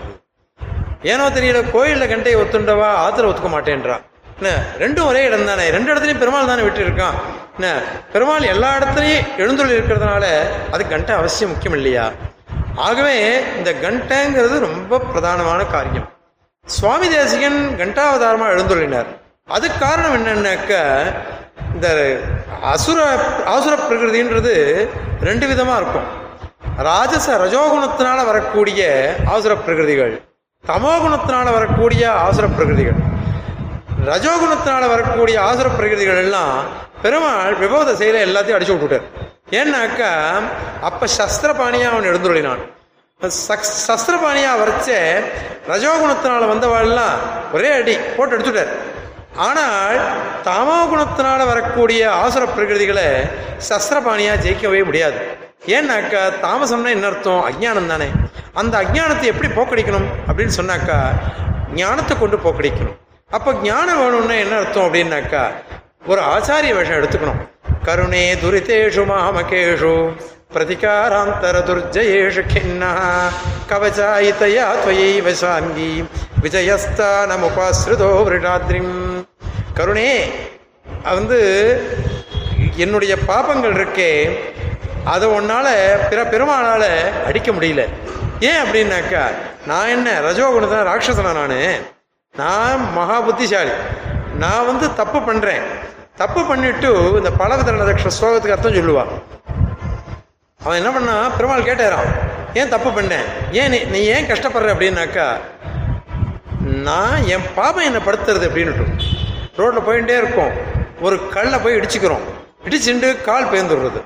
ஏனோ தெரியல கோயிலில் கண்டையை ஒத்துண்டவா? ஆத்துல ஒத்துக்க மாட்டேன்றா என்ன ரெண்டும் ஒரே இடம் தானே? ரெண்டு இடத்துலையும் பெருமாள் தானே விட்டு இருக்கான்? என்ன பெருமாள் எல்லா இடத்துலையும் எழுந்துள்ள இருக்கிறதுனால அது கண்டை அவசியம் முக்கியம் இல்லையா ஆகவே இந்த கண்டைங்கிறது ரொம்ப பிரதானமான காரியம். சுவாமி தேசிகன் கண்டாவதாரமாக எழுந்துள்ளினார். அதுக்கு காரணம் என்னன்னாக்க இந்த அசுர ஆசுர பிரகிருதின்றது ரெண்டு விதமாக இருக்கும். ராஜச ரஜோகுணத்தினால வரக்கூடிய ஆசுர பிரகிருதிகள். தமோகுணத்தினால வரக்கூடிய ஆசுர பிரகிருதிகள் ரஜோகுணத்தினால வரக்கூடிய ஆசுர பிரகிருதிகள் எல்லாம் பெருமாள் விபோத செயல எல்லாத்தையும் அடிச்சு விட்டுட்டார். ஏன்னாக்கா அப்ப சஸ்திரபாணியா அவன் எழுந்துள்ளினான் சக்- சஸ்திரபாணியா வரைச்சே ரஜோகுணத்தினால வந்தவாள்லாம் ஒரே அடி போட்டு எடுத்துட்டார். ஆனால் தமோ குணத்தினால வரக்கூடிய ஆசுர பிரகிருதிகளை சஸ்திரபாணியா ஜெயிக்கவே முடியாது. ஏன்னாக்கா தாமசம்னா என்ன அர்த்தம்? அஜ்ஞானம் தானே. அந்த அஜ்ஞானத்தை எப்படி போக்கடிக்கணும்? அப்படின்னு சொன்னாக்கா ஞானத்தை கொண்டு போக்கடிக்கணும். அப்போ ஞானம் வேணும்னா என்ன அர்த்தம் அப்படின்னாக்கா ஒரு ஆச்சாரிய வேஷம் எடுத்துக்கணும். கருணே துரிதேஷு மாமகேஷு பிரதிகாராந்தர துர்ஜயேஷு கிண்ணா கவச்சாயிதயா வசாங்கி விஜயஸ்தானம் உபாசிருதோ விருடாத்ரிம். கருணே வந்து என்னுடைய பாபங்கள் இருக்கே அதை உன்னால பிற பெருமானால அடிக்க முடியல. ஏன் அப்படின்னாக்கா நான் என்ன ரஜோகுணத்தான் ராட்சசனா நானு? நான் மகா புத்திசாலி நான் வந்து தப்பு பண்றேன். தப்பு பண்ணிட்டு இந்த பலவிதரண ஸ்லோகத்துக்கு அர்த்தம் சொல்லுவான் அவன் என்ன பண்ணா பெருமாள் கேட்டேறான் ஏன் தப்பு பண்ணேன்? ஏன் நீ நீ ஏன் கஷ்டப்படுற? அப்படின்னாக்கா நான் என் பாபம் என்னை படுத்துறது அப்படின்ட்டு ரோட்டில் போயிட்டே இருக்கோம். ஒரு கல்லை போய் இடிச்சுக்கிறோம். இடிச்சுட்டு கால் பேந்துடுறது.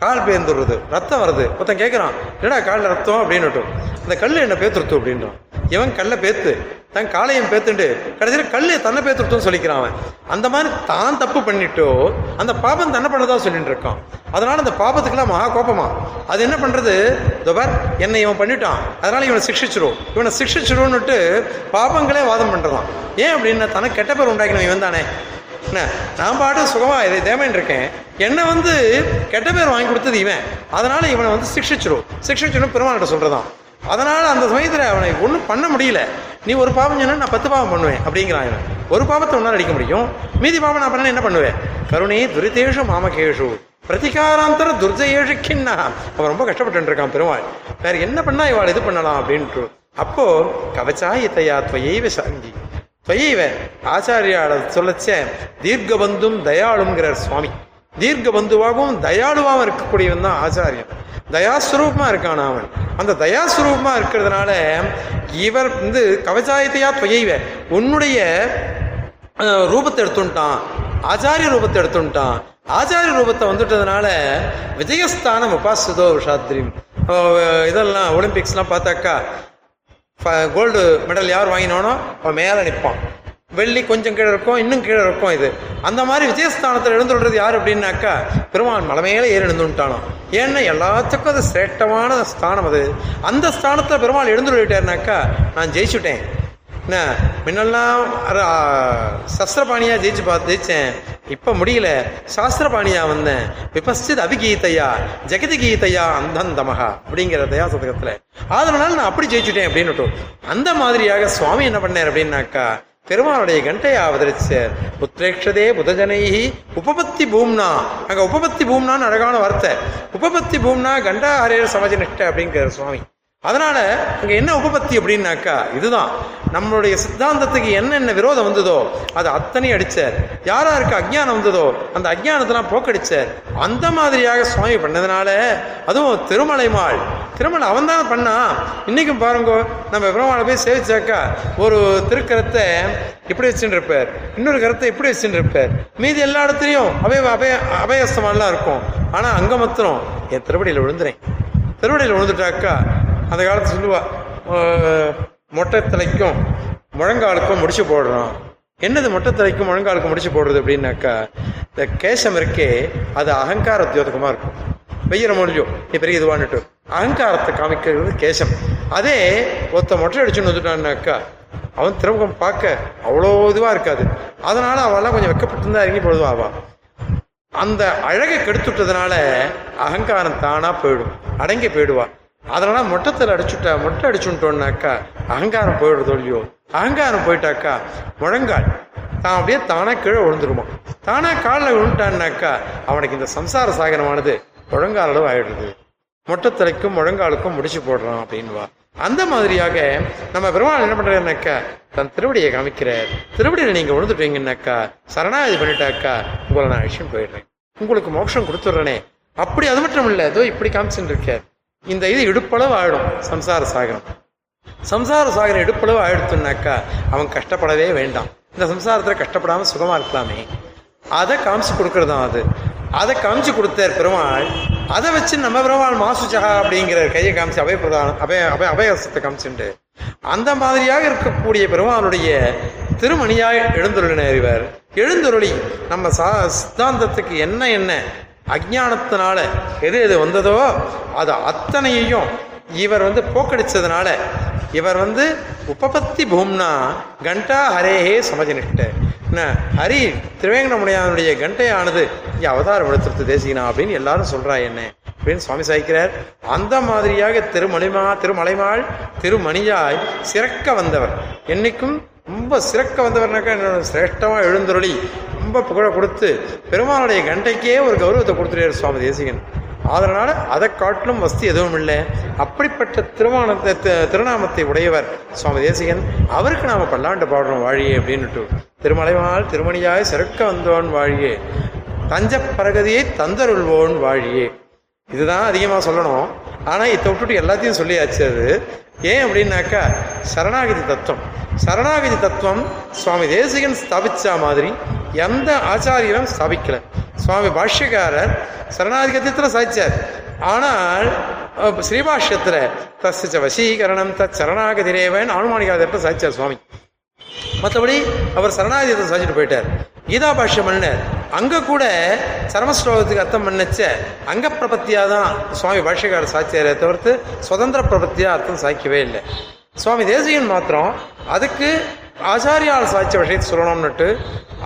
கால் பேர்ந்துடுறது ரத்தம் வருது. ஒருத்தன் கேட்குறான் என்னடா காலில் ரத்தம்? அப்படின்னுட்டு. அந்த கல் என்ன பேத்துருத்து அப்படின்றான். இவன் கல்லை பேத்து. தன் காலையும் பேத்துண்டு. கடைசியில் கல் தன்னை பேத்துருத்துன்னு சொல்லிக்கிறான் அவன். அந்த மாதிரி தான் தப்பு பண்ணிட்டோ அந்த பாபம் தன்னை பண்ணதா சொல்லிட்டு இருக்கான். அதனால அந்த பாபத்துக்கெல்லாம் மகா கோபமா. அது என்ன பண்றது? துபர் என்னை இவன் பண்ணிட்டான். அதனால இவனை சிக்ஷிச்சிரும் இவனை சிக்ஷிச்சிரும்னுட்டு பாபங்களே வாதம் பண்ணுறான் ஏன் அப்படின்னா தனக்கு கெட்ட பேர் உண்டாக்கினவன் இவன் தானே என்ன? நான் பாட்டு சுகமா இதை தேவைன்னு இருக்கேன் என்னை வந்து கெட்ட பேர் வாங்கி கொடுத்தது இவன். அதனால இவனை வந்து சிக்ஷிச்சிரும். சிக்ஷிச்சிரும் பெருமாள்கிட்ட சொல்கிறதான் அதனால அந்த சமயத்தில் அவனை ஒன்றும் பண்ண முடியல. நீ ஒரு பாவம் சொன்னால் நான் பத்து பாவம் பண்ணுவேன் அப்படிங்கிறான் இவன். ஒரு பாவத்தை ஒன்றால் அடிக்க முடியும். மீதி பாவம் நான் பண்ண என்ன பண்ணுவேன்? கருணை துரிதேஷு மாமகேஷு. பிரதிகாராந்தர துர்ஜயேஷு கிண்ணா. அவன் ரொம்ப கஷ்டப்பட்டு இருக்கான் பெருமாள். வேற என்ன பண்ணா இவாள் இது பண்ணலாம் அப்படின்ட்டு. அப்போ கவச்சாயித்தையா துவையைவ சங்கி தொய்வ ஆச்சாரியால சொல்லச்ச தீர்க்கபந்தும் தயாளுங்கிறார் சுவாமி. தீர்க்க பந்துவாகவும் தயாளுவாகவும் இருக்கக்கூடியவன் தான் ஆச்சாரியன் தயாஸ்வரூபமாக இருக்கான் அவன். அந்த தயாஸ்வரூபமாக இருக்கிறதுனால இவர் வந்து கவச்சாயத்தையா தொயைவ உன்னுடைய ரூபத்தை எடுத்துட்டான். ஆச்சாரிய ரூபத்தை எடுத்துட்டான். ஆச்சாரிய ரூபத்தை வந்துட்டதுனால விஜயஸ்தானம் உபாசிதோ விஷாத்ரி இதெல்லாம் ஒலிம்பிக்ஸ்லாம் பார்த்தாக்கா கோல்டு மெடல் யார் வாங்கினானோ அவன் மேலே நிற்பான் வெள்ளி கொஞ்சம் கீழே இருக்கும் இன்னும் கீழே இருக்கும் இது. அந்த மாதிரி விஜயஸ்தானத்தில் எழுந்துடுறது யார் அப்படின்னாக்கா பெருமான் மலை மேலே ஏறி எழுந்துட்டானோ ஏன்னா எல்லாத்துக்கும் அது சிரேஷ்டமான ஸ்தானம் அது. அந்த ஸ்தானத்தில் பெருமாள் எழுந்துள்ளிட்டாருனாக்கா நான் ஜெயிச்சுட்டேன். என்ன முன்னெல்லாம் அர- சஸ்திரபாணியா ஜெயிச்சு பார்த்து ஜெயிச்சேன். இப்ப முடியல. சாஸ்திரபாணியா வந்தேன். விபஸ்டித் அபிகீதையா ஜெகதி கீதையா அந்தந்தமகா அப்படிங்கிற தயா சதகத்துல அதனால நான் அப்படி ஜெயிச்சுட்டேன் அப்படின்னு அந்த மாதிரியாக சுவாமி என்ன பண்ணார் அப்படின்னாக்கா பெருமானுடைய கண்டையை அவதரிச்சார் புத்திரேக்ஷதே புதஜனைஹி உபபத்தி பூம்னா. அங்க உபபத்தி பூம்னான்னு அழகான வார்த்தை. உபபத்தி பூம்னா கண்டா ஹரேர் சமஜனிஷ்ட அப்படிங்கிற சுவாமி. அதனால இங்க என்ன உபபத்தி அப்படின்னாக்கா இதுதான். நம்மளுடைய சித்தாந்தத்துக்கு என்னென்ன விரோதம் வந்ததோ அது அத்தனை அடிச்சார். யாரா இருக்க அஜ்ஞானம் வந்ததோ அந்த அஜ்ஞானத்தெல்லாம் போக்கடிச்சார் அந்த மாதிரியாக சுவாமி பண்ணதுனால அதுவும் திருமலைமாள் திருமலை அவன் தான் பண்ணா. இன்னைக்கும் பாருங்க நம்ம பெருமாளை போய் சேவிச்சாக்கா ஒரு திருக்கரத்தை இப்படி வச்சுட்டு இருப்பார் இன்னொரு கரத்தை இப்படி வச்சுட்டு இருப்பார் மீதி எல்லா இடத்துலையும் அபய அபய அபயஸ்தமாலாம் இருக்கும். ஆனா அங்க மாத்திரம் என் திருவடியில் விழுந்துறேன். திருவடியில் விழுந்துட்டாக்கா அந்த காலத்து சொல்லுவா மொட்டை தலைக்கும் முழங்காலுக்கும் முடிச்சு போடுறோம். என்னது மொட்டை தலைக்கும் முழங்காலுக்கும் முடிச்சு போடுறது அப்படின்னாக்கா இந்த கேசம் இருக்கே அது அகங்கார தியோதகமாக இருக்கும். வெய்யற மொழியும் நீ பெரிய இதுவான்னுட்டு. அகங்காரத்தை காமிக்கிறது கேசம். அதே ஒருத்த மொட்டை அடிச்சுன்னு வந்துட்டான்னாக்கா அவன் திருமுகம் பார்க்க அவ்வளோ இதுவாக இருக்காது. அதனால அவெல்லாம் கொஞ்சம் வெக்கப்பட்டிருந்தா இறங்கி பொழுதுவா அவா அந்த அழகை கெடுத்துட்டதுனால அகங்காரம் தானாக போயிடும். அடங்கி போயிடுவான். அதனால மொட்டத்தில் அடிச்சுட்டா மொட்டை அடிச்சுட்டோன்னாக்கா அகங்காரம் போயிடுறது இல்லையோ? அகங்காரம் போயிட்டாக்கா முழங்கால். தான் அப்படியே தானாக கீழே விழுந்துருமா தானாக காலில் விழுந்துட்டான்னாக்கா அவனுக்கு இந்த சம்சார சாகரமானது முழங்காலளவு ஆயிடுது. மொட்டத்தலைக்கும் முழங்காலுக்கும் முடிச்சு போடுறான் அப்படின்வா அந்த மாதிரியாக நம்ம பெருமாள் என்ன பண்றாருனாக்கா தன் திருவடியை காமிக்கிறார். திருவடியில் நீங்க விழுந்துட்டீங்கன்னாக்கா சரணாகதி பண்ணிட்டாக்கா உங்களை நான் விஷயம் போயிடுறேன். உங்களுக்கு மோட்சம் கொடுத்துட்றேனே. அப்படி அது மட்டும் இல்லை ஏதோ இப்படி காமிச்சுட்டு இருக்கார். இந்த இது இடுப்பளவு ஆயிடும் சம்சார சாகரம். சம்சார சாகரம் இடுப்பளவு ஆயிடுத்துனாக்கா அவன் கஷ்டப்படவே வேண்டாம். இந்த சம்சாரத்துல கஷ்டப்படாமல் சுகமாக இருக்கலாமே. அதை காமிச்சு கொடுக்கறதாம் அது. அதை காமிச்சு கொடுத்தார் பெருமாள் அதை வச்சு நம்ம பெருமாள் மாசுச்சகா அப்படிங்கிற கையை காமிச்சு அபய பிரதானம் அபய அபய அபயசத்தை காமிச்சுண்டு. அந்த மாதிரியாக இருக்கக்கூடிய பெருமாளுடைய திருமணியாய் எழுந்துருளினர் இவர். எழுந்துருளி நம்ம சா சித்தாந்தத்துக்கு என்ன என்ன அஜானத்தினால எது எது வந்ததோ அது அத்தனையையும் இவர் வந்து போக்கடிச்சதுனால இவர் வந்து உபபத்தி பூம்னா கண்டா ஹரேஹே சமஜனிட்ட என்ன? ஹரி திருவேங்கடமுடையானுடைய கண்டையானது இங்கே அவதாரம் எடுத்துருத்து தேசிகனா அப்படின்னு எல்லாரும் சொல்றா என்ன அப்படின்னு சுவாமி சாய்க்கிறார். அந்த மாதிரியாக திருமணிமா திருமலைமாள் திருமணியாய் சிறக்க வந்தவர். என்னைக்கும் ரொம்ப சிறக்க வந்தவர்னாக்கா என்னோட சிரேஷ்டமாக எழுந்துருளி ரொம்ப புகழ கொடுத்து பெருமாளுடைய கண்டைக்கே ஒரு கௌரவத்தை கொடுத்துட்டார் சுவாமி தேசிகன். அதனால அதை காட்டிலும் வசதி எதுவும் இல்லை. அப்படிப்பட்ட திருமணத்தை திருநாமத்தை உடையவர் சுவாமி தேசிகன். அவருக்கு நாம பல்லாண்டு பாடுறோம் வாழியே அப்படின்னுட்டு. திருமலைவாள் திருமணியாய் சிறக்க வந்தோன் வாழியே. தஞ்ச பரகதியை தந்தருள்வோன் வாழியே. இதுதான் அதிகமாக சொல்லணும். ஆனால் இதை விட்டுட்டு எல்லாத்தையும் சொல்லியாச்சு அது. ஏன் அப்படின்னாக்கா சரணாகதி தத்துவம். சரணாகதி தத்துவம் சுவாமி தேசிகன் ஸ்தாபிச்ச மாதிரி எந்த ஆச்சாரியரும் ஸ்தாபிக்கல சுவாமி பாஷ்யக்காரர் சரணாதிகத்தியத்தில் சாதிச்சார். ஆனால் அஹ், ஸ்ரீபாஷ்யத்தில் வசீகரணம் தத் சரணாகதிரேவன் ஆணுமானிகாதர்கிட்ட சாதிச்சார் சுவாமி. மற்றபடி அவர் சரணாதியத்தை சாதிச்சுட்டு போயிட்டார். கீதா பாஷ்யம் பண்ணார் அங்க கூட சரமஸ்லோகத்துக்கு அர்த்தம் பண்ணச்ச அங்க பிரபத்தியா தான் சுவாமி பாஷ்யக்காரர் சாட்சியாரே தவிர்த்து சுதந்திர பிரபத்தியா அர்த்தம் சாய்க்கவே இல்லை. சுவாமி தேசிகன் மாத்திரம் அதுக்கு ஆச்சாரியால் சாட்சிய விஷயத்தை சொல்லணும்னுட்டு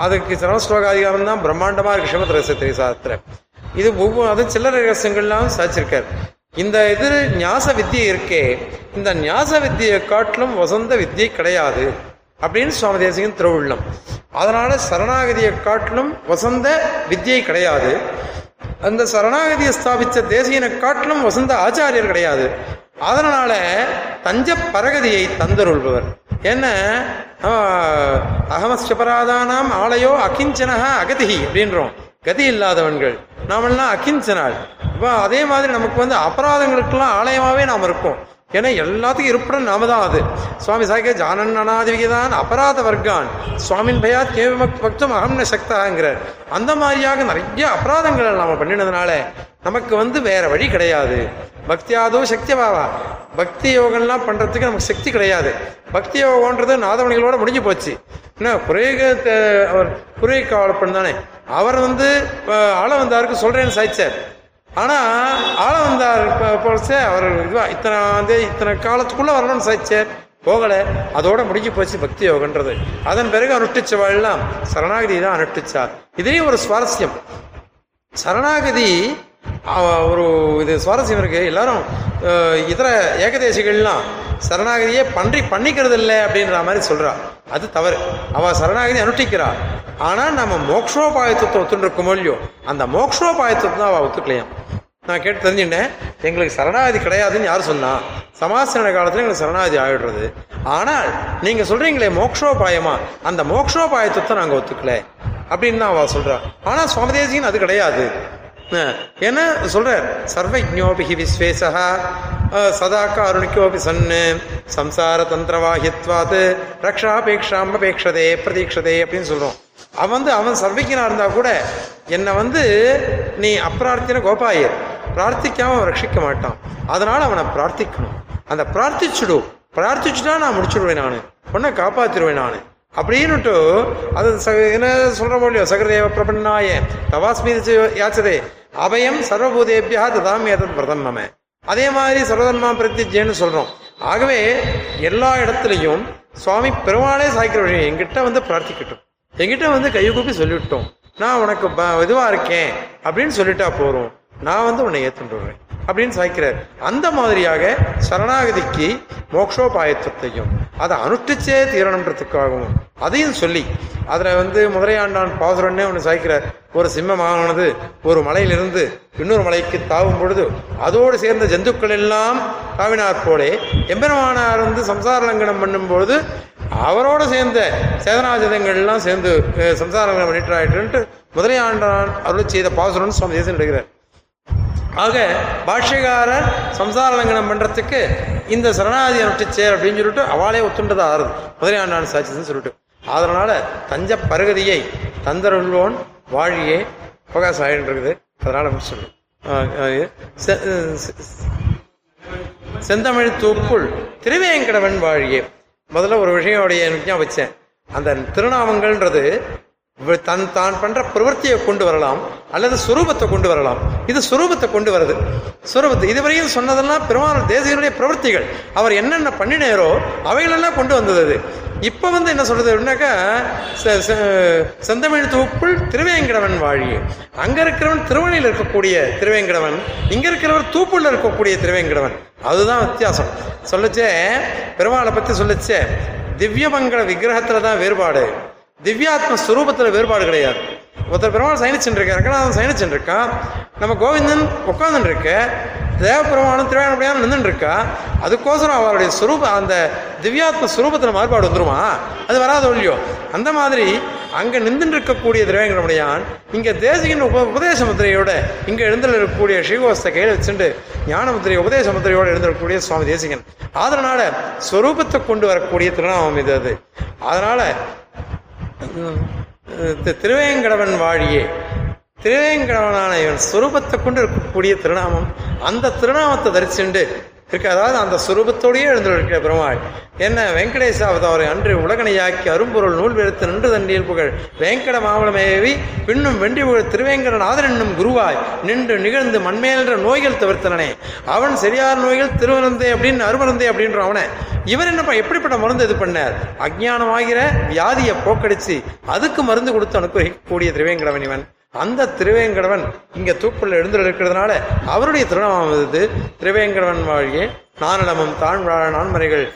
அதுக்கு சரமஸ்லோகாதிகாரம் தான் பிரம்மாண்டமாக இருக்கு ஸ்ரீமத் ரகசிய திரிசாத்திர இது ஒவ்வொரு அது சில்லறை ரகசியங்கள்லாம் சாச்சிருக்கார். இந்த இது ஞாச வித்தியை இருக்கே இந்த ஞாச வித்தியை காட்டிலும் வசந்த வித்தியை கிடையாது அப்படின்னு சுவாமி தேசிகன் திருவுள்ளம். அதனால சரணாகதியை காட்டிலும் வசந்த வித்தியை கிடையாது. அந்த சரணாகதியை ஸ்தாபித்த தேசியனை காட்டிலும் வசந்த ஆச்சாரியர் கிடையாது. அதனால தஞ்ச பரகதியை தந்தருள்பவர். என்ன? அகமஸ்டபராதானாம் ஆலயோ அகிஞ்சனக அகதிகி அப்படின்றோம். கதி இல்லாதவன்கள். நாமெல்லாம் அகிஞ்சனாள் இப்போ அதே மாதிரி நமக்கு வந்து அபராதங்களுக்கெல்லாம் ஆலயமாகவே நாம் இருக்கோம். ஏன்னா எல்லாத்துக்கும் இருப்பிடம் நாம தான் அது. சுவாமி சாய்க்க ஜானன் அனாதிவிகிதான் அபராத வர்க்கான். சுவாமின் பயாத் கேவம பக்தம் அகம்ன சக்தாங்கிறார். அந்த மாதிரியாக நிறைய அபராதங்களை நாம பண்ணினதுனால நமக்கு வந்து வேற வழி கிடையாது. பக்தியாதோ சக்தி பாவா பக்தி யோகம்லாம் பண்றதுக்கு நமக்கு சக்தி கிடையாது. பக்தி யோகன்றது நாதமணிகளோட முடிஞ்சு போச்சு. என்ன குறைக அவர் குறை காவலப்பன் தானே. அவர் வந்து ஆள வந்தாருக்கு சொல்றேன்னு சாய்ச்சார். ஆனா ஆள வந்தார் போலச்சே அவர் இதுவா இத்தனை வந்து இத்தனை காலத்துக்குள்ள வரணும்னு சாய்ச்சார் போகல. அதோட முடிஞ்சு போச்சு பக்தி யோகன்றது. அதன் பிறகு அனுஷ்டிச்சவாள்லாம் சரணாகதி தான் அனுஷ்டிச்சார். இதுலயும் ஒரு சுவாரஸ்யம். சரணாகதி ஒரு இது சுவாரஸ்யம் இருக்கு. எல்லாரும் இதர ஏகதேசிகள்லாம் சரணாகதியே பன்றி பண்ணிக்கிறது இல்லை அப்படின்ற மாதிரி சொல்றா. அது தவறு. அவ சரணாகதி அனுஷ்டிக்கிறா ஆனா நம்ம மோக்ஷோபாயத்துவத்தை ஒத்துருக்கோமோ இல்லையோ அந்த மோக்ஷோபாயத்துவத்தை தான் அவ ஒத்துக்கலையாம். நான் கேட்டு தெரிஞ்சுட்டேன் எங்களுக்கு சரணாகதி கிடையாதுன்னு யார் சொன்னா? சமாசன காலத்துல எங்களுக்கு சரணாகதி ஆயிடுறது. ஆனால் நீங்க சொல்றீங்களே மோக்ஷோபாயமா? அந்த மோக்ஷோபாயத்துவத்தை நாங்க ஒத்துக்கல. அப்படின்னு தான் அவ சொல்றா. ஆனா சுவாமதேசின்னு அது கிடையாது. ஏன்னா சொல்றார் சர்வஜோபி விஸ்வேசா சதா காருணிக்கோபி சன்னு சம்சார தந்திரவாகித்வாத் ரக்ஷாபேக்ஷாம் அபேக்ஷதே பிரதீட்சதே அப்படின்னு சொல்றோம் அவன் வந்து அவன் சர்வஜனா இருந்தா கூட என்னை வந்து நீ அப்பிரார்த்தின கோபாயர் பிரார்த்திக்காம அவன் ரட்சிக்க மாட்டான் அதனால அவனை பிரார்த்திக்கணும் அந்த பிரார்த்திச்சுடு பிரார்த்திச்சுட்டா நான் முடிச்சுடுவேன் நான் உன்னை காப்பாத்திடுவேன் நான் அப்படின்னுட்டு அது என்ன சொல்ற இல்லையோ சகரதேவ பிரபன்னாய தவாஸ்மி யாச்சதே அபயம் சர்வபூதேபியா ததாமி அதன் பிரதம் அதே மாதிரி சர்வதன்மா பிரத்யஜேன்னு சொல்றோம். ஆகவே எல்லா இடத்துலையும் சுவாமி பெருமாளே சாய்க்கிற வழி எங்கிட்ட வந்து பிரார்த்திக்கிட்டோம். எங்கிட்ட வந்து கையை கூப்பி சொல்லிவிட்டோம். நான் உனக்கு இதுவாக இதுவா இருக்கேன் அப்படின்னு சொல்லிட்டா போறோம் நான் வந்து உன்னை ஏத்துட்டு வருவேன். அப்படின்னு சாய்க்கிறார். அந்த மாதிரியாக சரணாகதிக்கு மோக்ஷோபாயத்துவத்தையும் அதை அனுஷ்டிச்சே தீரணுன்றதுக்காகவும் அதையும் சொல்லி அதில் வந்து முதலையாண்டான் பாசுரன்னே ஒன்று சாய்க்கிறார். ஒரு சிம்மமானது ஒரு மலையிலிருந்து இன்னொரு மலைக்கு தாவும் பொழுது அதோடு சேர்ந்த ஜந்துக்கள் எல்லாம் தாவினார் போலே எம்பெருமானார் வந்து சம்சார லங்கனம் பண்ணும்பொழுது அவரோடு அவரோட சேர்ந்த சேதனாஜதங்கள் எல்லாம் சேர்ந்து சம்சார லங்கனம் பண்ணிட்டு முதலையாண்டான் அருள் செய்த பாசுரன் சுவாமி தேசம் எடுக்கிறார். ஆக பாஷ்யக்காரர் சம்சார லங்கனம் பண்ணுறதுக்கு இந்த சரணாதி அனுஷ்டிச்சேர் அப்படின்னு சொல்லிட்டு அவளே ஒத்துண்டதா ஆறுது. முதலியாண்டான் சாட்சின்னு சொல்லிட்டு. அதனால தஞ்ச பருகதியை தந்தருள்வோன் வாழியே அவகாசம் ஆயிட்டு இருக்குது அதனால முடிச்சிடணும். செந்தமிழ் தூக்குள் திருவேங்கடவன் வாழியே. முதல்ல ஒரு விஷயோடைய ஞாபகம் வச்சேன். அந்த திருநாமங்கள்ன்றது தன் தான் பண்ற பிரவர்த்தியை கொண்டு வரலாம் அல்லது சுரூபத்தை கொண்டு வரலாம். இது சுரூபத்தை கொண்டு வருது. சுரூபத்தை இதுவரையும் சொன்னதெல்லாம் பெருமாள் தேசியனுடைய பிரவர்த்திகள். அவர் என்னென்ன பண்ணினாரோ அவைகளெல்லாம் கொண்டு வந்தது அது. இப்ப வந்து என்ன சொல்றது அப்படின்னாக்கா செந்தமிழ் தூப்புள் திருவேங்கடவன் வாழி அங்க இருக்கிறவன் திருவணையில் இருக்கக்கூடிய திருவேங்கடவன் இங்க இருக்கிறவர் தூப்புள்ள இருக்கக்கூடிய திருவேங்கடவன். அதுதான் வித்தியாசம். சொல்லுச்சே பெருமாளை பத்தி சொல்லுச்சே திவ்யமங்கல விக்கிரகத்துல தான் வேறுபாடு. திவ்யாத்ம ஸ்வரூபத்தில் வேறுபாடு கிடையாது. ஒருத்தர் பெருமாள் சயனிச்சுட்டு இருக்காரு ரங்கநாதன் சயனிச்சுட்டு இருக்கான் நம்ம கோவிந்தன் உட்காந்துட்டு இருக்க தேவபெருமானும் திருவாயணப்படியான நின்றுட்டு இருக்கா அதுக்கோசரம் அவருடைய சுரூப அந்த திவ்யாத்ம சுரூபத்தில் மாறுபாடு வந்துருமா? அது வராது ஒழியோ அந்த மாதிரி அங்கே நின்றுட்டு இருக்கக்கூடிய திருவேங்கடமுடையான் இங்கே தேசிகின் உப உபதேச முத்திரையோட இங்கே எழுந்திருக்கக்கூடிய ஸ்ரீகோஸ்த கையில் வச்சுட்டு ஞான முத்திரை உபதேச முத்திரையோட எழுந்திருக்கக்கூடிய சுவாமி தேசிகன். அதனால ஸ்வரூபத்தை கொண்டு வரக்கூடிய திருநாமம் இது அது. அதனால திருவேங்கடவன் வாழியே. திருவேங்கடவனான இவன் சுரூபத்தை கொண்டு இருக்கக்கூடிய திருநாமம். அந்த திருநாமத்தை தரிச்சுண்டு இருக்கு. அதாவது அந்த சுரூபத்தோடையே எழுந்திருக்கிற பெருமாள். என்ன வெங்கடேச அன்று உலகனையாக்கி அரும்பொருள் நூல் வெறுத்து நின்று தண்டியில் புகழ். வேங்கட மாவளமேவி பின்னும் வெண்டி புகழ் திருவேங்கடன் என்னும் குருவாய் நின்று நிகழ்ந்து மண்மேல்ன்ற நோய்கள் தவிர்த்தனே அவன் சரியார் நோய்கள் திருவனந்தே அப்படின்னு அருமருந்தே அப்படின்ற அவனை. இவர் என்னப்பா எப்படிப்பட்ட மருந்து இது பண்ணார்? அஜ்ஞானமாகிற வியாதியை போக்கடிச்சு அதுக்கு மருந்து கொடுத்து அனுப்பக்கூடிய திருவேங்கடவன் இவன். அந்த திருவேங்கடவன் இங்கே தூக்குள்ள எழுந்து இருக்கிறதுனால அவருடைய திருநாமம் இது திருவேங்கடவன் வாழியே நானலமும் தாழ்வாழ நான்மறைகள்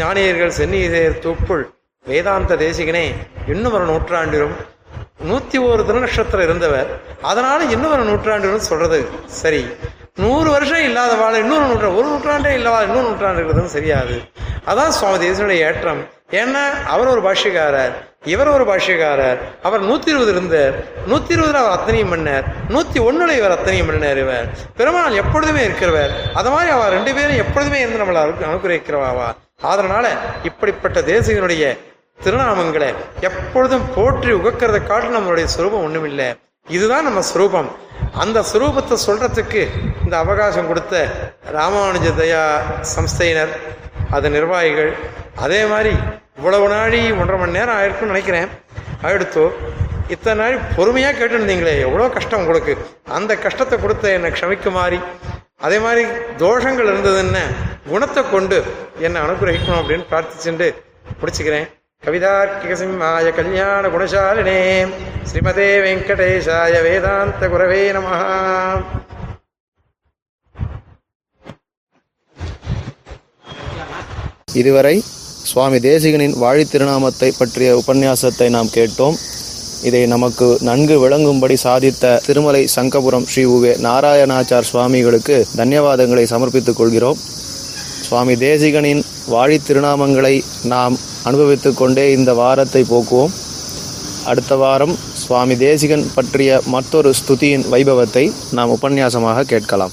ஞானியர்கள் சென்னியர் தூப்புள் வேதாந்த தேசிகனே இன்னும் ஒரு நூற்றாண்டிலும் நூத்தி ஒரு திருநக்ஷத்திரம் இருந்தவர். அதனால இன்னும் ஒரு நூற்றாண்டுன்னு சொல்றது சரி. நூறு வருஷம் இல்லாத வாழ இன்னொரு நூற்றாண்டு ஒரு நூற்றாண்டே இல்லாத இன்னொரு நூற்றாண்டு இருக்கிறதும் சரியாது. அதான் சுவாமி தேசியனுடைய ஏற்றம். ஏன்னா அவர் ஒரு பாஷ்யக்காரர் இவர் ஒரு பாஷ்யக்காரர் அவர் நூத்தி இருபது இருந்தார் நூத்தி இருபதுல அவர் அத்தனையும் பண்ணார் நூத்தி ஒண்ணுல இவர் அத்தனையும் பண்ணார் இவர். பெருமாள் எப்பொழுதுமே இருக்கிறவர். அது மாதிரி அவர் ரெண்டு பேரும் எப்பொழுதுமே இருந்து நம்மளை அனுகிரகிக்கிறவாவா அதனால இப்படிப்பட்ட தேசிகனுடைய திருநாமங்களை எப்பொழுதும் போற்றி உகக்கிறத காட்டு நம்மளுடைய சுரூபம் ஒண்ணுமில்லை. இதுதான் நம்ம சுரூபம். அந்த சுரூபத்தை சொல்றதுக்கு இந்த அவகாசம் கொடுத்த ராமானுஜ தயா சம்ஸ்தையினர் அது நிர்வாகிகள். அதே மாதிரி இவ்வளவு நாழி ஒன்றரை மணி நேரம் ஆயிருக்குன்னு நினைக்கிறேன். அடுத்து இத்தனை நாள் பொறுமையாக கேட்டுருந்தீங்களே எவ்வளோ கஷ்டம் உங்களுக்கு. அந்த கஷ்டத்தை கொடுத்த என்னை க்ஷமிக்குமாறி அதே மாதிரி தோஷங்கள் இருந்ததுன்னு குணத்தை கொண்டு என்னை அனுகிரகிக்கணும் அப்படின்னு பிரார்த்திச்சுட்டு முடிச்சுக்கிறேன். கவிதார்க்கிகசிம்மாய கல்யாண குணசாலினே. ஸ்ரீமதே வெங்கடேஷாய வேதாந்த குரவே நமஹா. இதுவரை சுவாமி தேசிகனின் வாழித் திருநாமத்தை பற்றிய உபன்யாசத்தை நாம் கேட்டோம். இதை நமக்கு நன்கு விளங்கும்படி சாதித்த திருமலை சங்கபுரம் ஸ்ரீ உவே நாராயணாச்சார் சுவாமிகளுக்கு தன்யவாதங்களை சமர்ப்பித்துக் கொள்கிறோம். சுவாமி தேசிகனின் வாழித் திருநாமங்களை நாம் அனுபவித்து கொண்டே இந்த வாரத்தை போக்குவோம். அடுத்த வாரம் சுவாமி தேசிகன் பற்றிய மற்றொரு ஸ்துதியின் வைபவத்தை நாம் உபன்யாசமாக கேட்கலாம்.